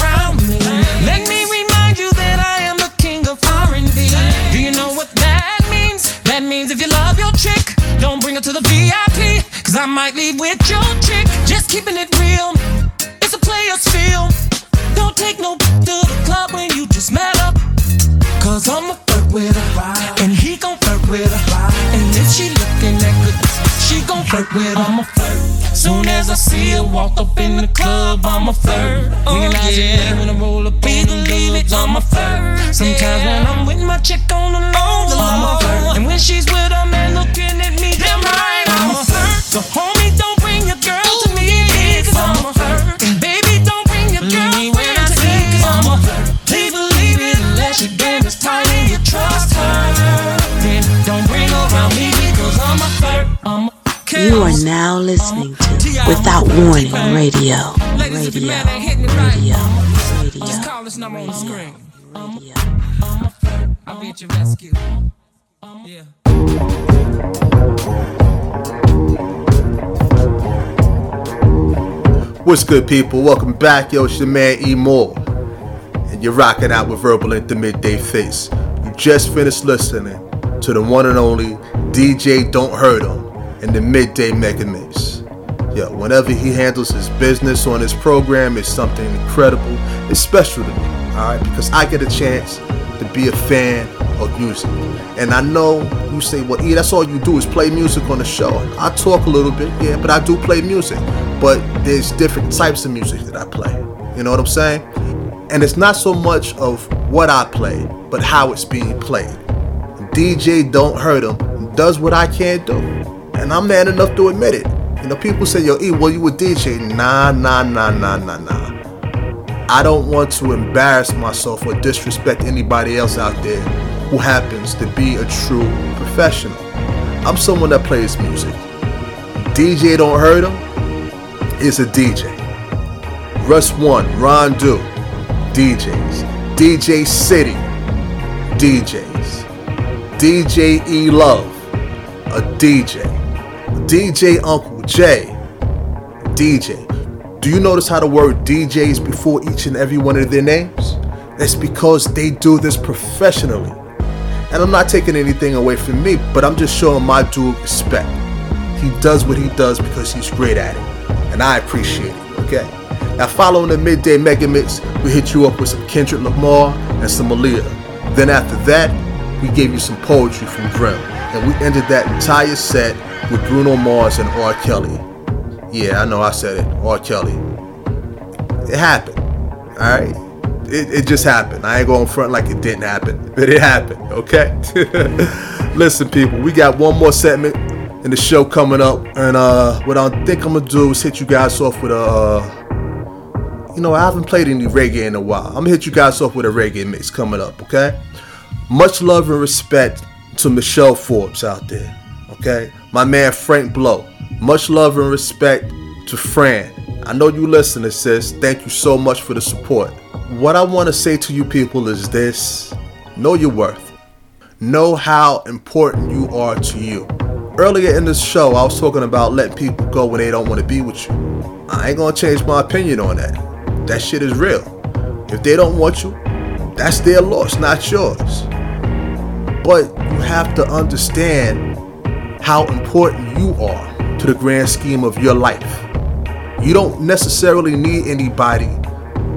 That means if you love your chick, don't bring her to the VIP. Cause I might leave with your chick. Just keeping it real. It's a player's field. Don't take no to the club when you just met up. Cause I'ma flirt with her. And he gon' flirt with her. Flirt with her. I'ma flirt. Soon as I see her walk up in the club, I'ma flirt. Oh, yeah. When I roll up on the looks, I'ma flirt. Sometimes when I'm with my chick on the low, I'ma flirt. And when she's with a man looking at me, damn right, I'ma flirt. So homie, don't bring your girl to me, cause I'ma flirt. You are now listening to Without Warning Radio. Radio. Radio. Just call this number on the screen. I'll be at your rescue. Yeah. What's good, people? Welcome back. Yo, it's your man E Moore. And you're rocking out with Verbal at the Midday Face. You just finished listening to the one and only DJ Don't Hurt 'Em in the Midday Mega Mix. Yo, whenever he handles his business on his program, it's something incredible. It's special to me, alright? Because I get a chance to be a fan of music. And I know you say, well, E, that's all you do is play music on the show. I talk a little bit, yeah, but I do play music. But there's different types of music that I play. You know what I'm saying? And it's not so much of what I play, but how it's being played. DJ Don't Hurt 'Em does what I can't do. And I'm man enough to admit it. You know, people say, yo, E, well, you a DJ. Nah, nah, nah, nah, nah, nah. I don't want to embarrass myself or disrespect anybody else out there who happens to be a true professional. I'm someone that plays music. DJ Don't Hurt 'Em is a DJ. Russ One, Ron Do, DJs. DJ City, DJs. DJ E Love, a DJ. DJ Uncle J, DJ. Do you notice how the word DJ is before each and every one of their names? That's because they do this professionally. And I'm not taking anything away from me, but I'm just showing my due respect. He does what he does because he's great at it. And I appreciate it, okay? Now, following the midday mega mix, we hit you up with some Kendrick Lamar and some Aaliyah. Then after that, we gave you some poetry from Grimm. And we ended that entire set with Bruno Mars and R. Kelly. Yeah, I know I said it, R. Kelly. It happened, alright? It, it just happened. I ain't going front like it didn't happen, but it happened, okay? [LAUGHS] Listen, people, we got one more segment in the show coming up, and uh, what I think I'm gonna do is hit you guys off with a. Uh, you know, I haven't played any reggae in a while. I'm gonna hit you guys off with a reggae mix coming up, okay? Much love and respect to Michelle Forbes out there, okay? My man Frank Blow. Much love and respect to Fran. I know you listening, sis. Thank you so much for the support. What I want to say to you people is this know your worth, know how important you are to you. Earlier in this show, I was talking about letting people go when they don't want to be with you. I ain't gonna change my opinion on that. That shit is real. If they don't want you, that's their loss, not yours. But you have to understand how important you are to the grand scheme of your life. You don't necessarily need anybody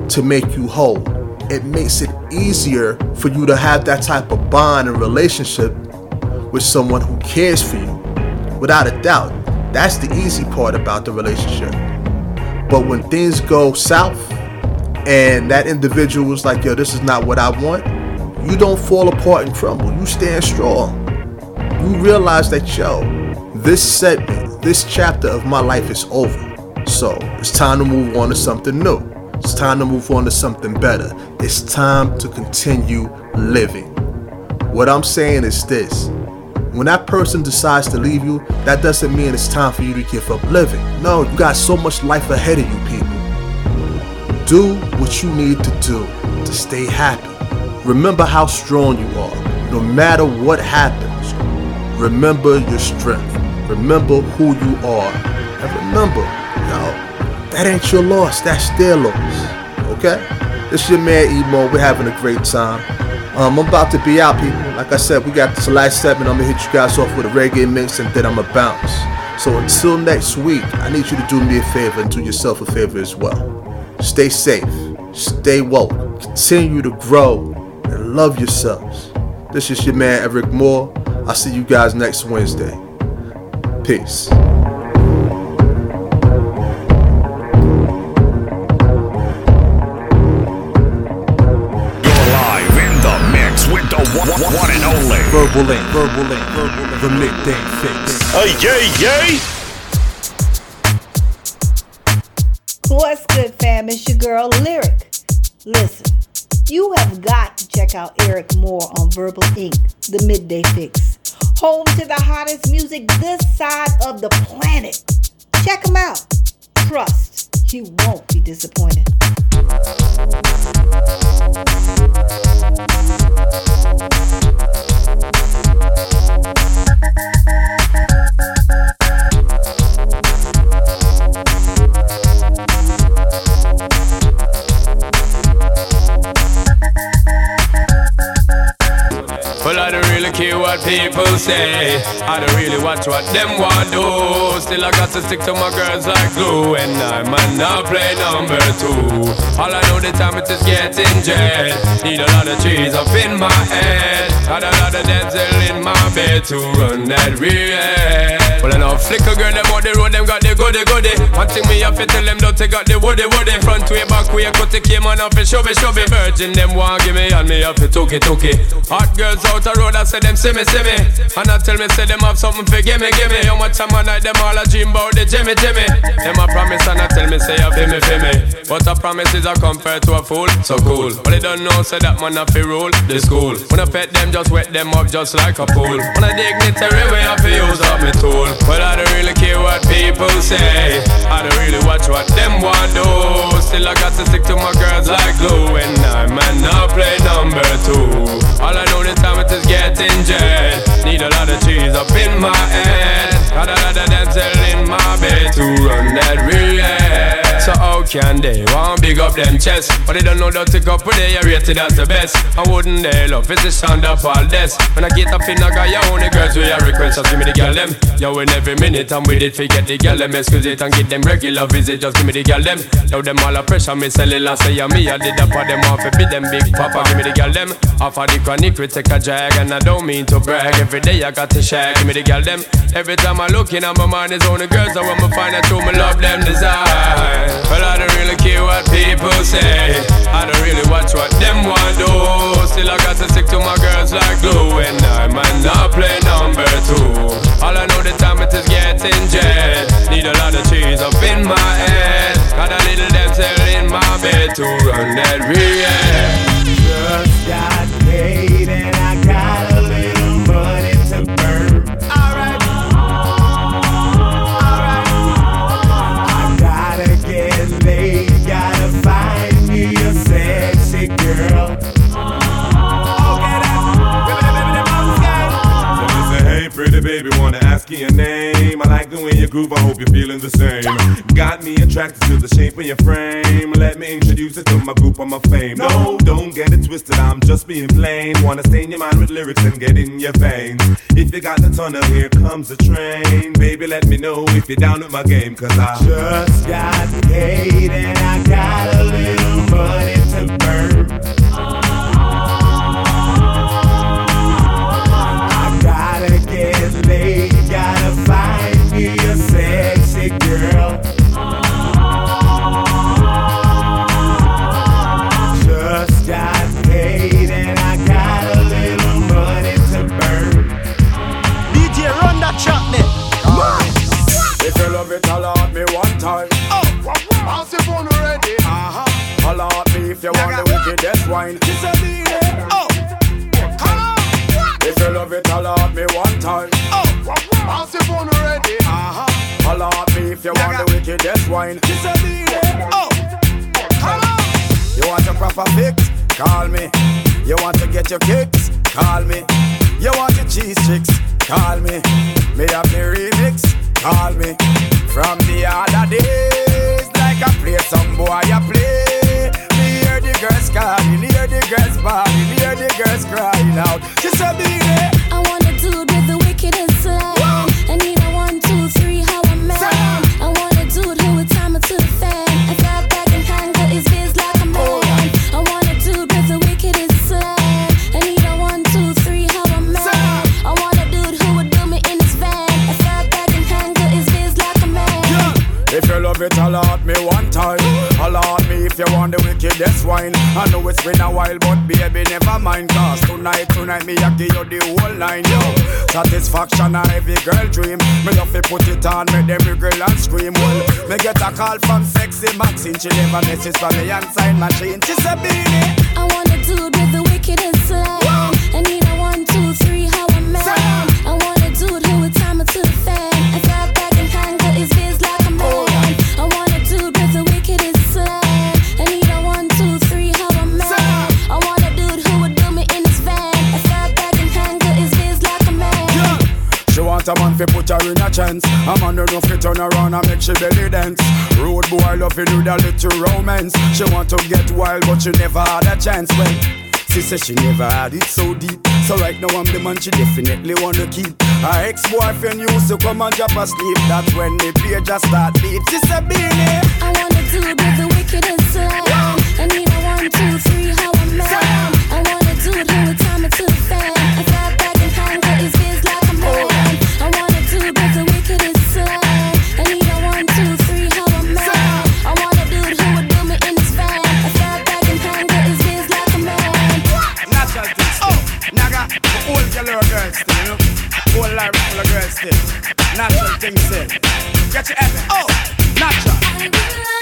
to make you whole. It makes it easier for you to have that type of bond and relationship with someone who cares for you. Without a doubt, that's the easy part about the relationship. But when things go south and that individual is like, yo, this is not what I want, you don't fall apart and crumble. You stand strong. You realize that, yo, this segment, this chapter of my life is over. So it's time to move on to something new. It's time to move on to something better. It's time to continue living. What I'm saying is this when that person decides to leave you, that doesn't mean it's time for you to give up living. No, you got so much life ahead of you, people. Do what you need to do to stay happy. Remember how strong you are, no matter what happens. Remember your strength. Remember who you are. And remember, yo, that ain't your loss, that's their loss. Okay? This your man Emo. We're having a great time. Um, I'm about to be out, people. Like I said, we got this last segment. I'm gonna hit you guys off with a reggae mix and then I'm gonna bounce. So until next week, I need you to do me a favor and do yourself a favor as well. Stay safe, stay woke, continue to grow, and love yourselves. This is your man Eryk Moore. I'll see you guys next Wednesday. Peace. You're live in the mix with the one, one- one and only Verbal Ink, Verbal Ink, Verbal Ink, the midday fixx. Hey, yay, yay! What's good, fam? It's your girl Lyric. Listen, you have got to check out Eryk Moore on Verbal Ink, the Midday Fixx. Home to the hottest music this side of the planet. Check him out. Trust, you won't be disappointed. Well, I don't really care what people say. I don't really watch what them want do. Still, I got to stick to my girls like glue. And I might not play number two. All I know the time it is just getting jet. Need a lot of trees up in my head. Got a lot of dental in my bed to run that real. Well, I know flicker girl, them on the road, them got the goody goody. One thing me have to tell them, don't they got the woody woody. Front way, back way, cut the came on off shove it, shove it. Virgin, them want give me, and me have to took it. Hot girls out the road, I say them see me, see me. And I tell me, say them have something for gimme, gimme. How much time I night, them all a dream about the Jimmy, Jimmy. Them a promise and I tell me, say you feel me, feel me. But a promise is a compared to a fool, so cool. But they don't know, say that man a fi rule the school. When I pet them, just wet them up just like a pool. When I dignitary way, I fi use up me tool. But I don't really care what people say. I don't really watch what them want do. Still I got to stick to my girls like glue. And I might not play number two. All I know the time it is getting jet. Need a lot of cheese up in my head. A lot of dental in my bed to run that real. So how can they want big up them chest? But they don't know that to go put they are rated as the best. I wouldn't they love it's the sound of all this. When I get up in I got your only girls with your request, just give me the girl them. Yo, in every minute I'm with it, forget the girl them. Excuse it and get them regular visit, just give me the girl them. Yo, them all a pressure, me sell it last say me. I did that for them off, be them big papa, give me the girl them. Off of the chronic, we take a drag, and I don't mean to brag. Every day I got to share, give me the girl them. Every time I look in, my mind is on the girls, I want to find out who my love them desire Well, I don't really care what people say. I don't really watch what them want do. Still, I got to stick to my girls like glue. And I might not play number two. All I know the time it is getting jet. Need a lot of trees up in my head. Got a little dental in my bed to run that real. Just got paid baby, wanna ask you your name? I like the way you groove, I hope you're feeling the same. Got me attracted to the shape of your frame. Let me introduce you to my group of my fame. No, don't get it twisted, I'm just being plain. Wanna stain your mind with lyrics and get in your veins. If you got the tunnel, here comes the train. Baby, let me know if you're down with my game, cause I Just got paid and I got a little money to gotta find me a sexy girl. Just got paid and I got a little money to burn. DJ, run that. If you love it, me one time. Oh, on already. Uh-huh. if you want the wickedest wine. Oh, come on. If you love it, holla at me one time. If you want the wickedest wine. Oh, come on. You want a proper fix? Call me. You want to get your kicks? Call me. You want your cheese chicks? Call me. Me have the remix? Call me. From the other days, like I play some boy, I play. Me hear the girls calling, hear the girls bawling, hear the girls crying out. She said, "Be there." I want a dude with the wickedest slang. It, at me one time. At me if you want the wickedest wine. I know it's been a while, but baby, never mind. Cause tonight, tonight, me, I give you the whole line, yo. Satisfaction, a every girl dream. Me love to put it on, make them wriggle and scream. Well, me get a call from sexy Maxine. She never message from me and sign machine. She said, Beenie. I want a dude with the wickedest slang. Fi put her in a chance. A man don't know fi turn around and make she belly dance. Rude boy love to do that little romance. She want to get wild but she never had a chance. Well, she said she never had it so deep. So right now I'm the man she definitely wanna keep. Her ex-boyfriend used to come and drop asleep. That's when the beer just start beat. She said, Beenie. I want a dude with the wickedest slang. I need a one, two, three, how a man. I want a dude who would time it to the fan. I Full of girls still. Natural things still. Get your head. Oh, natural.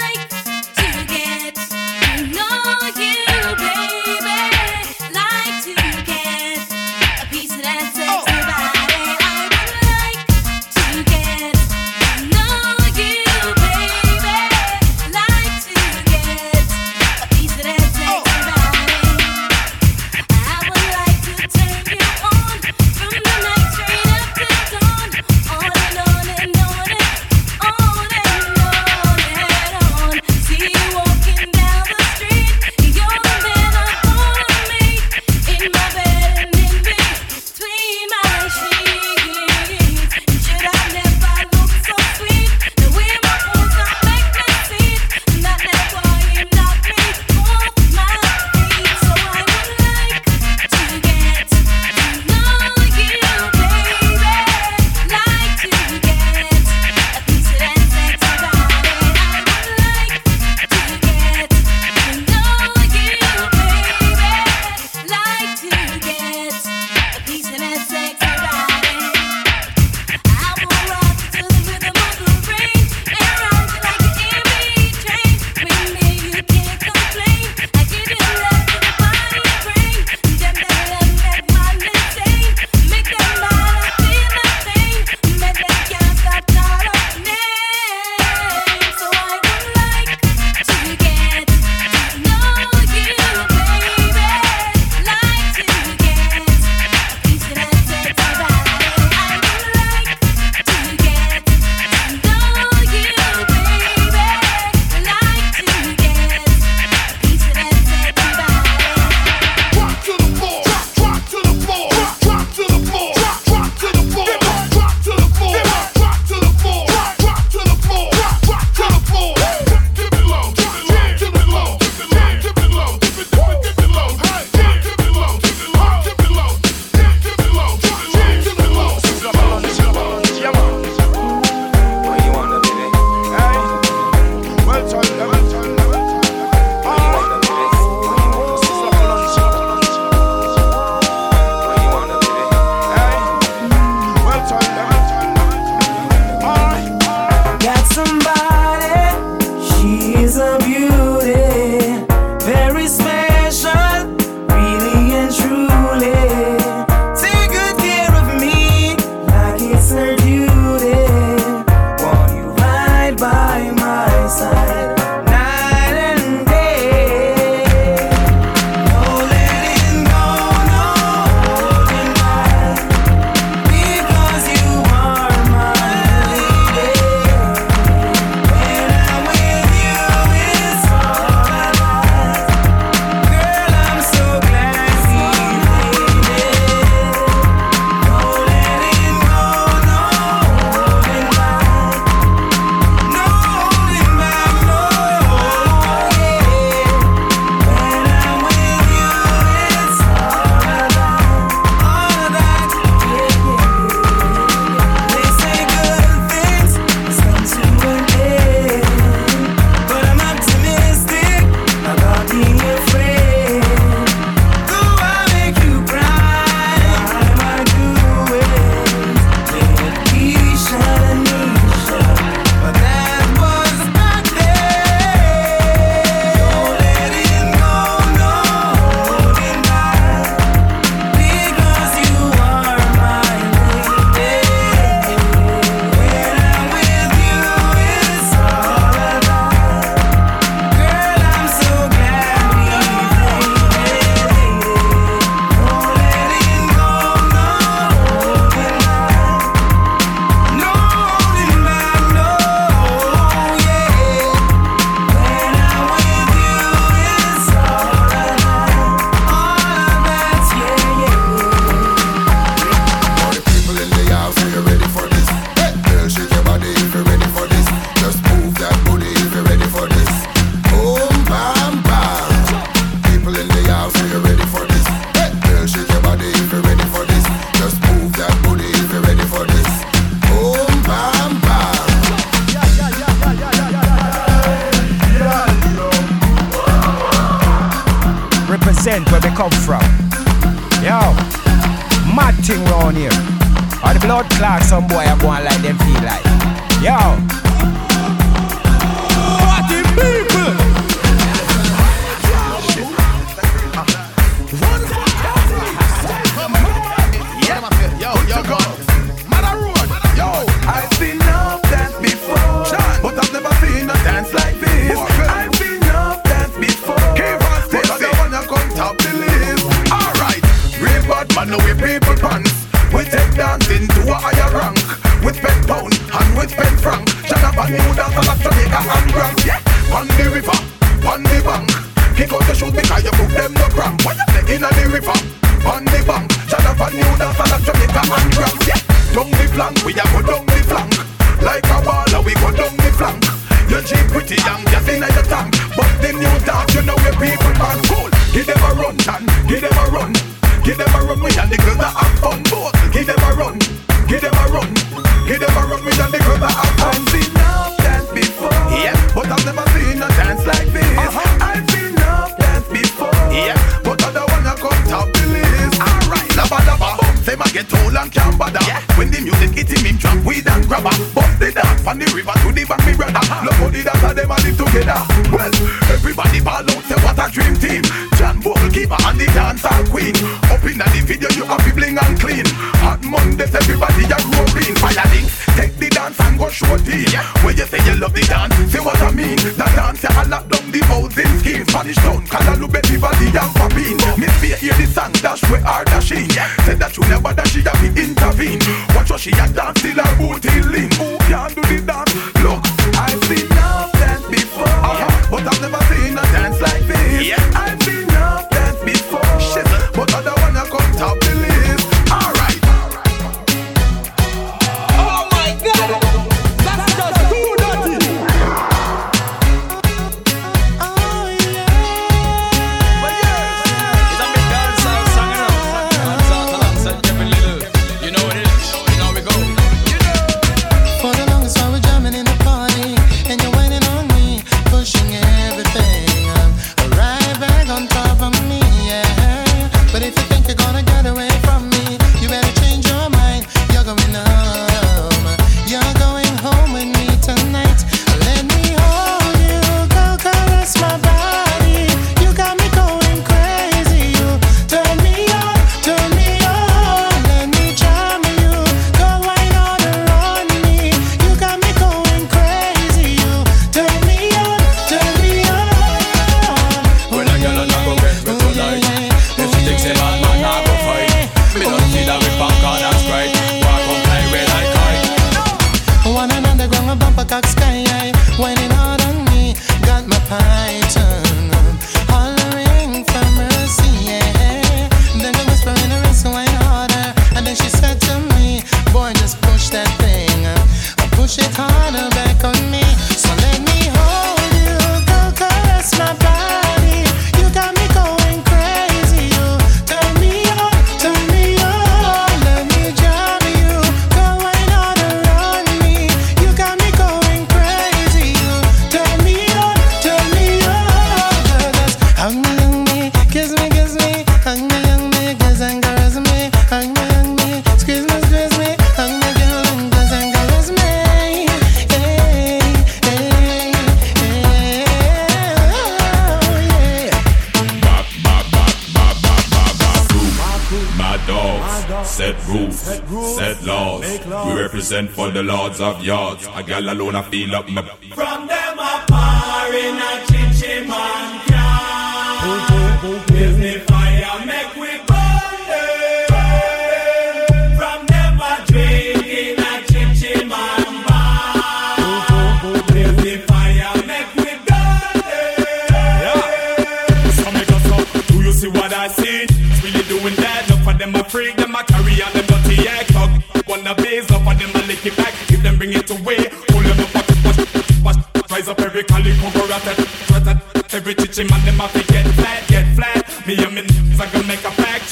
A gal alone I feel up my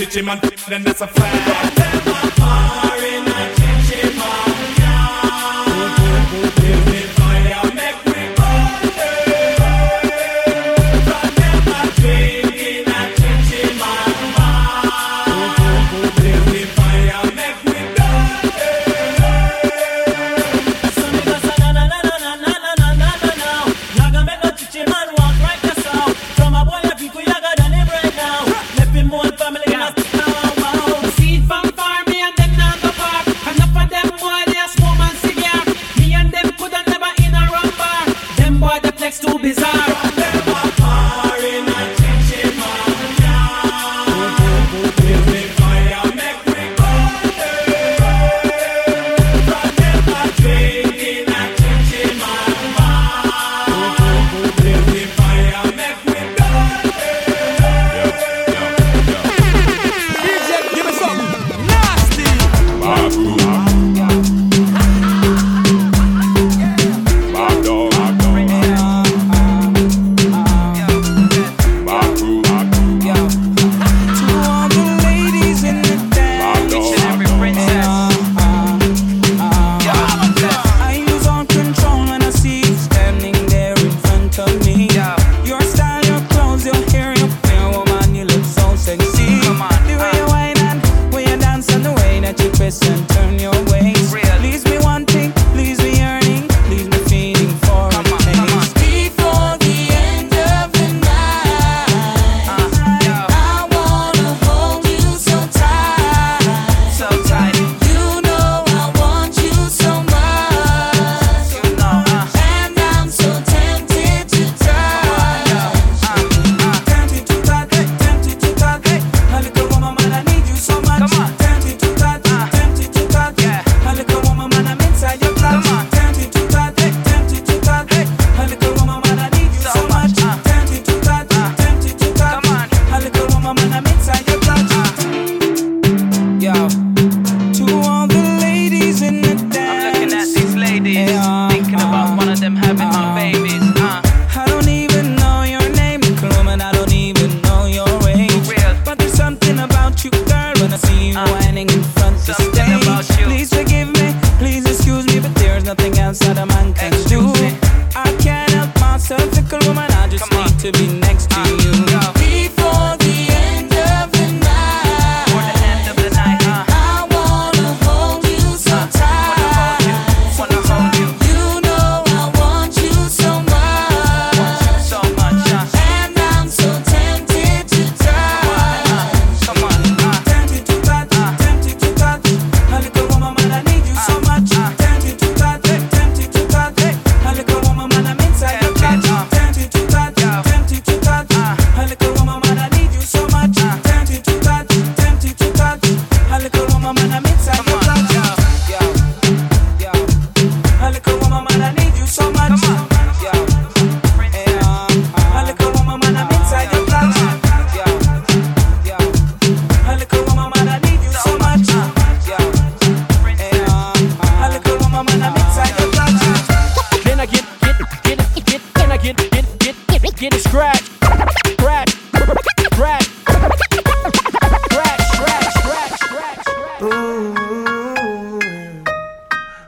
Richie man, then that's a fact.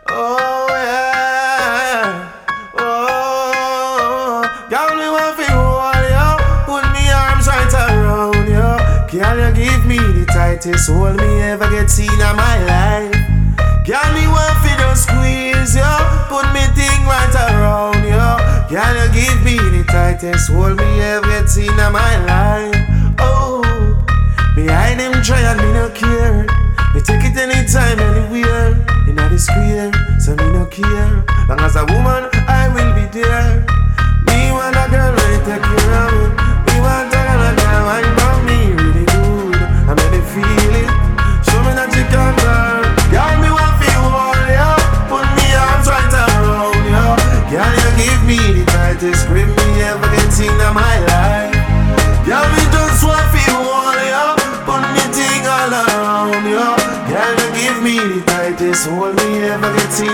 oh yeah, oh. Girl, me want you, put me arms right around you. You give me the tightest hold me ever get seen in my life? greatest hold me ever seen in my life. Oh, behind them try and me no care. Me take it anytime, anywhere. In the square, so me no care. Long as a woman, I will be there.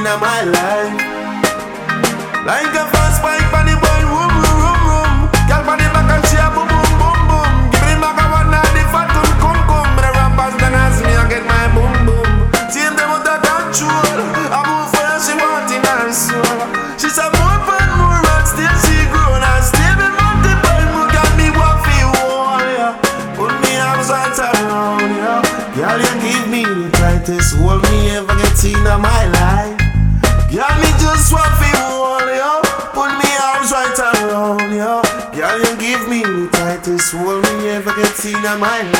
of my life. Like a my mind.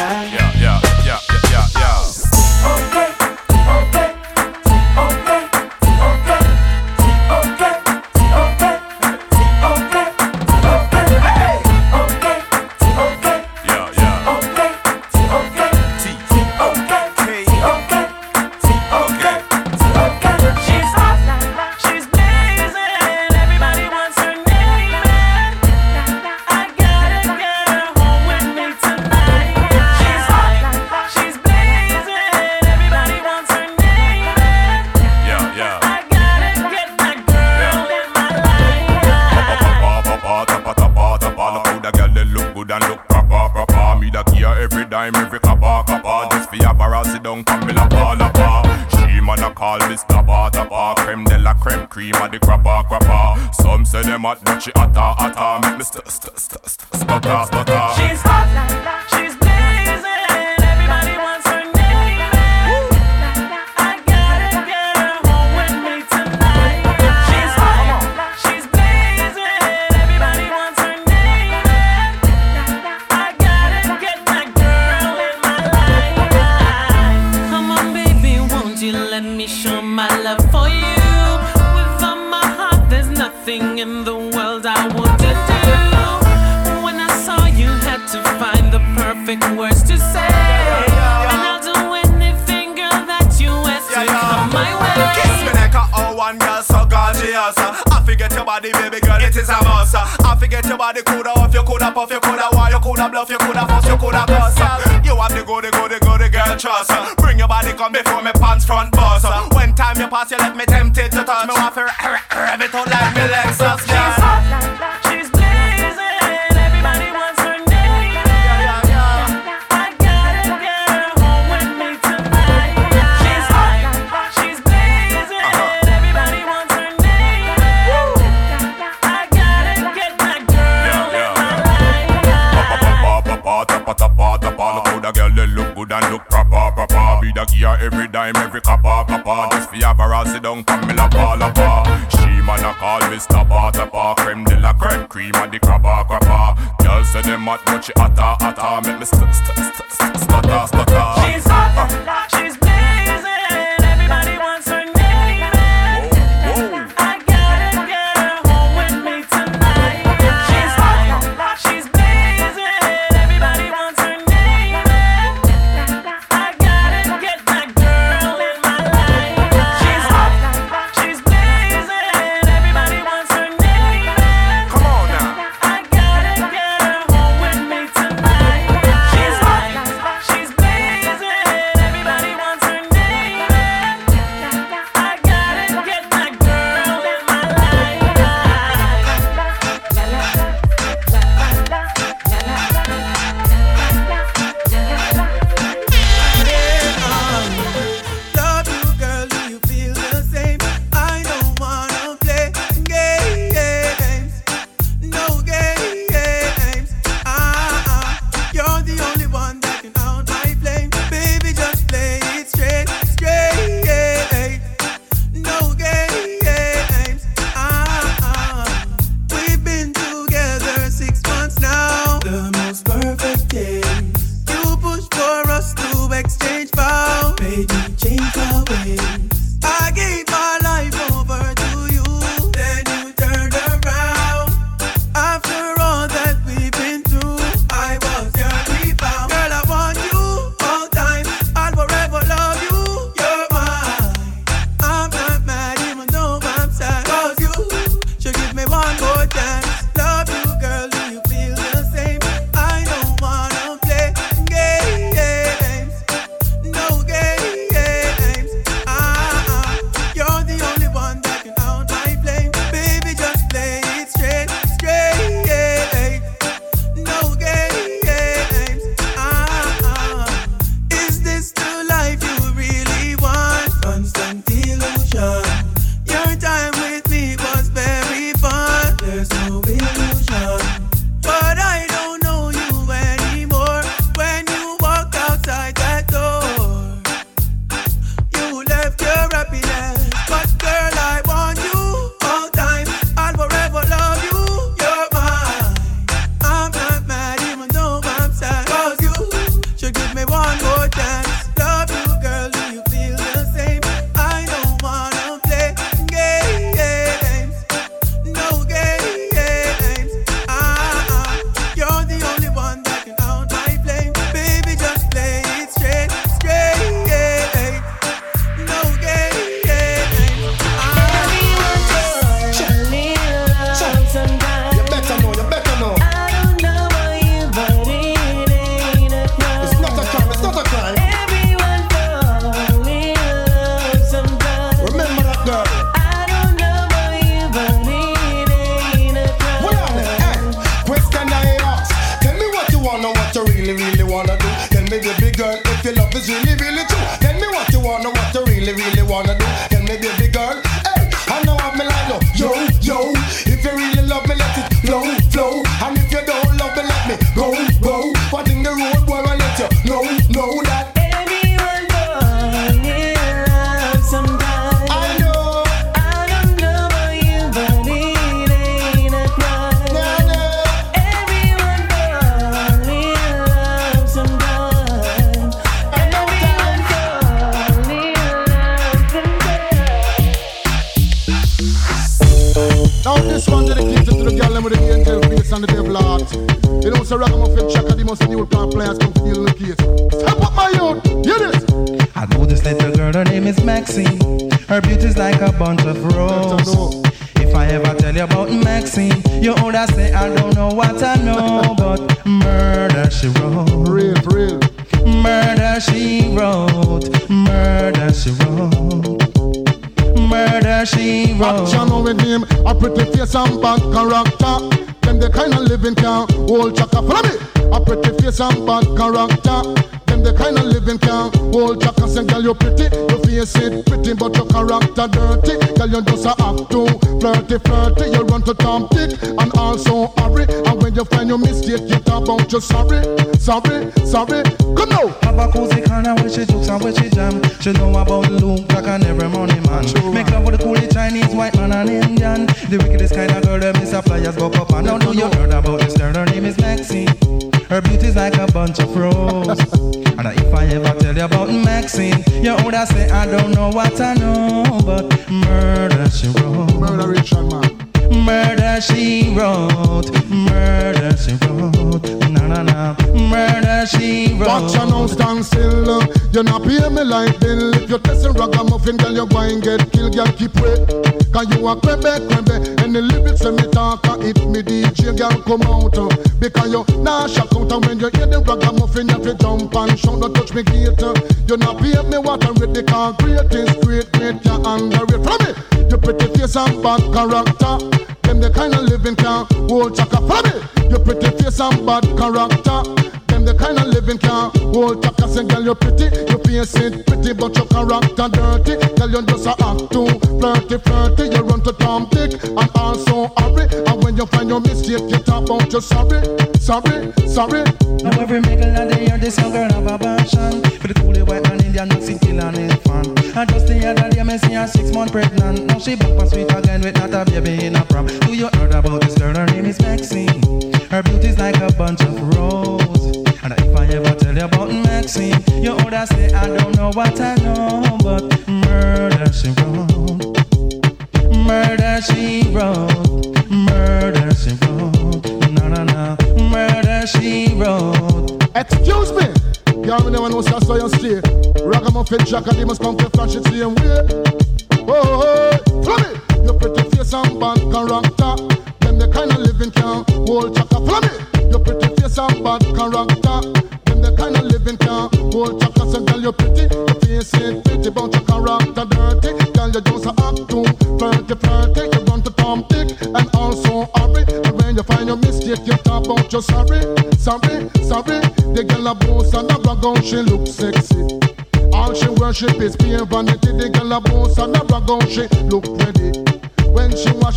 Sorry,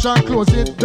Wash her clothes, it